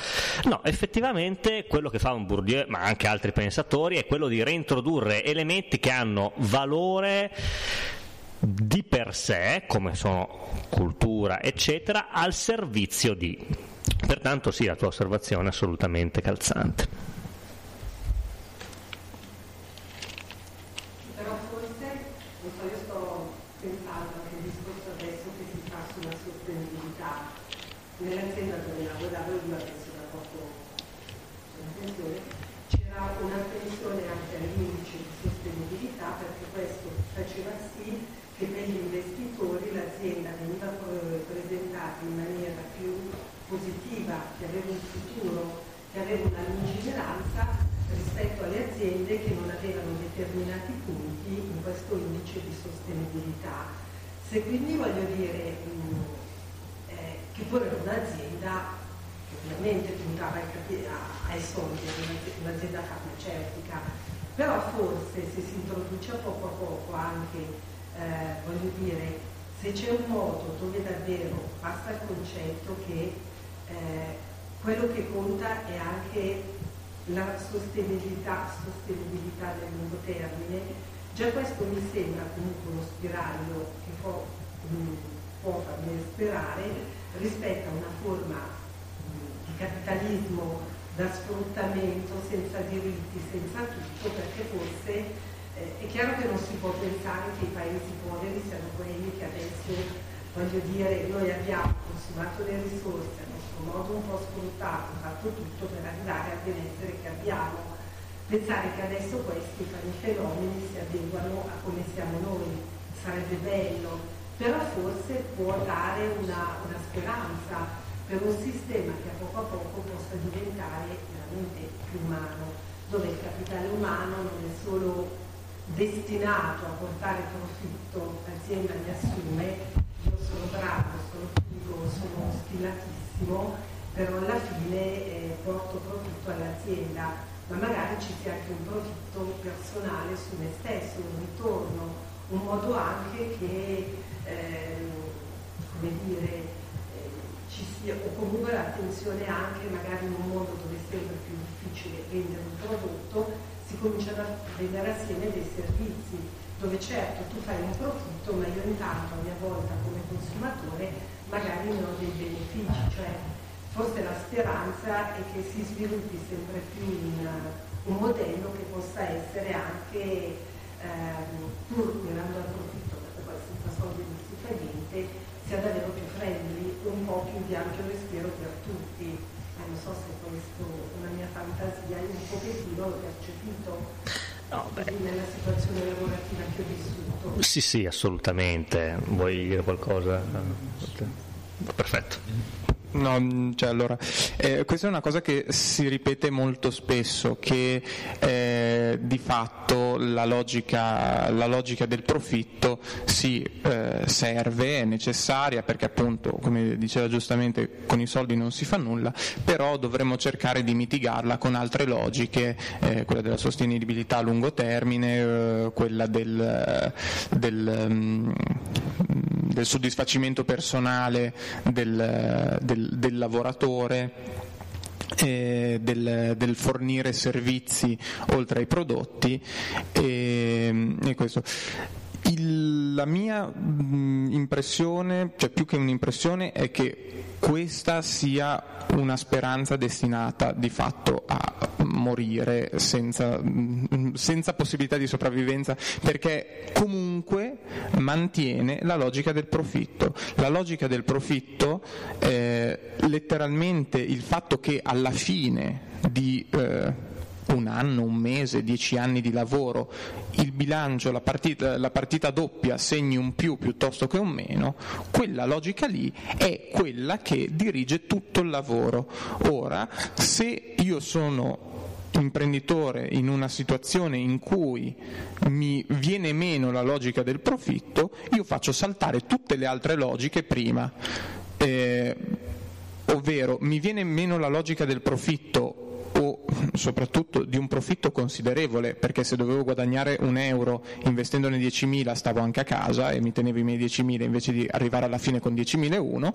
No, effettivamente quello che fa un Bourdieu, ma anche altri pensatori, è quello di reintrodurre elementi che hanno valore di per sé, come sono cultura, eccetera, al servizio di. Pertanto sì, la tua osservazione è assolutamente calzante. Però forse, non so, io sto pensando anche al discorso adesso che si fa sulla sostenibilità. Nell'azienda dove lavoravo io adesso da poco sono in pensione, c'era un'attenzione anche all'indice di sostenibilità perché questo faceva sì che per gli investitori l'azienda veniva presentata in maniera più positiva, che aveva un futuro, che aveva una lungimiranza rispetto alle aziende che non avevano determinati punti in questo indice di sostenibilità. Se quindi voglio dire mh, eh, che pure un'azienda ovviamente puntava ai soldi, un'azienda farmaceutica, però forse se si introduce poco a poco anche eh, voglio dire, se c'è un modo dove davvero passa il concetto che eh, quello che conta è anche la sostenibilità, sostenibilità del lungo termine, già questo mi sembra comunque uno spiraglio che può, può farmi sperare rispetto a una forma di capitalismo da sfruttamento senza diritti, senza tutto, perché forse eh, è chiaro che non si può pensare che i paesi poveri siano quelli che adesso, voglio dire, noi abbiamo consumato le risorse, a nostro modo un po' sfruttato, fatto tutto per arrivare al benessere che abbiamo. Pensare che adesso questi fenomeni si adeguano a come siamo noi sarebbe bello, però forse può dare una, una speranza per un sistema che a poco a poco possa diventare veramente più umano, dove il capitale umano non è solo destinato a portare profitto, l'azienda mi assume, io sono bravo, sono figo, sono stilatissimo, però alla fine eh, porto profitto all'azienda, ma magari ci sia anche un profitto personale su me stesso, un ritorno, un modo anche che, eh, come dire, eh, ci sia, o comunque l'attenzione anche magari in un mondo dove è sempre più difficile vendere un prodotto, si cominciano a vendere assieme dei servizi, dove certo tu fai un profitto, ma io intanto a mia volta come consumatore magari ne ho dei benefici, cioè forse la speranza è che si sviluppi sempre più in un modello che possa essere anche, ehm, pur mirando al profitto, perché poi senza soldi non si fa niente, sia davvero più friendly, un po' più di ampio respiro per tutti non so se questo è una mia fantasia, io un pochettino l'ho percepito no, nella situazione lavorativa che ho vissuto. Sì, sì, assolutamente. Vuoi dire qualcosa? Perfetto. No, mm, cioè allora, eh, questa è una cosa che si ripete molto spesso, che eh, di fatto la logica, la logica, del profitto si eh, serve, è necessaria perché appunto, come diceva giustamente, con i soldi non si fa nulla, però dovremmo cercare di mitigarla con altre logiche, eh, quella della sostenibilità a lungo termine, eh, quella del, del um, del soddisfacimento personale del, del, del lavoratore. Del, del, fornire servizi oltre ai prodotti e, e questo. Il- la mia mh, impressione, cioè più che un'impressione, è che questa sia una speranza destinata di fatto a morire senza, senza possibilità di sopravvivenza, perché comunque mantiene la logica del profitto. La logica del profitto, eh, letteralmente il fatto che alla fine di eh, un anno, un mese, dieci anni di lavoro, il bilancio, la partita, la partita doppia segni un più piuttosto che un meno, quella logica lì è quella che dirige tutto il lavoro. Ora, se io sono imprenditore in una situazione in cui mi viene meno la logica del profitto, io faccio saltare tutte le altre logiche prima. Eh, ovvero mi viene meno la logica del profitto soprattutto di un profitto considerevole, perché se dovevo guadagnare un euro investendone 10.000 stavo anche a casa e mi tenevo i miei 10.000 invece di arrivare alla fine con 10.000 e uno,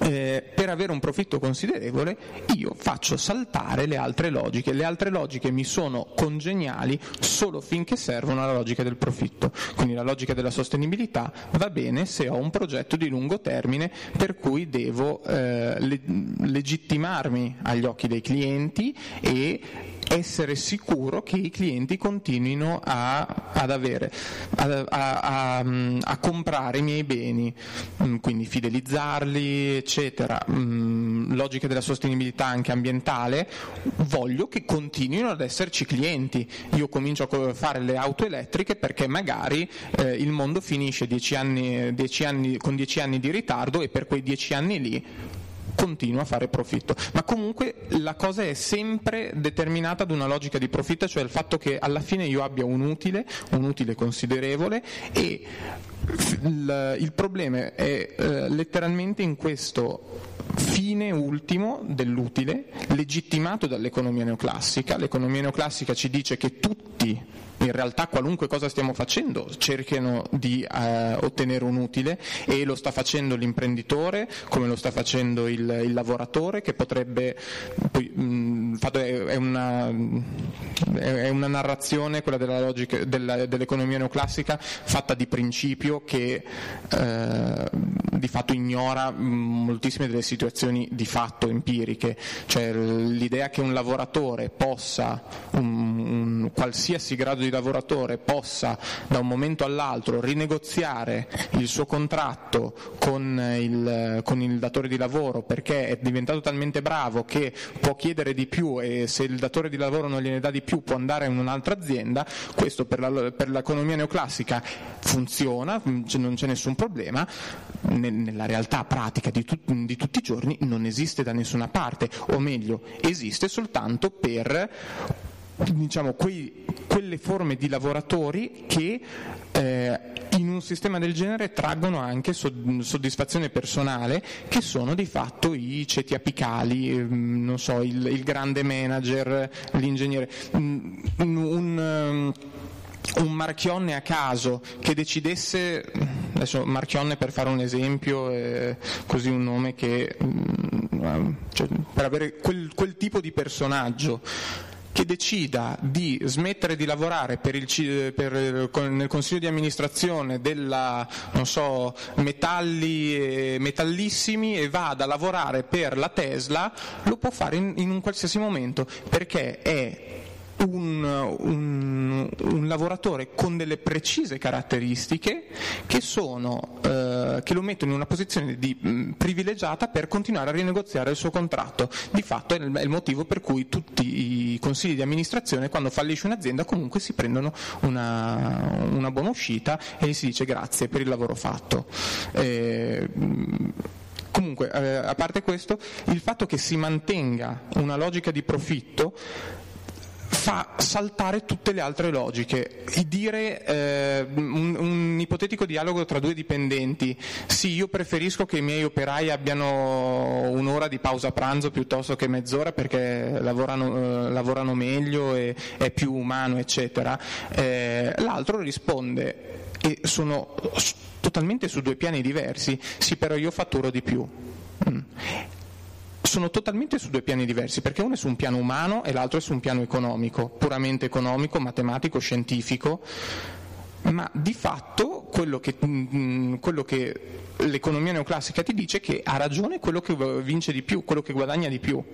eh, per avere un profitto considerevole io faccio saltare le altre logiche. Le altre logiche mi sono congeniali solo finché servono alla logica del profitto. Quindi la logica della sostenibilità va bene se ho un progetto di lungo termine per cui devo eh, le- legittimarmi agli occhi dei clienti e essere sicuro che i clienti continuino a, ad avere, a, a- a- a comprare i miei beni, Mm, quindi fidelizzarli, eccetera. Mm, Logica della sostenibilità anche ambientale, voglio che continuino ad esserci clienti. Io comincio a fare le auto elettriche perché magari eh, il mondo finisce dieci anni- dieci anni- con dieci anni di ritardo e per quei dieci anni lì continua a fare profitto. Ma comunque la cosa è sempre determinata da una logica di profitto, cioè il fatto che alla fine io abbia un utile, un utile considerevole e il, il problema è eh, letteralmente in questo fine ultimo dell'utile, legittimato dall'economia neoclassica. L'economia neoclassica ci dice che tutti, in realtà qualunque cosa stiamo facendo, cerchino di eh, ottenere un utile e lo sta facendo l'imprenditore, come lo sta facendo il, il lavoratore, che potrebbe... Poi, mh, è, una, è una narrazione, quella della logica, della- dell'economia neoclassica, fatta di principio che eh, di fatto ignora moltissime delle situazioni di fatto empiriche, cioè l'idea che un lavoratore possa, un, un qualsiasi grado di lavoratore possa da un momento all'altro rinegoziare il suo contratto con il, con il datore di lavoro perché è diventato talmente bravo che può chiedere di più e se il datore di lavoro non gliene dà di più può andare in un'altra azienda, questo per, la- per l'economia neoclassica funziona, non c'è nessun problema, Ne- nella realtà pratica di, tut- di tutti i giorni non esiste da nessuna parte, o meglio, esiste soltanto per diciamo, quei- quelle forme di lavoratori che eh, in un sistema del genere traggono anche sod- soddisfazione personale, che sono di fatto i ceti apicali, ehm, non so, il, il grande manager, l'ingegnere. Mm, Un, un, ehm, un Marchionne a caso che decidesse, adesso Marchionne per fare un esempio, è così un nome che, mm, cioè, per avere quel, quel tipo di personaggio che decida di smettere di lavorare per il per- nel consiglio di amministrazione della, non so, metalli, e metallissimi e vada a lavorare per la Tesla, lo può fare in, in un qualsiasi momento perché è un, un- un lavoratore con delle precise caratteristiche che, sono, eh, che lo mettono in una posizione di, mh, privilegiata per continuare a rinegoziare il suo contratto. Di fatto è il, è il motivo per cui tutti i consigli di amministrazione quando fallisce un'azienda comunque si prendono una, una buona uscita e gli si dice grazie per il lavoro fatto. Eh, mh, Comunque, eh, a parte questo, il fatto che si mantenga una logica di profitto fa saltare tutte le altre logiche. Il dire eh, un, un ipotetico dialogo tra due dipendenti, sì, io preferisco che i miei operai abbiano un'ora di pausa pranzo piuttosto che mezz'ora perché lavorano, eh, lavorano meglio e è più umano, eccetera. Eh, l'altro risponde, e sono totalmente su due piani diversi, sì, però io fatturo di più. Mm sono totalmente su due piani diversi, perché uno è su un piano umano e l'altro è su un piano economico, puramente economico, matematico, scientifico. ma di fatto quello che, mm, quello che l'economia neoclassica ti dice è che ha ragione quello che vince di più, quello che guadagna di più.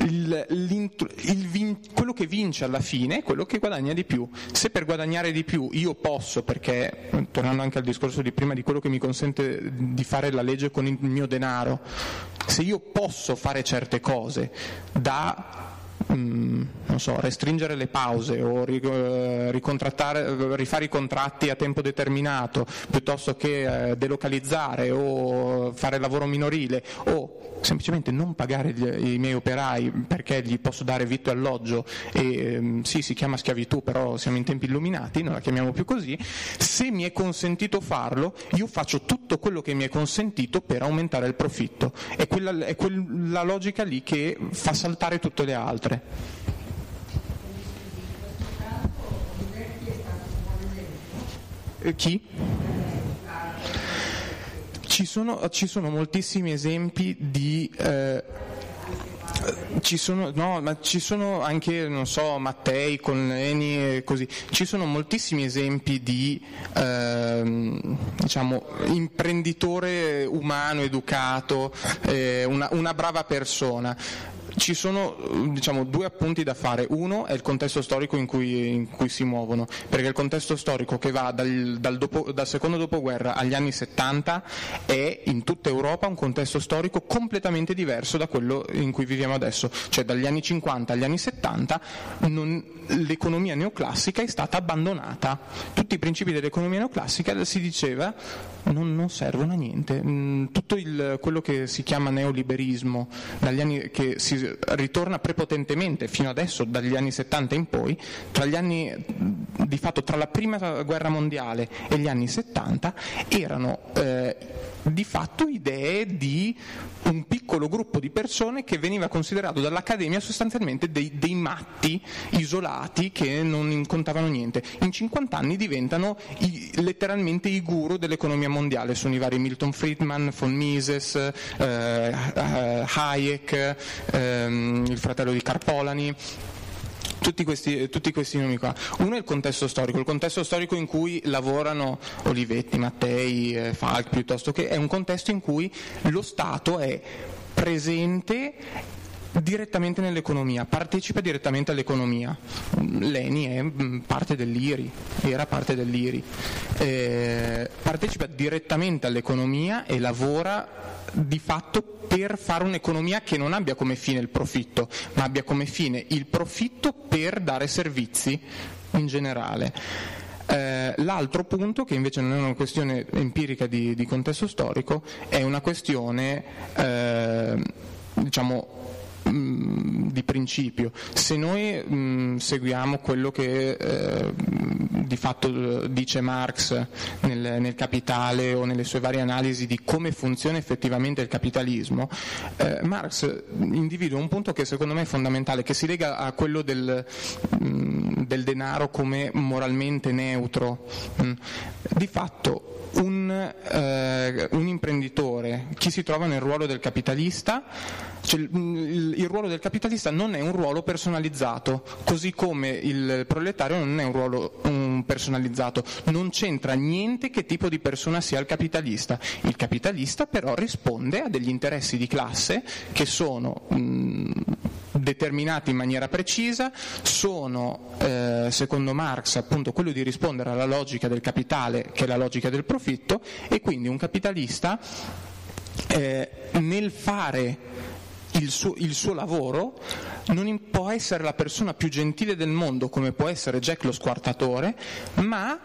Il, il quello che vince alla fine è quello che guadagna di più. Se per guadagnare di più io posso, perché tornando anche al discorso di prima di quello che mi consente di fare la legge con il mio denaro, se io posso fare certe cose da Mm, non so, restringere le pause o eh, rifare i contratti a tempo determinato piuttosto che eh, delocalizzare o fare lavoro minorile o semplicemente non pagare gli, i miei operai perché gli posso dare vitto e alloggio e ehm, sì si chiama schiavitù però siamo in tempi illuminati non la chiamiamo più così. Se mi è consentito farlo io faccio tutto quello che mi è consentito per aumentare il profitto. È quella, è quella logica lì che fa saltare tutte le altre eh, chi? Ci sono, ci sono moltissimi esempi di... Eh, ci sono, no, ma ci sono anche, non so, Mattei con Eni e così, ci sono moltissimi esempi di eh, diciamo, imprenditore umano, educato, eh, una, una brava persona. Ci sono diciamo, due appunti da fare. Uno è il contesto storico in cui, in cui si muovono, perché il contesto storico che va dal, dal, dopo, dal, secondo dopoguerra agli anni 70 è in tutta Europa un contesto storico completamente diverso da quello in cui viviamo adesso. Cioè dagli anni 50 agli anni 70 non, l'economia neoclassica è stata abbandonata. Tutti i principi dell'economia neoclassica si diceva non, non servono a niente. Mm, tutto il, quello che si chiama neoliberismo, anni, che si ritorna prepotentemente fino adesso, dagli anni 70 in poi, tra gli anni, di fatto tra la prima guerra mondiale e gli anni 70, erano eh, di fatto idee di un piccolo gruppo di persone che veniva considerato dall'Accademia sostanzialmente dei, dei matti isolati che non contavano niente. In 50 anni diventano i, letteralmente i guru dell'economia mondiale, sono i vari Milton Friedman, von Mises, eh, eh Hayek, ehm, il fratello di Carpolani tutti questi, tutti questi nomi qua. Uno è il contesto storico, il contesto storico in cui lavorano Olivetti, Mattei, eh, Falk, piuttosto che è un contesto in cui lo Stato è presente direttamente nell'economia, partecipa direttamente all'economia. L'ENI è mm, parte dell'IRI, era parte dell'IRI, eh, partecipa direttamente all'economia e lavora di fatto per fare un'economia che non abbia come fine il profitto, ma abbia come fine il profitto per dare servizi in generale. Eh, l'altro punto, che invece non è una questione empirica di, di contesto storico, è una questione eh, diciamo, Mm, di principio. Se noi mh, mm, seguiamo quello che eh, di fatto dice Marx nel, nel, Capitale o nelle sue varie analisi di come funziona effettivamente il capitalismo, eh, Marx individua un punto che secondo me è fondamentale, che si lega a quello del, mh, mm, del denaro come moralmente neutro. Di fatto un, eh, un imprenditore, chi si trova nel ruolo del capitalista, cioè, il, il, ruolo del capitalista non è un ruolo personalizzato, così come il proletario non è un ruolo um, personalizzato, non c'entra niente che tipo di persona sia il capitalista. Il capitalista però risponde a degli interessi di classe che sono um, determinati in maniera precisa, sono eh, secondo Marx appunto quello di rispondere alla logica del capitale che è la logica del profitto e quindi un capitalista eh, nel fare il suo, il suo, lavoro non può essere la persona più gentile del mondo come può essere Jack lo squartatore, ma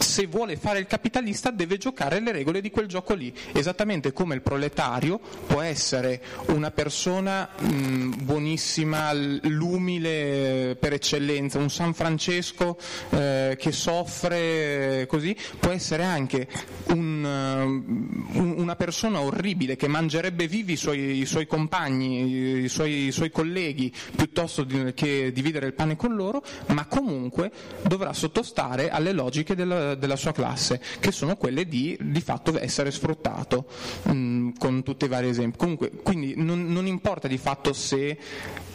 se vuole fare il capitalista deve giocare le regole di quel gioco lì, esattamente come il proletario può essere una persona mh, buonissima, l'umile per eccellenza, un San Francesco eh, che soffre così, può essere anche un, un, una persona orribile che mangerebbe vivi i suoi, i suoi compagni, i suoi, i suoi colleghi, piuttosto che dividere il pane con loro, ma comunque dovrà sottostare alle logiche del del- della sua classe, che sono quelle di di fatto essere sfruttato, mh, con tutti i vari esempi. Comunque, quindi non, non importa di fatto se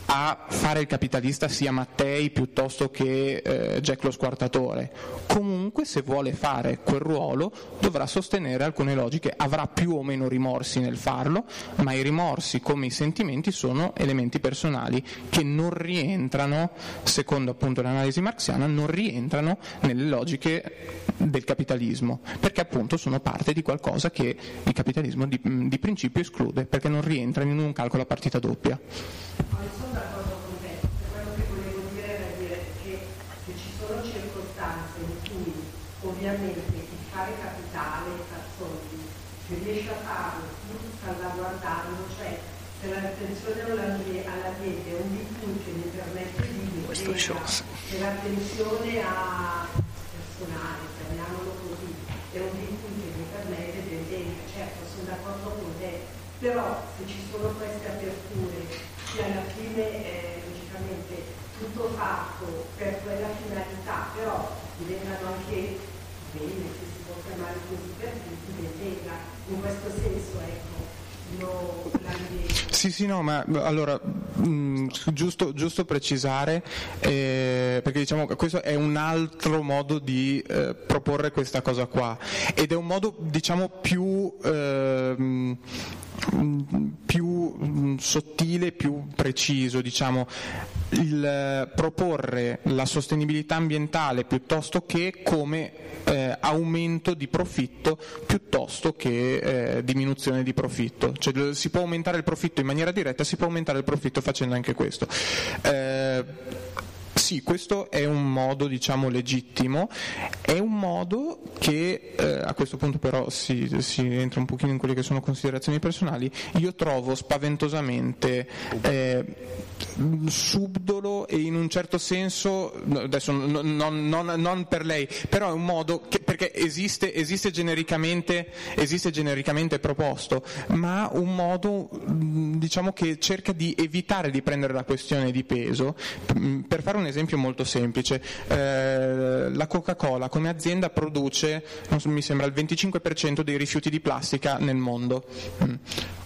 a fare il capitalista sia Mattei piuttosto che eh, Jack lo squartatore. Comunque, se vuole fare quel ruolo, dovrà sostenere alcune logiche, avrà più o meno rimorsi nel farlo, ma i rimorsi, come i sentimenti, sono elementi personali che non rientrano, secondo appunto l'analisi marxiana, non rientrano nelle logiche del capitalismo, perché appunto sono parte di qualcosa che il capitalismo di, di principio esclude, perché non rientrano in un calcolo a partita doppia. Non sono d'accordo con te, quello che volevo dire era dire che se ci sono circostanze in cui ovviamente il fare capitale, far soldi, se riesce a farlo pur salvaguardando, cioè se l'attenzione all'ambie- all'ambiente è un di più che mi permette di sì. se l'attenzione a personale, chiamiamolo così, è un di più che mi permette ben venga, certo sono d'accordo con te, però se ci sono queste aperture che alla fine è logicamente tutto fatto per quella finalità, però diventano anche bene, se si può chiamare così per tutti, ben venga. In questo senso, ecco, io. Sì, sì, no, ma allora, mh, giusto, giusto precisare, eh, perché diciamo che questo è un altro modo di eh, proporre questa cosa qua, ed è un modo, diciamo, più, mh, più mh, sottile, più preciso, diciamo, il eh, proporre la sostenibilità ambientale piuttosto che come eh, aumento di profitto piuttosto che eh, diminuzione di profitto. Cioè, si può aumentare il profitto in maniera diretta, si può aumentare il profitto facendo anche questo. Eh, sì, questo è un modo, diciamo, legittimo, è un modo che, eh, a questo punto però si, si entra un pochino in quelle che sono considerazioni personali, io trovo spaventosamente eh, subdolo e in un certo senso, adesso non, non- non- non per lei, però è un modo che, perché esiste, esiste, genericamente, esiste genericamente proposto, ma un modo diciamo che cerca di evitare di prendere la questione di peso. Per fare un esempio molto semplice, eh, la Coca-Cola come azienda produce, so, mi sembra, il 25% dei rifiuti di plastica nel mondo. Mm.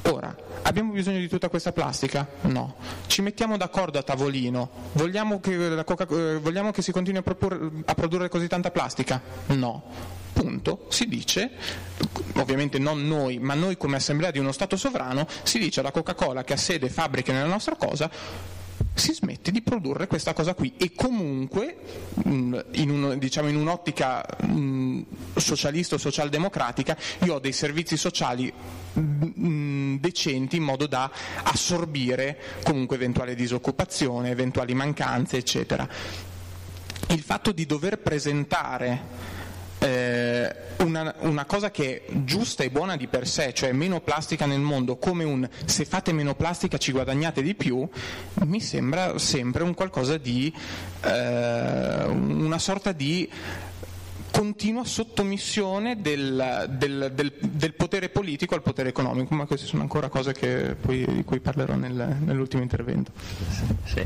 Ora, abbiamo bisogno di tutta questa plastica? No. Ci mettiamo d'accordo a tavolino. Vogliamo che, eh, vogliamo che si continui a, propor- a produrre così tanta plastica? No. Punto. Si dice, ovviamente non noi, ma noi come assemblea di uno Stato sovrano, si dice alla Coca-Cola che ha sede e fabbriche nella nostra cosa, si smette di produrre questa cosa qui e comunque mh, in, un- diciamo, in un'ottica mh, socialista o socialdemocratica io ho dei servizi sociali mh, decenti in modo da assorbire comunque eventuale disoccupazione, eventuali mancanze eccetera. Il fatto di dover presentare eh, una, una cosa che è giusta e buona di per sé, cioè meno plastica nel mondo, come un se fate meno plastica ci guadagnate di più, mi sembra sempre un qualcosa di eh, una sorta di continua sottomissione del, del- del- del potere politico al potere economico, ma queste sono ancora cose poi- di cui parlerò nel- nell'ultimo intervento. Sì.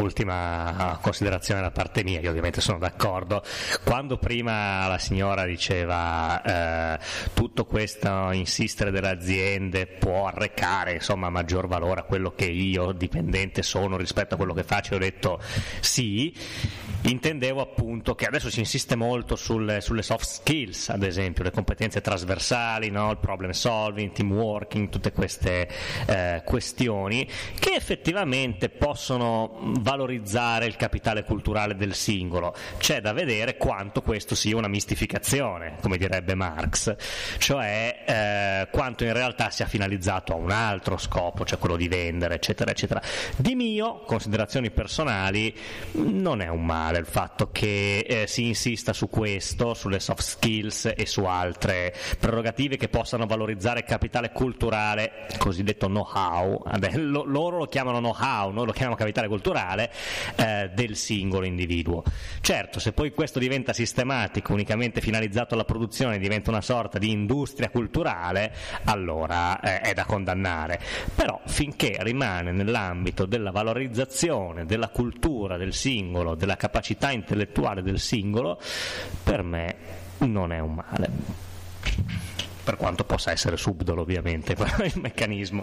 Ultima considerazione da parte mia, io ovviamente sono d'accordo. Quando prima la signora diceva eh, tutto questo insistere delle aziende può arrecare insomma, maggior valore a quello che io dipendente sono rispetto a quello che faccio, ho detto sì, intendevo appunto che adesso si insiste molto sul- sulle soft skills, ad esempio, le competenze trasversali, no? il problem solving, team working, tutte queste eh, questioni che effettivamente possono valorizzare il capitale culturale del singolo. C'è da vedere quanto questo sia una mistificazione, come direbbe Marx, cioè eh, quanto in realtà sia finalizzato a un altro scopo, cioè quello di vendere, eccetera, eccetera. Di mio, considerazioni personali, non è un male il fatto che eh, si insista su questo, sulle soft skills e su altre prerogative che possano valorizzare capitale culturale, cosiddetto know-how, lo- loro lo chiamano know-how, noi lo chiamiamo capitale culturale, eh, del singolo individuo. Certo, se poi questo diventa sistematico, unicamente finalizzato alla produzione, diventa una sorta di industria culturale, allora eh, è da condannare. Però finché rimane nell'ambito della valorizzazione della cultura del singolo, della capacità intellettuale del singolo, per me non è un male. Per quanto possa essere subdolo ovviamente il meccanismo.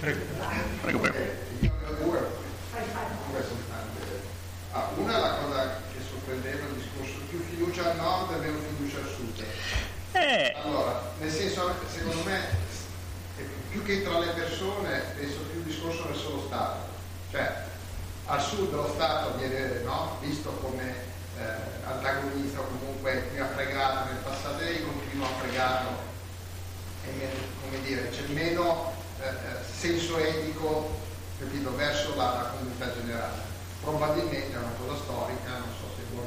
Prego, prego. Ah, una è la cosa che sorprendeva il discorso più fiducia al nord e meno fiducia al sud. Eh, Allora, nel senso, secondo me, più che tra le persone, penso più il discorso verso lo Stato. Cioè, al sud lo Stato viene no, visto come eh, antagonista o comunque mi ha fregato nel passato e io continuo a fregarlo. E come dire, c'è meno eh, eh, senso etico capito, verso la, la comunità generale. Probabilmente è una cosa storica, non so se vuoi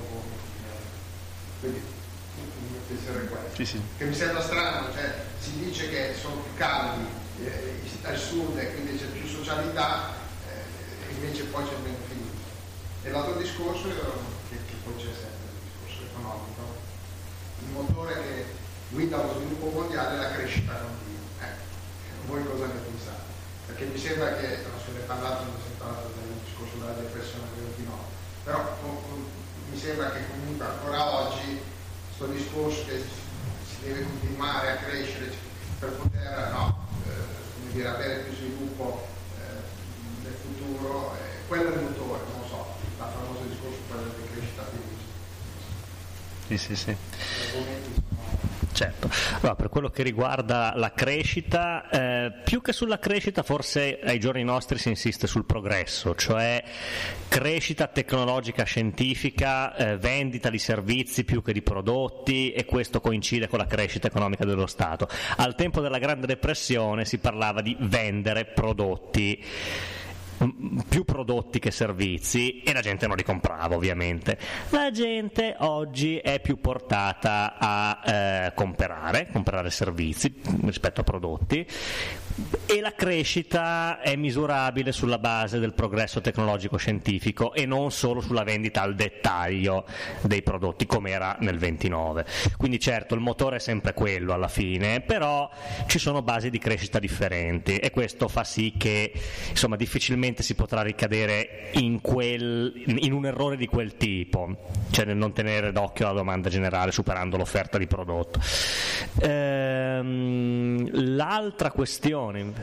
quindi il mio pensiero è questo Sì, sì. che mi sembra strano, cioè si dice che sono più caldi eh, al sud e quindi c'è più socialità, eh, invece poi c'è meno fiducia. E l'altro discorso, che, che poi c'è sempre il discorso economico, il motore che guida lo sviluppo mondiale è la crescita continua. Eh, voi cosa ne pensate? Perché mi sembra che, non se ne è parlato, non si è parlato del discorso della depressione del 29, però com- com- mi sembra che comunque ancora oggi questo discorso che si deve continuare a crescere per poter no, dire, avere più sviluppo eh, nel futuro, eh, quello è il motore, non lo so, la famosa discorso di crescita felice. sì, sì, sì. Certo, allora, per quello che riguarda la crescita, eh, più che sulla crescita forse ai giorni nostri si insiste sul progresso, cioè crescita tecnologica scientifica, eh, vendita di servizi più che di prodotti e questo coincide con la crescita economica dello Stato. Al tempo della Grande Depressione si parlava di vendere prodotti più prodotti che servizi e la gente non li comprava ovviamente. La gente oggi è più portata a eh, comprare, comprare servizi rispetto a prodotti e la crescita è misurabile sulla base del progresso tecnologico scientifico e non solo sulla vendita al dettaglio dei prodotti come era nel 29. Quindi certo il motore è sempre quello alla fine, però ci sono basi di crescita differenti e questo fa sì che insomma difficilmente si potrà ricadere in, quel, in un errore di quel tipo, cioè nel non tenere d'occhio la domanda generale superando l'offerta di prodotto. Ehm, l'altra questione,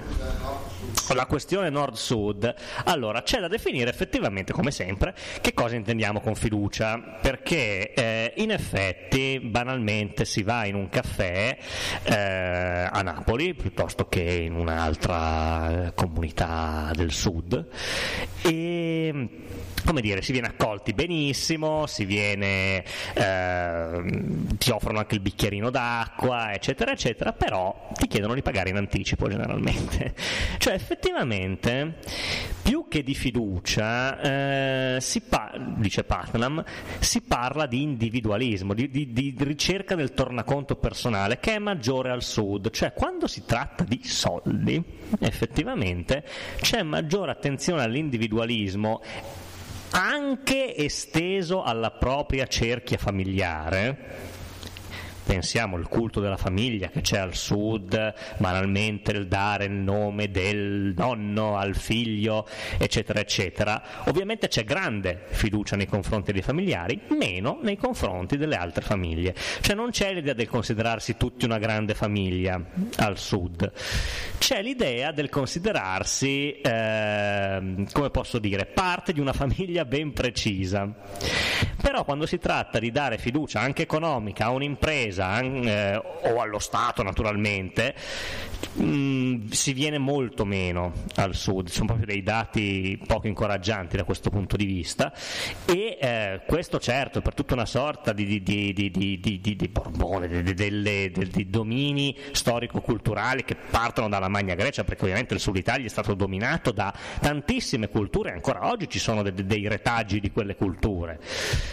la questione nord-sud, allora c'è da definire effettivamente, come sempre, che cosa intendiamo con fiducia, perché eh, in effetti banalmente si va in un caffè eh, a Napoli piuttosto che in un'altra eh, comunità del sud e come dire, si viene accolti benissimo, si viene, eh, ti offrono anche il bicchierino d'acqua, eccetera, eccetera, però ti chiedono di pagare in anticipo generalmente. Cioè effettivamente, più che di fiducia, eh, si pa- dice Putnam, si parla di individualismo, di, di- di ricerca del tornaconto personale che è maggiore al sud, cioè quando si tratta di soldi, effettivamente c'è maggiore attenzione all'individualismo anche esteso alla propria cerchia familiare, pensiamo al culto della famiglia che c'è al sud, banalmente il dare il nome del nonno al figlio, eccetera, eccetera, ovviamente c'è grande fiducia nei confronti dei familiari, meno nei confronti delle altre famiglie. Cioè non c'è l'idea del considerarsi tutti una grande famiglia al sud, c'è l'idea del considerarsi, ehm, come posso dire, parte di una famiglia ben precisa. Però quando si tratta di dare fiducia anche economica a un'impresa an- eh, o allo Stato naturalmente, mh, si viene molto meno al sud, sono proprio dei dati poco incoraggianti da questo punto di vista e eh, questo certo per tutta una sorta di, di, di, di, Borbone, di domini storico-culturali che partono dalla Magna Grecia, perché ovviamente il sud Italia è stato dominato da tantissime culture e ancora oggi ci sono de- de- dei retaggi di quelle culture.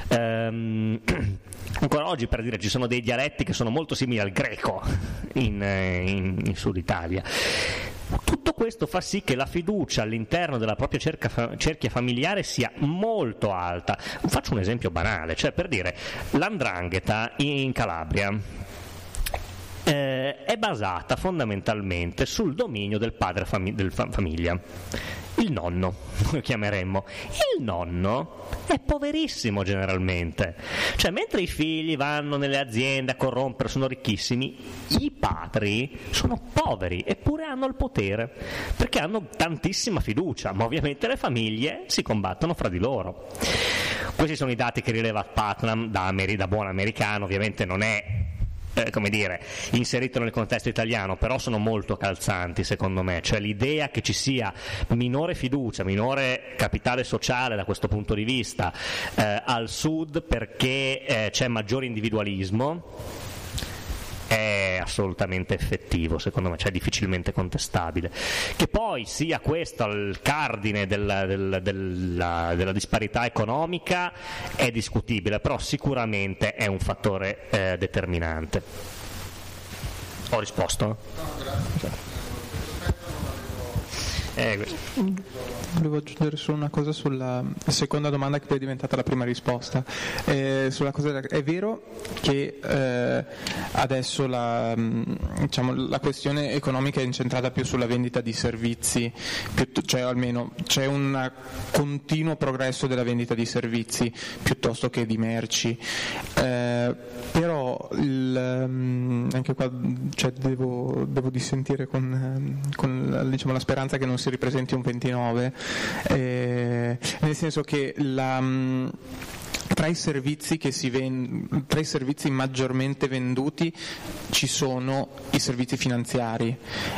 Ehm, ancora oggi per dire ci sono dei dialetti che sono molto simili al greco in, eh, in- in Sud Italia. Tutto questo fa sì che la fiducia all'interno della propria cerca, cerchia familiare sia molto alta. Faccio un esempio banale, cioè per dire l'andrangheta in Calabria eh, è basata fondamentalmente sul dominio del padre fami- del fa- famiglia. Il nonno, lo chiameremmo. Il nonno è poverissimo generalmente. Cioè, mentre i figli vanno nelle aziende a corrompere, sono ricchissimi, i padri sono poveri, eppure hanno il potere, perché hanno tantissima fiducia, ma ovviamente le famiglie si combattono fra di loro. Questi sono i dati che rileva Putnam da, Ameri- da buon americano, ovviamente non è come dire, inserito nel contesto italiano, però sono molto calzanti secondo me, cioè l'idea che ci sia minore fiducia, minore capitale sociale da questo punto di vista eh, al sud perché eh, c'è maggiore individualismo è assolutamente effettivo, secondo me, cioè difficilmente contestabile. Che poi sia questo il cardine della, della, della, della disparità economica è discutibile, però sicuramente è un fattore eh, determinante. Ho risposto? No, grazie. Eh, Volevo aggiungere solo una cosa sulla seconda domanda che poi è diventata la prima risposta. Eh, cosa è vero che eh, adesso la, mh, diciamo, la questione economica è incentrata più sulla vendita di servizi, cioè almeno c'è un continuo progresso della vendita di servizi piuttosto che di merci. Eh, però il, mh, anche qua cioè, devo, devo dissentire con, ehm, con diciamo, la speranza che non si ripresenti un 29, eh, nel senso che la, mh, tra i, ven- tra i servizi maggiormente venduti ci sono i servizi finanziari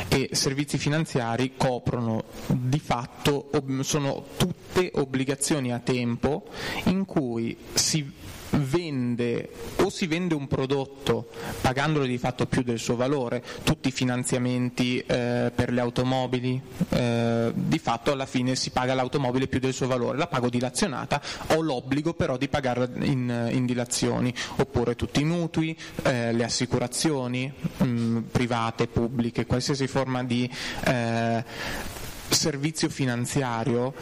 e servizi finanziari coprono. Di fatto, sono tutte obbligazioni a tempo in cui si vende o si vende un prodotto pagandolo di fatto più del suo valore, tutti i finanziamenti eh, per le automobili, eh, di fatto alla fine si paga l'automobile più del suo valore, la pago dilazionata, ho l'obbligo però di pagarla in, in dilazioni, oppure tutti i mutui, eh, le assicurazioni mh, private, pubbliche, qualsiasi forma di eh, servizio finanziario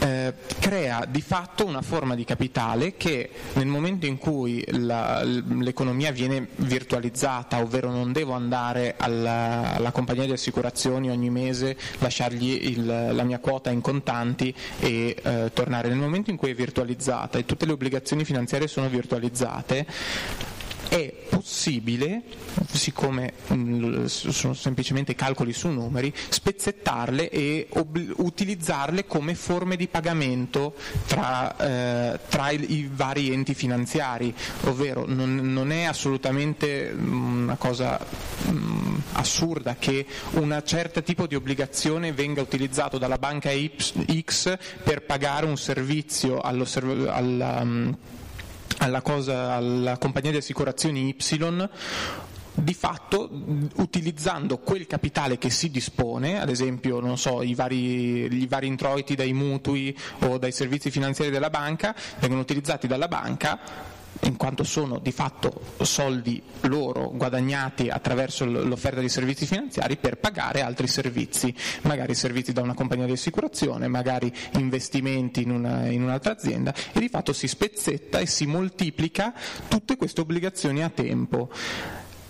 eh, crea di fatto una forma di capitale che nel momento in cui la- l'economia viene virtualizzata, ovvero non devo andare alla, alla compagnia di assicurazioni ogni mese, lasciargli il- la mia quota in contanti e eh, tornare, nel momento in cui è virtualizzata e tutte le obbligazioni finanziarie sono virtualizzate, è possibile, siccome mh, sono semplicemente calcoli su numeri, spezzettarle e ob- utilizzarle come forme di pagamento tra, eh, tra i, i vari enti finanziari, ovvero non, non è assolutamente mh, una cosa mh, assurda che un certo tipo di obbligazione venga utilizzato dalla banca X per pagare un servizio all'osserv- alla, alla, cosa, alla compagnia di assicurazioni Y di fatto utilizzando quel capitale che si dispone, ad esempio so, i, vari, i vari introiti dai mutui o dai servizi finanziari della banca, vengono utilizzati dalla banca in quanto sono di fatto soldi loro guadagnati attraverso l'offerta di servizi finanziari per pagare altri servizi, magari servizi da una compagnia di assicurazione, magari investimenti in, una- in un'altra azienda e di fatto si spezzetta e si moltiplica tutte queste obbligazioni a tempo.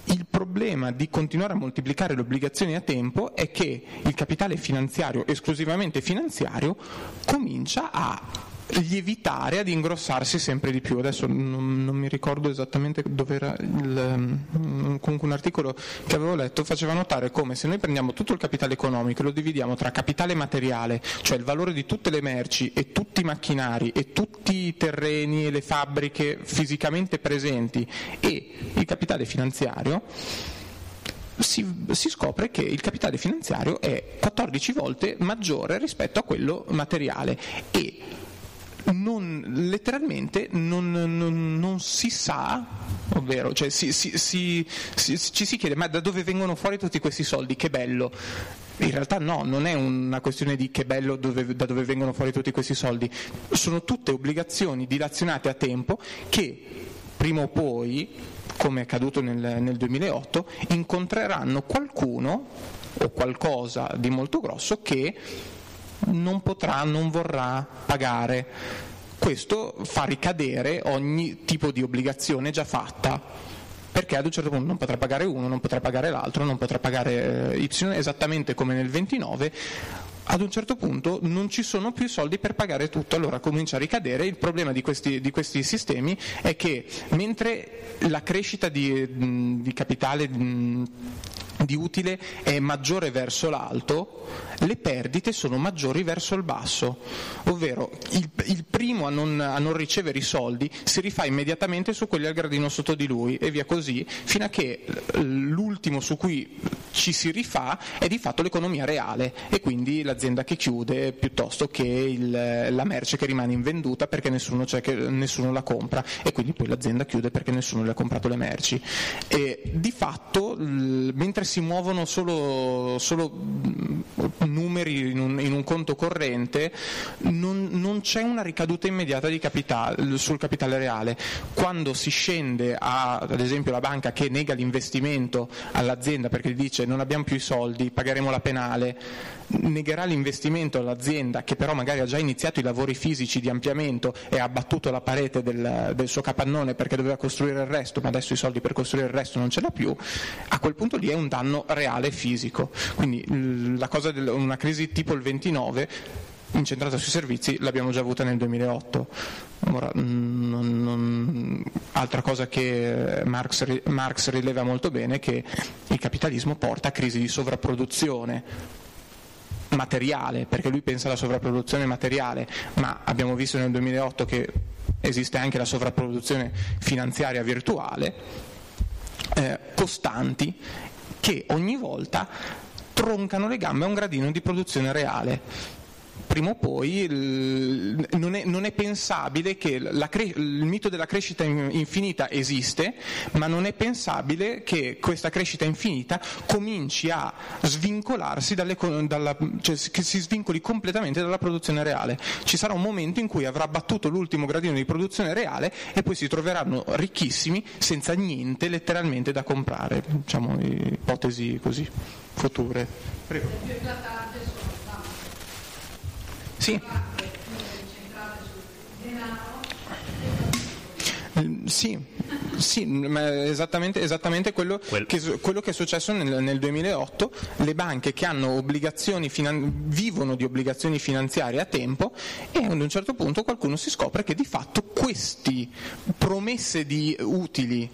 Il problema di continuare a moltiplicare le obbligazioni a tempo è che il capitale finanziario, esclusivamente finanziario, comincia a lievitare, ad ingrossarsi sempre di più. Adesso non, non mi ricordo esattamente dove era il, mm, comunque un articolo che avevo letto faceva notare come se noi prendiamo tutto il capitale economico e lo dividiamo tra capitale materiale, cioè il valore di tutte le merci e tutti i macchinari e tutti i terreni e le fabbriche fisicamente presenti e il capitale finanziario, si, si scopre che il capitale finanziario è 14 volte maggiore rispetto a quello materiale e non, letteralmente non, non- non si sa, ovvero cioè si- si- si- ci si chiede ma da dove vengono fuori tutti questi soldi, che bello. In realtà no, non è una questione di che bello dove- da dove vengono fuori tutti questi soldi, sono tutte obbligazioni dilazionate a tempo che prima o poi, come è accaduto nel, nel 2008, incontreranno qualcuno o qualcosa di molto grosso che non potrà, non vorrà pagare. Questo fa ricadere ogni tipo di obbligazione già fatta perché ad un certo punto non potrà pagare uno, non potrà pagare l'altro, non potrà pagare eh, Y, esattamente come nel 29 ad un certo punto non ci sono più soldi per pagare tutto, allora comincia a ricadere. Il problema di questi, di questi sistemi è che mentre la crescita di, di capitale di utile è maggiore verso l'alto, le perdite sono maggiori verso il basso, ovvero il, il primo a non, a non, ricevere i soldi si rifà immediatamente su quelli al gradino sotto di lui e via così, fino a che l'ultimo su cui ci si rifà è di fatto l'economia reale e quindi l'azienda che chiude piuttosto che il, la merce che rimane invenduta perché nessuno, che nessuno, la compra e quindi poi l'azienda chiude perché nessuno le ha comprato le merci. E di fatto, mentre si muovono solo, solo numeri in un, in un, conto corrente, non, non, c'è una ricaduta immediata capitale, sul capitale reale. Quando si scende a, ad esempio, la banca che nega l'investimento all'azienda perché dice non abbiamo più i soldi, pagheremo la penale, negherà l'investimento all'azienda che però magari ha già iniziato i lavori fisici di ampliamento e ha abbattuto la parete del, del suo capannone perché doveva costruire il resto, ma adesso i soldi per costruire il resto non ce l'ha più, a quel punto lì è un danno reale fisico. Quindi del, una crisi tipo il 29 incentrata sui servizi l'abbiamo già avuta nel 2008. Ora, non, non, altra cosa che Marx, Marx rileva molto bene è che il capitalismo porta a crisi di sovrapproduzione materiale, perché lui pensa alla sovrapproduzione materiale, ma abbiamo visto nel 2008 che esiste anche la sovrapproduzione finanziaria virtuale, eh, costanti, che ogni volta troncano le gambe a un gradino di produzione reale prima o poi non è, non è pensabile che cre- il mito della crescita infinita esiste, ma non è pensabile che questa crescita infinita cominci a svincolarsi dalle, dalla, cioè che si svincoli completamente dalla produzione reale. Ci sarà un momento in cui avrà battuto l'ultimo gradino di produzione reale e poi si troveranno ricchissimi senza niente letteralmente da comprare, diciamo ipotesi così future. Prego. Sì. Sì, sì esattamente, esattamente quello, Quel... che, quello, che, è successo nel, nel, 2008, le banche che finan- vivono di obbligazioni finanziarie a tempo e ad un certo punto qualcuno si scopre che di fatto queste promesse di utili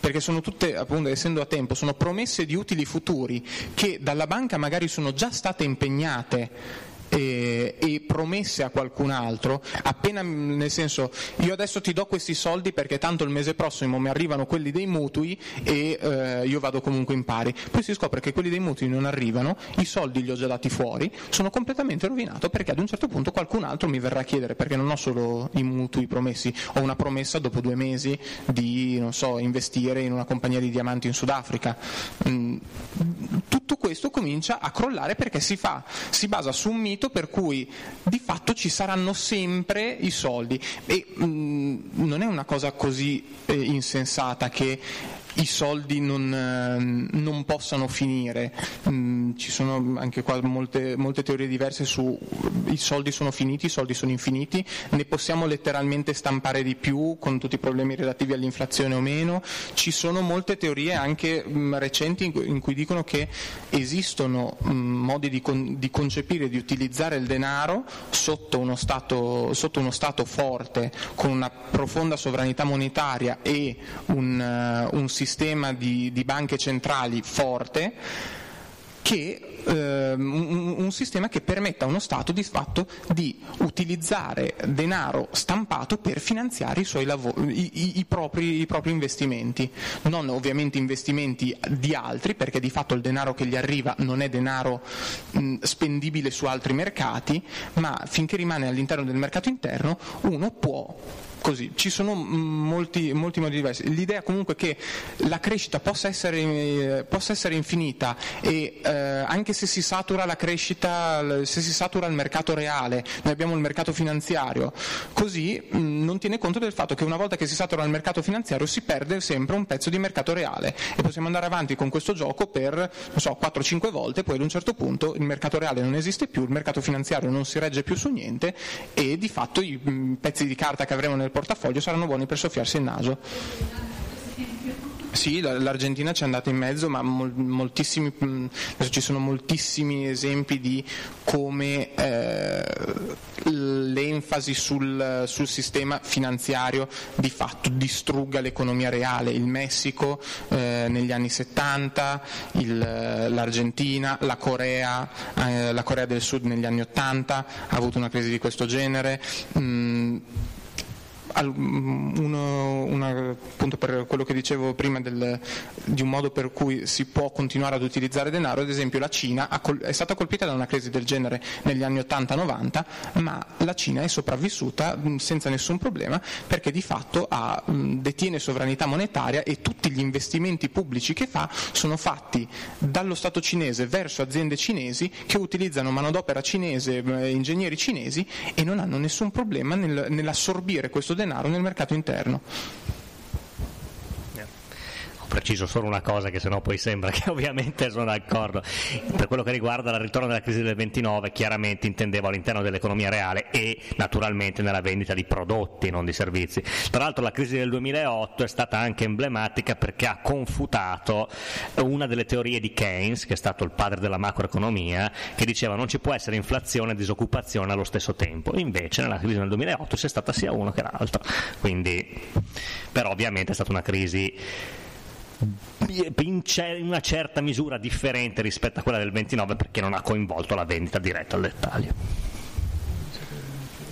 perché sono tutte, appunto, essendo a tempo, sono promesse di utili futuri che dalla banca magari sono già state impegnate e, e, promesse a qualcun altro, appena nel senso io adesso ti do questi soldi perché tanto il mese prossimo mi arrivano quelli dei mutui e eh, io vado comunque in pari, poi si scopre che quelli dei mutui non arrivano, i soldi li ho già dati fuori, sono completamente rovinato perché ad un certo punto qualcun altro mi verrà a chiedere perché non ho solo i mutui promessi, ho una promessa dopo due mesi di so, investire in una compagnia di diamanti in Sudafrica. Mm, tutto questo comincia a crollare perché si, fa, si basa su un mito mito per cui di fatto ci saranno sempre i soldi. E mh, mm, non è una cosa così eh, insensata che i soldi non, eh, non possano finire. Mm, ci sono anche qua molte, molte, teorie diverse su i soldi sono finiti, i soldi sono infiniti, ne possiamo letteralmente stampare di più con tutti i problemi relativi all'inflazione o meno. Ci sono molte teorie anche mm, recenti in cui, dicono che esistono mm, modi di, con, di, concepire, di utilizzare il denaro sotto uno, stato, sotto uno stato forte, con una profonda sovranità monetaria e un, uh, un sistema di, di banche centrali forte che eh, un, sistema che permetta a uno Stato di fatto di utilizzare denaro stampato per finanziare i, lavori, i, i, propri, i, propri, investimenti, non ovviamente investimenti di altri, perché di fatto il denaro che gli arriva non è denaro spendibile su altri mercati, ma finché rimane all'interno del mercato interno uno può così. Ci sono molti, molti, modi diversi. L'idea comunque che la crescita possa essere, eh, possa essere infinita e eh, anche se si satura la crescita, se si satura il mercato reale, noi abbiamo il mercato finanziario, così mh, non tiene conto del fatto che una volta che si satura il mercato finanziario si perde sempre un pezzo di mercato reale e possiamo andare avanti con questo gioco per so, 4-5 volte, poi ad un certo punto il mercato reale non esiste più, il mercato finanziario non si regge più su niente e di fatto i mh, pezzi di carta che avremo nel portafoglio saranno buoni per soffiarsi il naso. Sì, l'Argentina ci è andata in mezzo, ma moltissimi, ci sono moltissimi esempi di come eh, l'enfasi sul, sul, sistema finanziario di fatto distrugga l'economia reale. Il Messico eh, negli anni 70, il, l'Argentina, la Corea, eh, la Corea del Sud negli anni 80 ha avuto una crisi di questo genere. Mm, uno, una, appunto per quello che dicevo prima del, di un modo per cui si può continuare ad utilizzare denaro, ad esempio la Cina è stata colpita da una crisi del genere negli anni 80-90, ma la Cina è sopravvissuta senza nessun problema perché di fatto ha, detiene sovranità monetaria e tutti gli investimenti pubblici che fa sono fatti dallo Stato cinese verso aziende cinesi che utilizzano manodopera cinese, ingegneri cinesi e non hanno nessun problema nel, nell'assorbire questo denaro nel mercato interno preciso solo una cosa che sennò poi sembra che ovviamente sono d'accordo. Per quello che riguarda il ritorno della crisi del 29, chiaramente intendevo all'interno dell'economia reale e naturalmente nella vendita di prodotti, non di servizi. Tra l'altro la crisi del 2008 è stata anche emblematica perché ha confutato una delle teorie di Keynes, che è stato il padre della macroeconomia, che diceva non ci può essere inflazione e disoccupazione allo stesso tempo. Invece nella crisi del 2008 c'è stata sia uno che l'altro. Quindi, però ovviamente è stata una crisi in una certa misura differente rispetto a quella del 29 perché non ha coinvolto la vendita diretta al dettaglio.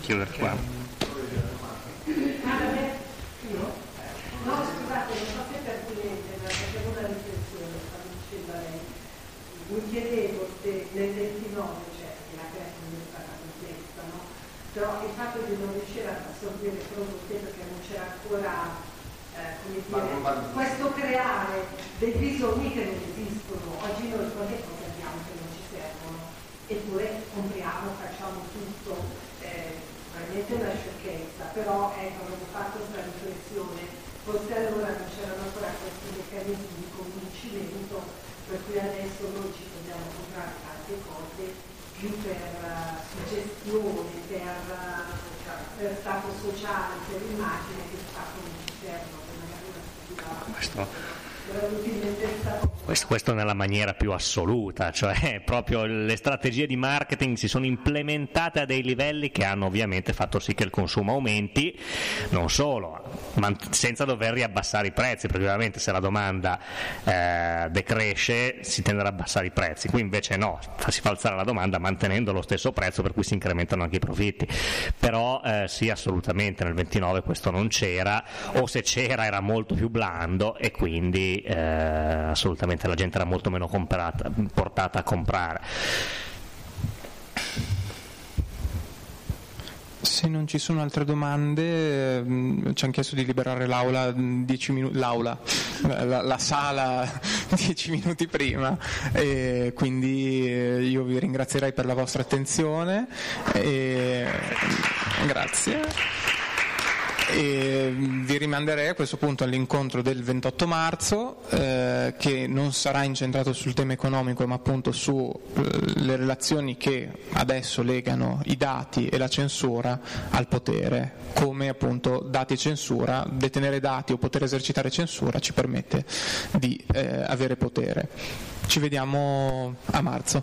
Chiudere qua. A. Mi chiedevo se nel 29, cioè la crisi non è stata complessa, no? Però il fatto di non riuscire ad assorbire il prodotto perché non c'era ancora eh, dire, questo creare dei bisogni che non esistono. Oggi noi quante cose abbiamo che non ci servono, eppure compriamo, facciamo tutto. Eh, è una sciocchezza, però ecco, avevo fatto questa riflessione, forse allora non c'erano ancora questi meccanismi di convincimento per cui adesso noi ci dobbiamo comprare tante cose più per uh, suggestione, per, uh, per stato sociale, per immagine che fatto non ci servono. Questo, questo, questo, nella maniera più assoluta, cioè proprio le strategie di marketing si sono implementate a dei livelli che hanno ovviamente fatto sì che il consumo aumenti, non solo, ma senza dover riabbassare i prezzi, perché ovviamente se la domanda eh, decresce si tenderà ad abbassare i prezzi, qui invece no, si fa alzare la domanda mantenendo lo stesso prezzo per cui si incrementano anche i profitti, però eh, sì assolutamente nel 29 questo non c'era, o se c'era era molto più blando e quindi eh, assolutamente la gente era molto meno comprata, portata a comprare. Se non ci sono altre domande, mm, ci hanno chiesto di liberare l'aula, minu- l'aula la, la, sala dieci minuti prima, e quindi eh, io vi ringrazierei per la vostra attenzione. E... Grazie e vi rimanderei a questo punto all'incontro del 28 marzo eh, che non sarà incentrato sul tema economico ma appunto sulle eh, relazioni che adesso legano i dati e la censura al potere come appunto dati e censura detenere dati o poter esercitare censura ci permette di eh, avere potere. Ci vediamo a marzo